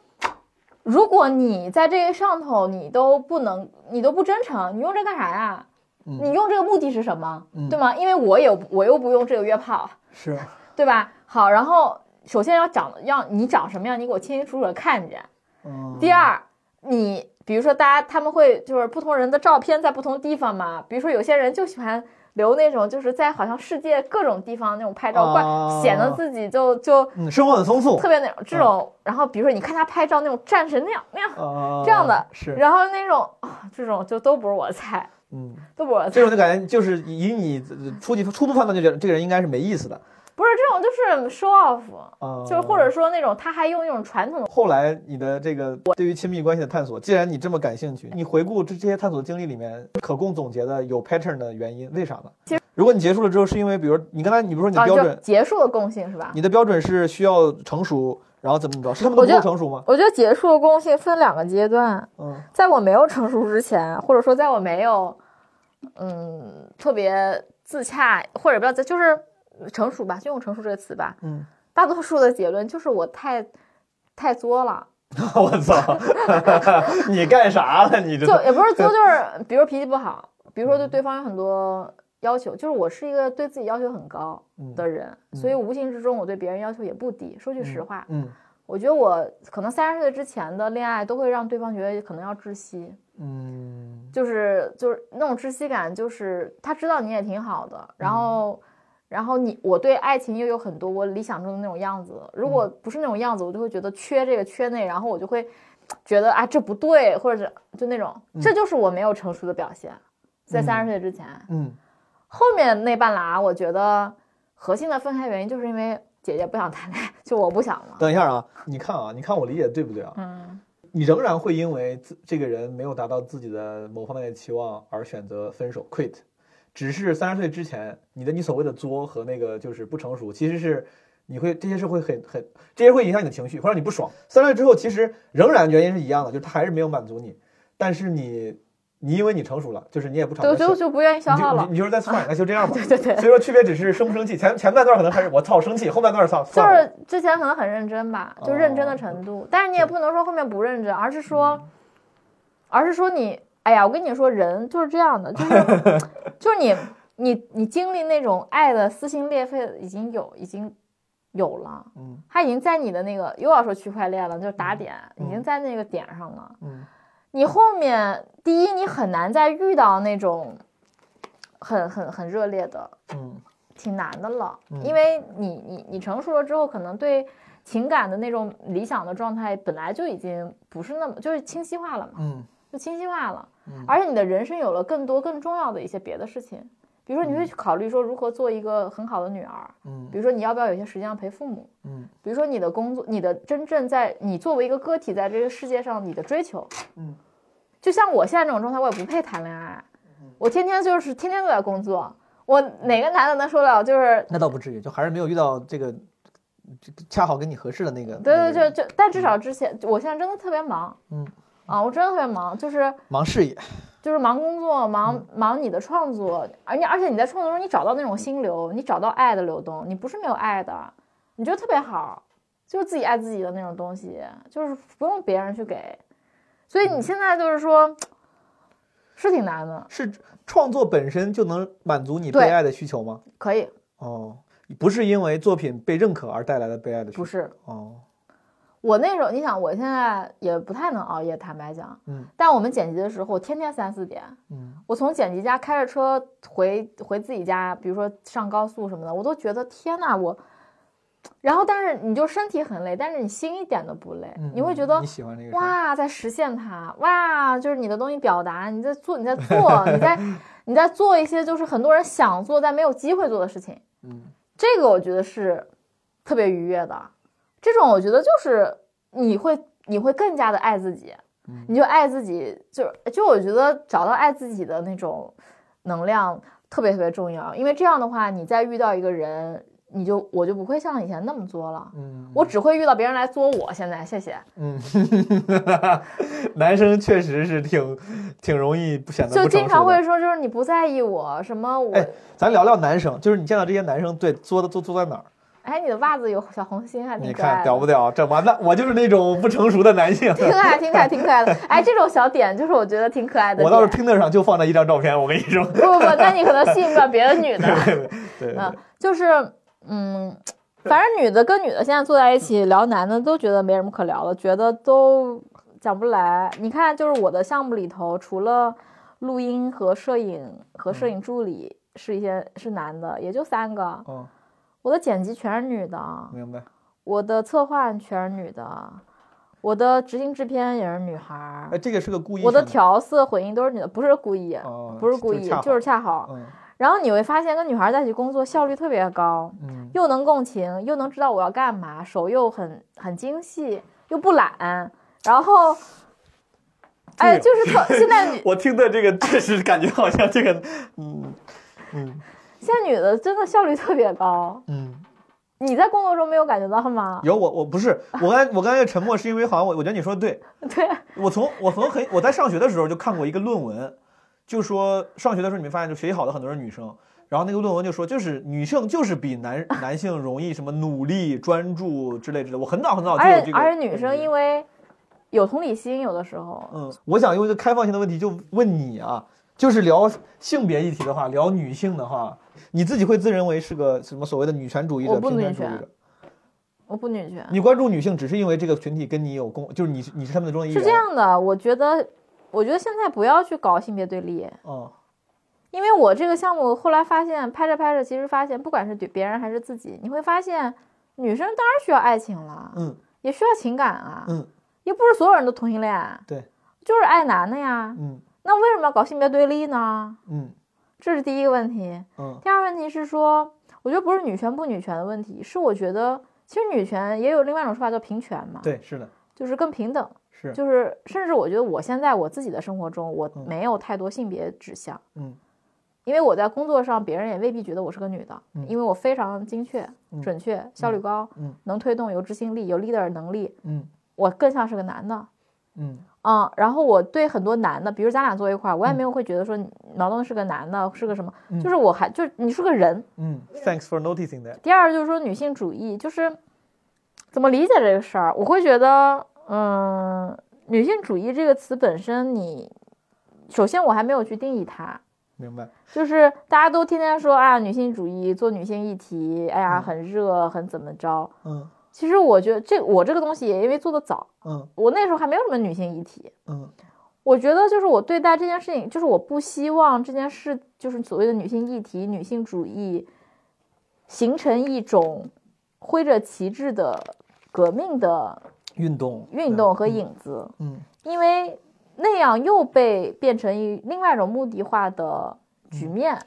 [SPEAKER 3] 如果你在这个上头你都不能，你都不真诚，你用这干啥呀？
[SPEAKER 2] 嗯
[SPEAKER 3] 你用这个目的是什么？对吗？因为我也我又不用这个约炮，
[SPEAKER 2] 是
[SPEAKER 3] 对吧？好，然后首先要长要你长什么样，你给我清清楚楚的看见。
[SPEAKER 2] 嗯
[SPEAKER 3] 第二，你比如说大家他们会就是不同人的照片在不同地方嘛，比如说有些人就喜欢留那种就是在好像世界各种地方那种拍照，怪、
[SPEAKER 2] 哦。
[SPEAKER 3] 显得自己就就
[SPEAKER 2] 嗯，生活很丰富。
[SPEAKER 3] 特别那种这种，然后比如说你看他拍照那种战神那样那样、
[SPEAKER 2] 啊，
[SPEAKER 3] 这样的，
[SPEAKER 2] 是，
[SPEAKER 3] 然后那种啊这种就都不是我的菜，
[SPEAKER 2] 嗯，
[SPEAKER 3] 都不是我的菜
[SPEAKER 2] 这，种就感觉就是以你呃初级初步判断就觉得这个人应该是没意思的
[SPEAKER 3] 不是这种就是 show off，、
[SPEAKER 2] 嗯，
[SPEAKER 3] 就是或者说那种他还用那种传统的。
[SPEAKER 2] 后来你的这个对于亲密关系的探索，既然你这么感兴趣，你回顾这这些探索经历里面可供总结的有 pattern 的原因，为啥呢？
[SPEAKER 3] 其实
[SPEAKER 2] 如果你结束了之后，是因为比如你刚才你不是说你的标准，
[SPEAKER 3] 结束的共性是吧？
[SPEAKER 2] 你的标准是需要成熟，然后怎么怎么着？是他们都够成熟吗？
[SPEAKER 3] 我觉得结束的共性分两个阶段，
[SPEAKER 2] 嗯
[SPEAKER 3] 在我没有成熟之前，或者说在我没有，嗯，特别自洽，或者不要在就是成熟吧，就用成熟这个词吧。
[SPEAKER 2] 嗯，
[SPEAKER 3] 大多数的结论就是我太太作了，
[SPEAKER 2] 我操，你干啥了？你这
[SPEAKER 3] 就也不是作，就是比如脾气不好，比如说对对方有很多要求，就是我是一个对自己要求很高的人，所以无形之中我对别人要求也不低。说句实话，
[SPEAKER 2] 嗯
[SPEAKER 3] 我觉得我可能三十岁之前的恋爱都会让对方觉得可能要窒息。
[SPEAKER 2] 嗯
[SPEAKER 3] 就是就是那种窒息感，就是他知道你也挺好的，然后、然后你我对爱情又有很多我理想中的那种样子，如果不是那种样子，我就会觉得缺这个缺那，然后我就会觉得啊这不对，或者是就那种，这就是我没有成熟的表现，在三十岁之前，
[SPEAKER 2] 嗯。
[SPEAKER 3] 后面那半拉，我觉得核心的分开原因就是因为姐姐不想谈恋爱，就我不想了，
[SPEAKER 2] 等一下啊，你看啊，你看我理解对不对啊？
[SPEAKER 3] 嗯，
[SPEAKER 2] 你仍然会因为自这个人没有达到自己的某方面的期望而选择分手 quit，只是三十岁之前你的你所谓的作和那个就是不成熟，其实是你会这些是会很很这些会影响你的情绪，会让你不爽。三十岁之后其实仍然原因是一样的，就是他还是没有满足你，但是你你因为你成熟了，就是你也不吵
[SPEAKER 3] 就
[SPEAKER 2] 着
[SPEAKER 3] 就就不愿意消耗了
[SPEAKER 2] 你就是在算，那就这样吧。
[SPEAKER 3] 对对对
[SPEAKER 2] 所以说区别只是生不生气，前前半段可能还是我操生气，后半段操
[SPEAKER 3] 就是之前可能很认真吧，就认真的程度，但是你也不能说后面不认真，而是说，而是说你，哎呀，我跟你说，人就是这样的，就是就是你你你经历那种爱的撕心裂肺已经有已经有了，
[SPEAKER 2] 嗯，
[SPEAKER 3] 他已经在你的那个又要说区块链了，就是打点，已经在那个点上了，
[SPEAKER 2] 嗯，
[SPEAKER 3] 你后面第一你很难再遇到那种很很很热烈的，
[SPEAKER 2] 嗯
[SPEAKER 3] 挺难的了，因为你你你成熟了之后，可能对情感的那种理想的状态本来就已经不是那么就是清晰化了嘛，
[SPEAKER 2] 嗯
[SPEAKER 3] 就清晰化了，而且你的人生有了更多更重要的一些别的事情，比如说你会去考虑说如何做一个很好的女儿，
[SPEAKER 2] 嗯。
[SPEAKER 3] 比如说你要不要有些时间要陪父母，
[SPEAKER 2] 嗯。
[SPEAKER 3] 比如说你的工作，你的真正在你作为一个个体在这个世界上你的追求，
[SPEAKER 2] 嗯，
[SPEAKER 3] 就像我现在这种状态，我也不配谈恋爱，我天天就是天天都在工作。我哪个男的能受得了？就是
[SPEAKER 2] 那倒不至于，就还是没有遇到这个恰好跟你合适的那个。
[SPEAKER 3] 对对，
[SPEAKER 2] 对
[SPEAKER 3] 就就，但至少之前，我现在真的特别忙，
[SPEAKER 2] 嗯，
[SPEAKER 3] 啊，我真的特别忙，就是
[SPEAKER 2] 忙事业，
[SPEAKER 3] 就是忙工作，忙
[SPEAKER 2] 嗯
[SPEAKER 3] 忙你的创作，而你而且你在创作中，你找到那种心流，你找到爱的流动，你不是没有爱的，你觉得特别好，就是自己爱自己的那种东西，就是不用别人去给，所以
[SPEAKER 2] 嗯。
[SPEAKER 3] 你现在就是说，是挺难的，
[SPEAKER 2] 是创作本身就能满足你
[SPEAKER 3] 对
[SPEAKER 2] 被爱的需求吗？
[SPEAKER 3] 可以。
[SPEAKER 2] 哦，不是因为作品被认可而带来的被爱的需求。
[SPEAKER 3] 不是。
[SPEAKER 2] 哦，
[SPEAKER 3] 我那时候，你想我现在也不太能熬夜，坦白讲，
[SPEAKER 2] 嗯，
[SPEAKER 3] 但我们剪辑的时候，我天天三四点，
[SPEAKER 2] 嗯，
[SPEAKER 3] 我从剪辑家开着车回回自己家，比如说上高速什么的，我都觉得天呐，我，然后但是你就身体很累，但是你心一点都不累，
[SPEAKER 2] 嗯
[SPEAKER 3] 你会觉得
[SPEAKER 2] 你喜欢这个，
[SPEAKER 3] 哇，在实现它，哇，就是你的东西表达，你在做，你在 做，你在你在做一些就是很多人想做但没有机会做的事情，
[SPEAKER 2] 嗯。
[SPEAKER 3] 这个我觉得是特别愉悦的。这种我觉得就是你会你会更加的爱自己，你就爱自己，就就我觉得找到爱自己的那种能量特别特别重要，因为这样的话，你再遇到一个人，你就我就不会像以前那么作了，
[SPEAKER 2] 嗯。
[SPEAKER 3] 我只会遇到别人来作我。现在谢谢，
[SPEAKER 2] 嗯，男生确实是挺挺容易不显得
[SPEAKER 3] 就
[SPEAKER 2] 不成熟的。
[SPEAKER 3] 经常会说就是你不在意我什么我，
[SPEAKER 2] 哎，咱聊聊男生，就是你见到这些男生，对作的作作在哪儿？
[SPEAKER 3] 哎，你的袜子有小红心，还挺
[SPEAKER 2] 你
[SPEAKER 3] 可爱的。
[SPEAKER 2] 看屌不屌？这完了，我就是那种不成熟的男性。
[SPEAKER 3] 挺可爱，挺可爱，挺可爱的。哎，这种小点就是我觉得挺可爱的。
[SPEAKER 2] 我倒是听得上就放那一张照片，我跟你说。
[SPEAKER 3] 不不不，那你可能吸引不了别的女的。
[SPEAKER 2] 对对
[SPEAKER 3] 嗯，就是嗯，反正女的跟女的现在坐在一起聊男的，都觉得没什么可聊的，觉得都讲不来。你看，就是我的项目里头，除了录音和摄影和摄影助理是一些是男的，也就三个。
[SPEAKER 2] 嗯，
[SPEAKER 3] 我的剪辑全是女的，
[SPEAKER 2] 明白。
[SPEAKER 3] 我的策划全是女的，我的执行制片也是女孩儿
[SPEAKER 2] 哎，。这个是个故意。
[SPEAKER 3] 我的调色混音都是女的，不是故意，
[SPEAKER 2] 哦
[SPEAKER 3] 不是故意，
[SPEAKER 2] 就是恰好
[SPEAKER 3] 然后你会发现，跟女孩在一起工作效率特别高，
[SPEAKER 2] 嗯
[SPEAKER 3] 又能共情，又能知道我要干嘛，手又很很精细，又不懒。然后，哎，就是特现在
[SPEAKER 2] 我听的这个确实感觉好像这个，嗯嗯
[SPEAKER 3] 现在女的真的效率特别高。
[SPEAKER 2] 嗯，
[SPEAKER 3] 你在工作中没有感觉到吗？
[SPEAKER 2] 有我我不是我刚才我刚才沉默是因为好像我我觉得你说的对，
[SPEAKER 3] 对，
[SPEAKER 2] 我从我从很我在上学的时候就看过一个论文，就说上学的时候你没发现就学习好的很多是女生，然后那个论文就说就是女性就是比男男性容易什么努力专注之类之类。我很早很早就有这个，
[SPEAKER 3] 而女生因为有同理心，有的时候，
[SPEAKER 2] 嗯，我想用一个开放性的问题就问你啊，就是聊性别议题的话，聊女性的话，你自己会自认为是个什么所谓的女权主义者、
[SPEAKER 3] 我不女权
[SPEAKER 2] 平权主义者？
[SPEAKER 3] 我不女权。
[SPEAKER 2] 你关注女性只是因为这个群体跟你有共，就是你是你是他们的中的一员。
[SPEAKER 3] 是这，样的，我觉得，我觉得现在不要去搞性别对立，
[SPEAKER 2] 嗯
[SPEAKER 3] 因为我这个项目后来发现，拍着拍着，其实发现，不管是对别人还是自己，你会发现，女生当然需要爱情了，
[SPEAKER 2] 嗯
[SPEAKER 3] 也需要情感啊，
[SPEAKER 2] 嗯，
[SPEAKER 3] 又不是所有人都同性恋，
[SPEAKER 2] 对，
[SPEAKER 3] 就是爱男的呀，
[SPEAKER 2] 嗯
[SPEAKER 3] 那为什么要搞性别对立呢？
[SPEAKER 2] 嗯
[SPEAKER 3] 这是第一个问题。
[SPEAKER 2] 嗯
[SPEAKER 3] 第二个问题是说，我觉得不是女权不女权的问题，是我觉得其实女权也有另外一种说法叫平权嘛，，
[SPEAKER 2] 对，是的，
[SPEAKER 3] 就是更平等。
[SPEAKER 2] 是，
[SPEAKER 3] 就是甚至我觉得我现在我自己的生活中，我
[SPEAKER 2] 嗯
[SPEAKER 3] 没有太多性别指向，
[SPEAKER 2] 嗯
[SPEAKER 3] 因为我在工作上，别人也未必觉得我是个女的，
[SPEAKER 2] 嗯
[SPEAKER 3] 因为我非常精确、
[SPEAKER 2] 嗯
[SPEAKER 3] 准确、效率高，
[SPEAKER 2] 嗯
[SPEAKER 3] 能推动、有执行力、有 leader 能力，
[SPEAKER 2] 嗯
[SPEAKER 3] 我更像是个男的。
[SPEAKER 2] 嗯
[SPEAKER 3] 嗯，然后我对很多男的，比如咱俩坐一块儿，我也没有会觉得说劳动是个男的，是个什么，
[SPEAKER 2] 嗯
[SPEAKER 3] 就是我还就是你是个人。
[SPEAKER 2] 嗯，Thanks for noticing that。
[SPEAKER 3] 第二就是说女性主义，就是怎么理解这个事儿？我会觉得，嗯，女性主义这个词本身你，首先我还没有去定义它，
[SPEAKER 2] 明白，
[SPEAKER 3] 就是大家都天天说啊，女性主义做女性议题，哎呀，
[SPEAKER 2] 嗯
[SPEAKER 3] 很热，很怎么着？
[SPEAKER 2] 嗯
[SPEAKER 3] 其实我觉得这我这个东西也因为做的早，
[SPEAKER 2] 嗯。
[SPEAKER 3] 我那时候还没有什么女性议题。
[SPEAKER 2] 嗯。
[SPEAKER 3] 我觉得就是我对待这件事情，就是我不希望这件事就是所谓的女性议题、女性主义，形成一种挥着旗帜的革命的
[SPEAKER 2] 运动
[SPEAKER 3] 运动和
[SPEAKER 2] 嗯
[SPEAKER 3] 影子，
[SPEAKER 2] 嗯。
[SPEAKER 3] 因为那样又被变成一另外一种目的化的局
[SPEAKER 2] 嗯。
[SPEAKER 3] 面，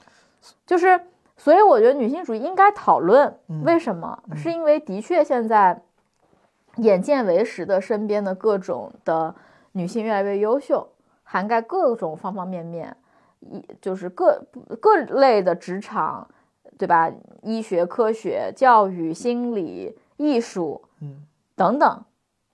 [SPEAKER 3] 就是所以我觉得女性主义应该讨论
[SPEAKER 2] 嗯
[SPEAKER 3] 为什么，是因为的确现在眼见为实的身边的各种的女性越来越优秀，涵盖各种方方面面，一就是各各类的职场，对吧？医学、科学、教育、心理、艺术
[SPEAKER 2] 嗯
[SPEAKER 3] 等等，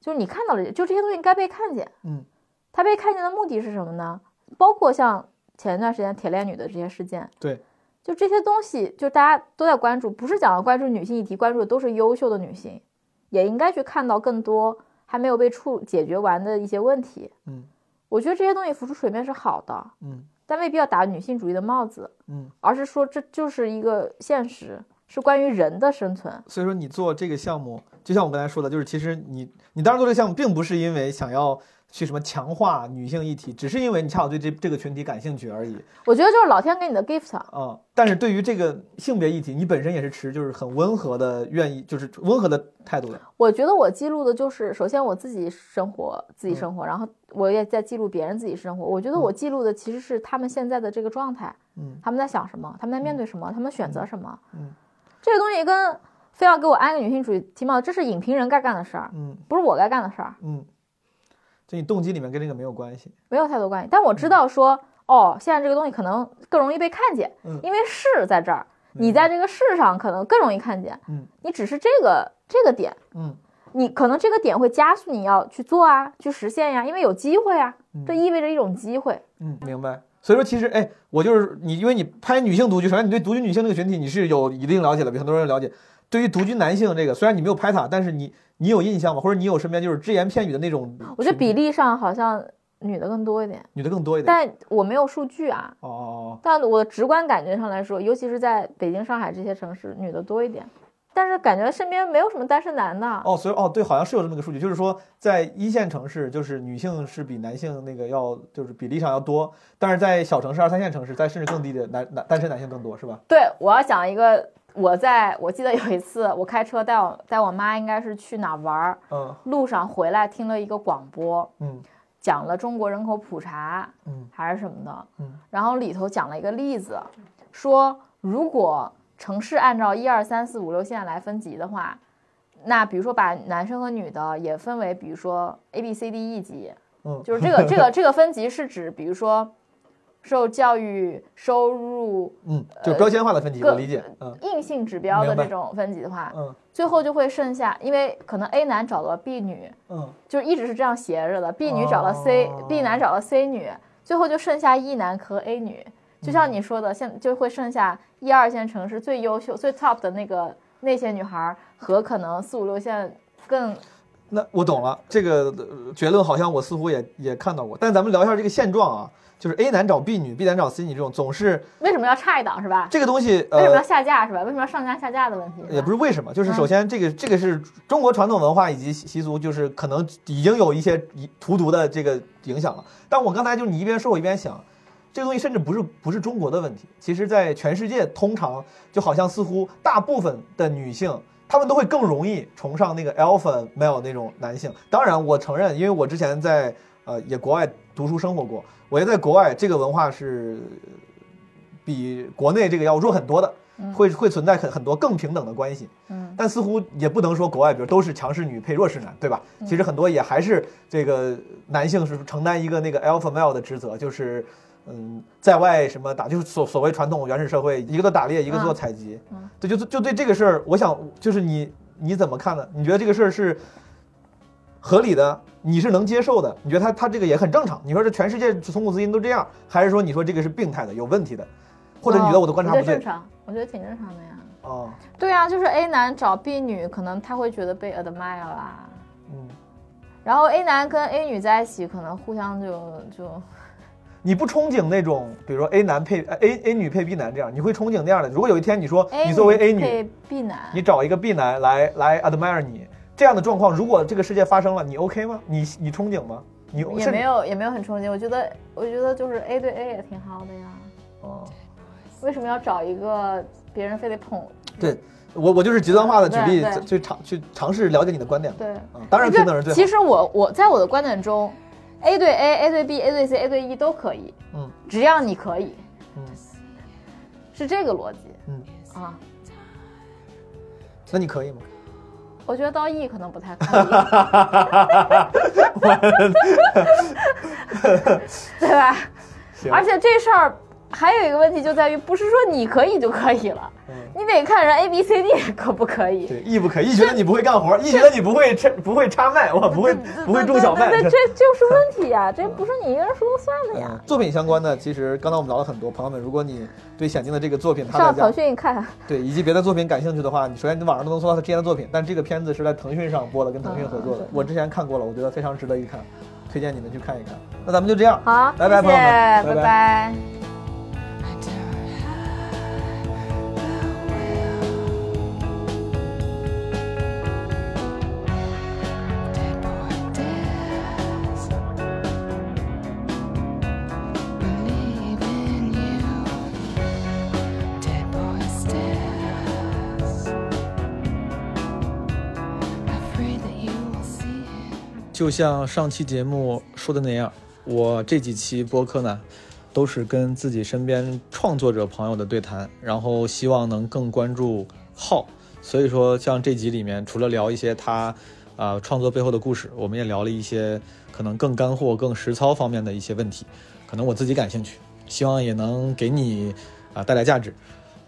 [SPEAKER 3] 就是你看到了，就这些东西应该被看见。
[SPEAKER 2] 嗯
[SPEAKER 3] 它被看见的目的是什么呢？包括像前一段时间铁链女的这些事件，
[SPEAKER 2] 对，
[SPEAKER 3] 就这些东西，就大家都在关注，不是讲要关注女性议题，关注的都是优秀的女性，也应该去看到更多还没有被处解决完的一些问题。
[SPEAKER 2] 嗯
[SPEAKER 3] 我觉得这些东西浮出水面是好的，
[SPEAKER 2] 嗯
[SPEAKER 3] 但未必要打女性主义的帽子，
[SPEAKER 2] 嗯。
[SPEAKER 3] 而是说这就是一个现实，是关于人的生存。
[SPEAKER 2] 所以说你做这个项目，就像我刚才说的，就是其实你你当时做这个项目，并不是因为想要去什么强化女性议题，只是因为你恰好对这这个群体感兴趣而已。
[SPEAKER 3] 我觉得就是老天给你的 gift，
[SPEAKER 2] 啊、但是对于这个性别议题，你本身也是持就是很温和的，愿意就是温和的态度的。
[SPEAKER 3] 我觉得我记录的就是，首先我自己生活，自己
[SPEAKER 2] 嗯
[SPEAKER 3] 生活，然后我也在记录别人自己生活。我觉得我记录的其实是他们现在的这个状态，
[SPEAKER 2] 嗯。
[SPEAKER 3] 他们在想什么，他们在面对什么，他们选择什么。
[SPEAKER 2] 嗯。
[SPEAKER 3] 这个东西跟非要给我安个女性主义题帽，这是影评人该干的事儿，
[SPEAKER 2] 嗯。
[SPEAKER 3] 不是我该干的事儿，
[SPEAKER 2] 嗯，就你动机里面跟这个没有关系。
[SPEAKER 3] 没有太多关系。但我知道说，哦，现在这个东西可能更容易被看见，
[SPEAKER 2] 嗯
[SPEAKER 3] 因为势在这儿，你在这个势上可能更容易看见，
[SPEAKER 2] 嗯
[SPEAKER 3] 你只是这个这个点，
[SPEAKER 2] 嗯
[SPEAKER 3] 你可能这个点会加速你要去做啊，去实现呀，因为有机会啊，
[SPEAKER 2] 嗯
[SPEAKER 3] 这意味着一种机会。
[SPEAKER 2] 嗯，明白。所以说，其实哎，我就是你，因为你拍女性独居，首先你对独居女性这个群体你是有一定了解的，比很多人了解。对于独居男性这个，虽然你没有拍他，但是你你有印象吗？或者你有身边就是只言片语的那种？
[SPEAKER 3] 我觉得比例上好像女的更多一点，
[SPEAKER 2] 女的更多一点。
[SPEAKER 3] 但我没有数据啊。
[SPEAKER 2] 哦哦哦
[SPEAKER 3] 但我直观感觉上来说，尤其是在北京、上海这些城市，女的多一点。但是感觉身边没有什么单身男的。
[SPEAKER 2] 哦哦，所以哦对，好像是有这么个数据，就是说在一线城市，就是女性是比男性那个要就是比例上要多，但是在小城市、二三线城市，在甚至更低的男男单身男性更多，是吧？
[SPEAKER 3] 对，我要讲一个，我在我记得有一次我开车带我带我妈，应该是去哪儿玩儿，
[SPEAKER 2] 嗯
[SPEAKER 3] 路上回来听了一个广播，
[SPEAKER 2] 嗯
[SPEAKER 3] 讲了中国人口普查
[SPEAKER 2] 嗯
[SPEAKER 3] 还是什么的，
[SPEAKER 2] 嗯。
[SPEAKER 3] 然后里头讲了一个例子，说如果城市按照一二三四五六线来分级的话，那比如说把男生和女的也分为，比如说 A B C D E 级，
[SPEAKER 2] 嗯，
[SPEAKER 3] 就是这个这个这个分级是指，比如说受教育、收入、
[SPEAKER 2] 嗯，就标签化的分级，
[SPEAKER 3] 各
[SPEAKER 2] 我理解。嗯。
[SPEAKER 3] 硬性指标的这种分级的话，
[SPEAKER 2] 嗯。
[SPEAKER 3] 最后就会剩下，因为可能 A 男找了 B 女，
[SPEAKER 2] 嗯。
[SPEAKER 3] 就一直是这样斜着的，B 女找了 C，、
[SPEAKER 2] 哦。
[SPEAKER 3] B 男找了 C 女，最后就剩下 E 男和 A 女。就
[SPEAKER 2] 嗯
[SPEAKER 3] 像你说的，现就会剩下一二线城市最优秀、最 top 的那个那些女孩儿和可能四五六线更
[SPEAKER 2] 那我懂了，这个呃结论好像我似乎也也看到过，但咱们聊一下这个现状啊，就是 A 男找 B 女，B 男找 C 女这种，总是
[SPEAKER 3] 为什么要差一档是吧？
[SPEAKER 2] 这个东西，
[SPEAKER 3] 为什么要
[SPEAKER 2] 呃，
[SPEAKER 3] 下架是吧？为什么要上架下架的问题？
[SPEAKER 2] 也不
[SPEAKER 3] 是
[SPEAKER 2] 是为什么，就是
[SPEAKER 3] 嗯
[SPEAKER 2] 首先这个这个是中国传统文化以及习习俗，就是可能已经有一些荼毒的这个影响了。但我刚才就是你一边说，我一边想，这个东西甚至不是不是中国的问题，其实在全世界通常就好像似乎大部分的女性。她们都会更容易崇尚那个 alpha male 那种男性。当然，我承认，因为我之前在呃也国外读书生活过，我觉得在国外这个文化是比国内这个要弱很多的，会会存在很很多更平等的关系。
[SPEAKER 3] 嗯
[SPEAKER 2] 但似乎也不能说国外，比如都是强势女配弱势男，对吧？
[SPEAKER 3] 嗯
[SPEAKER 2] 其实很多也还是这个男性是承担一个那个 alpha male 的职责，就是嗯，在外什么打，就是所所谓传统原始社会，一个做打猎，一个做采集。
[SPEAKER 3] 嗯
[SPEAKER 2] 对，就就对这个事儿，我想就是你你怎么看呢？你觉得这个事儿是合理的？你是能接受的？你觉得他他这个也很正常？你说这全世界从古至今都这样，还是说你说这个是病态的、有问题的？或者你觉得我的观察不
[SPEAKER 3] 正？常，我觉得挺正常的呀。
[SPEAKER 2] 哦，
[SPEAKER 3] 对啊，就是 A 男找 B 女，可能他会觉得被 admire 啦。
[SPEAKER 2] 嗯。
[SPEAKER 3] 然后 A 男跟 A 女在一起，可能互相就就
[SPEAKER 2] 你不憧憬那种，比如说 A 男配呃 A A 女配 B 男这样，你会憧憬那样的。如果有一天你说你作为 A 女，
[SPEAKER 3] 配 B 男，
[SPEAKER 2] 你找一个 B 男来来 admire 你这样的状况，如果这个世界发生了，你 OK 吗？你你憧憬吗？你
[SPEAKER 3] 也没有也没有很憧憬。我觉得我觉得就是 A 对 A 也挺好的呀。
[SPEAKER 2] 哦，
[SPEAKER 3] 为什么要找一个别人非得捧？
[SPEAKER 2] 对我我就是极端化的举例
[SPEAKER 3] 对对
[SPEAKER 2] 去尝去尝试了解你的观点。
[SPEAKER 3] 对，
[SPEAKER 2] 嗯，当然平等是最好。
[SPEAKER 3] 其实我我在我的观点中，A 对 A，A 对 B，A 对 C，A 对 E 都可以，
[SPEAKER 2] 嗯
[SPEAKER 3] 只要你可以，
[SPEAKER 2] 嗯
[SPEAKER 3] 是这个逻辑
[SPEAKER 2] 嗯，
[SPEAKER 3] 啊。
[SPEAKER 2] 那你可以吗？
[SPEAKER 3] 我觉得到 E 可能不太 可以，对吧？而且这事儿还有一个问题就在于，不是说你可以就可以了，
[SPEAKER 2] 嗯
[SPEAKER 3] 你得看人 A B C D 可不可以。
[SPEAKER 2] 对亦不可以，E 觉得你不会干活亦觉得你不会插不会插麦，我不会不会种小麦。
[SPEAKER 3] 对对对，这就是问题呀、这不是你一个人说了算的
[SPEAKER 2] 嗯
[SPEAKER 3] 呀。
[SPEAKER 2] 作品相关的，其实刚才我们聊了很多，朋友们，如果你对显静的这个作品，他
[SPEAKER 3] 上腾讯看，
[SPEAKER 2] 对以及别的作品感兴趣的话，你首先你网上都能搜到他之前的作品，但这个片子是在腾讯上播的，跟腾讯合作的
[SPEAKER 3] 嗯，
[SPEAKER 2] 我之前看过了，我觉得非常值得一看，推荐你们去看一看。那咱们就这样，
[SPEAKER 3] 好，
[SPEAKER 2] 拜拜，
[SPEAKER 3] 谢谢
[SPEAKER 2] 朋友们，
[SPEAKER 3] 拜
[SPEAKER 2] 拜。
[SPEAKER 3] 拜。
[SPEAKER 2] 就像上期节目说的那样，我这几期播客呢，都是跟自己身边创作者朋友的对谈，然后希望能更关注号，所以说像这集里面除了聊一些他啊、创作背后的故事，我们也聊了一些可能更干货、更实操方面的一些问题，可能我自己感兴趣，希望也能给你啊、带来价值。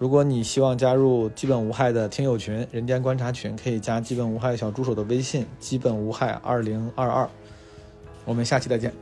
[SPEAKER 2] 如果你希望加入基本无害的听友群、人间观察群，可以加基本无害小助手的微信“基本无害二零二二”。我们下期再见。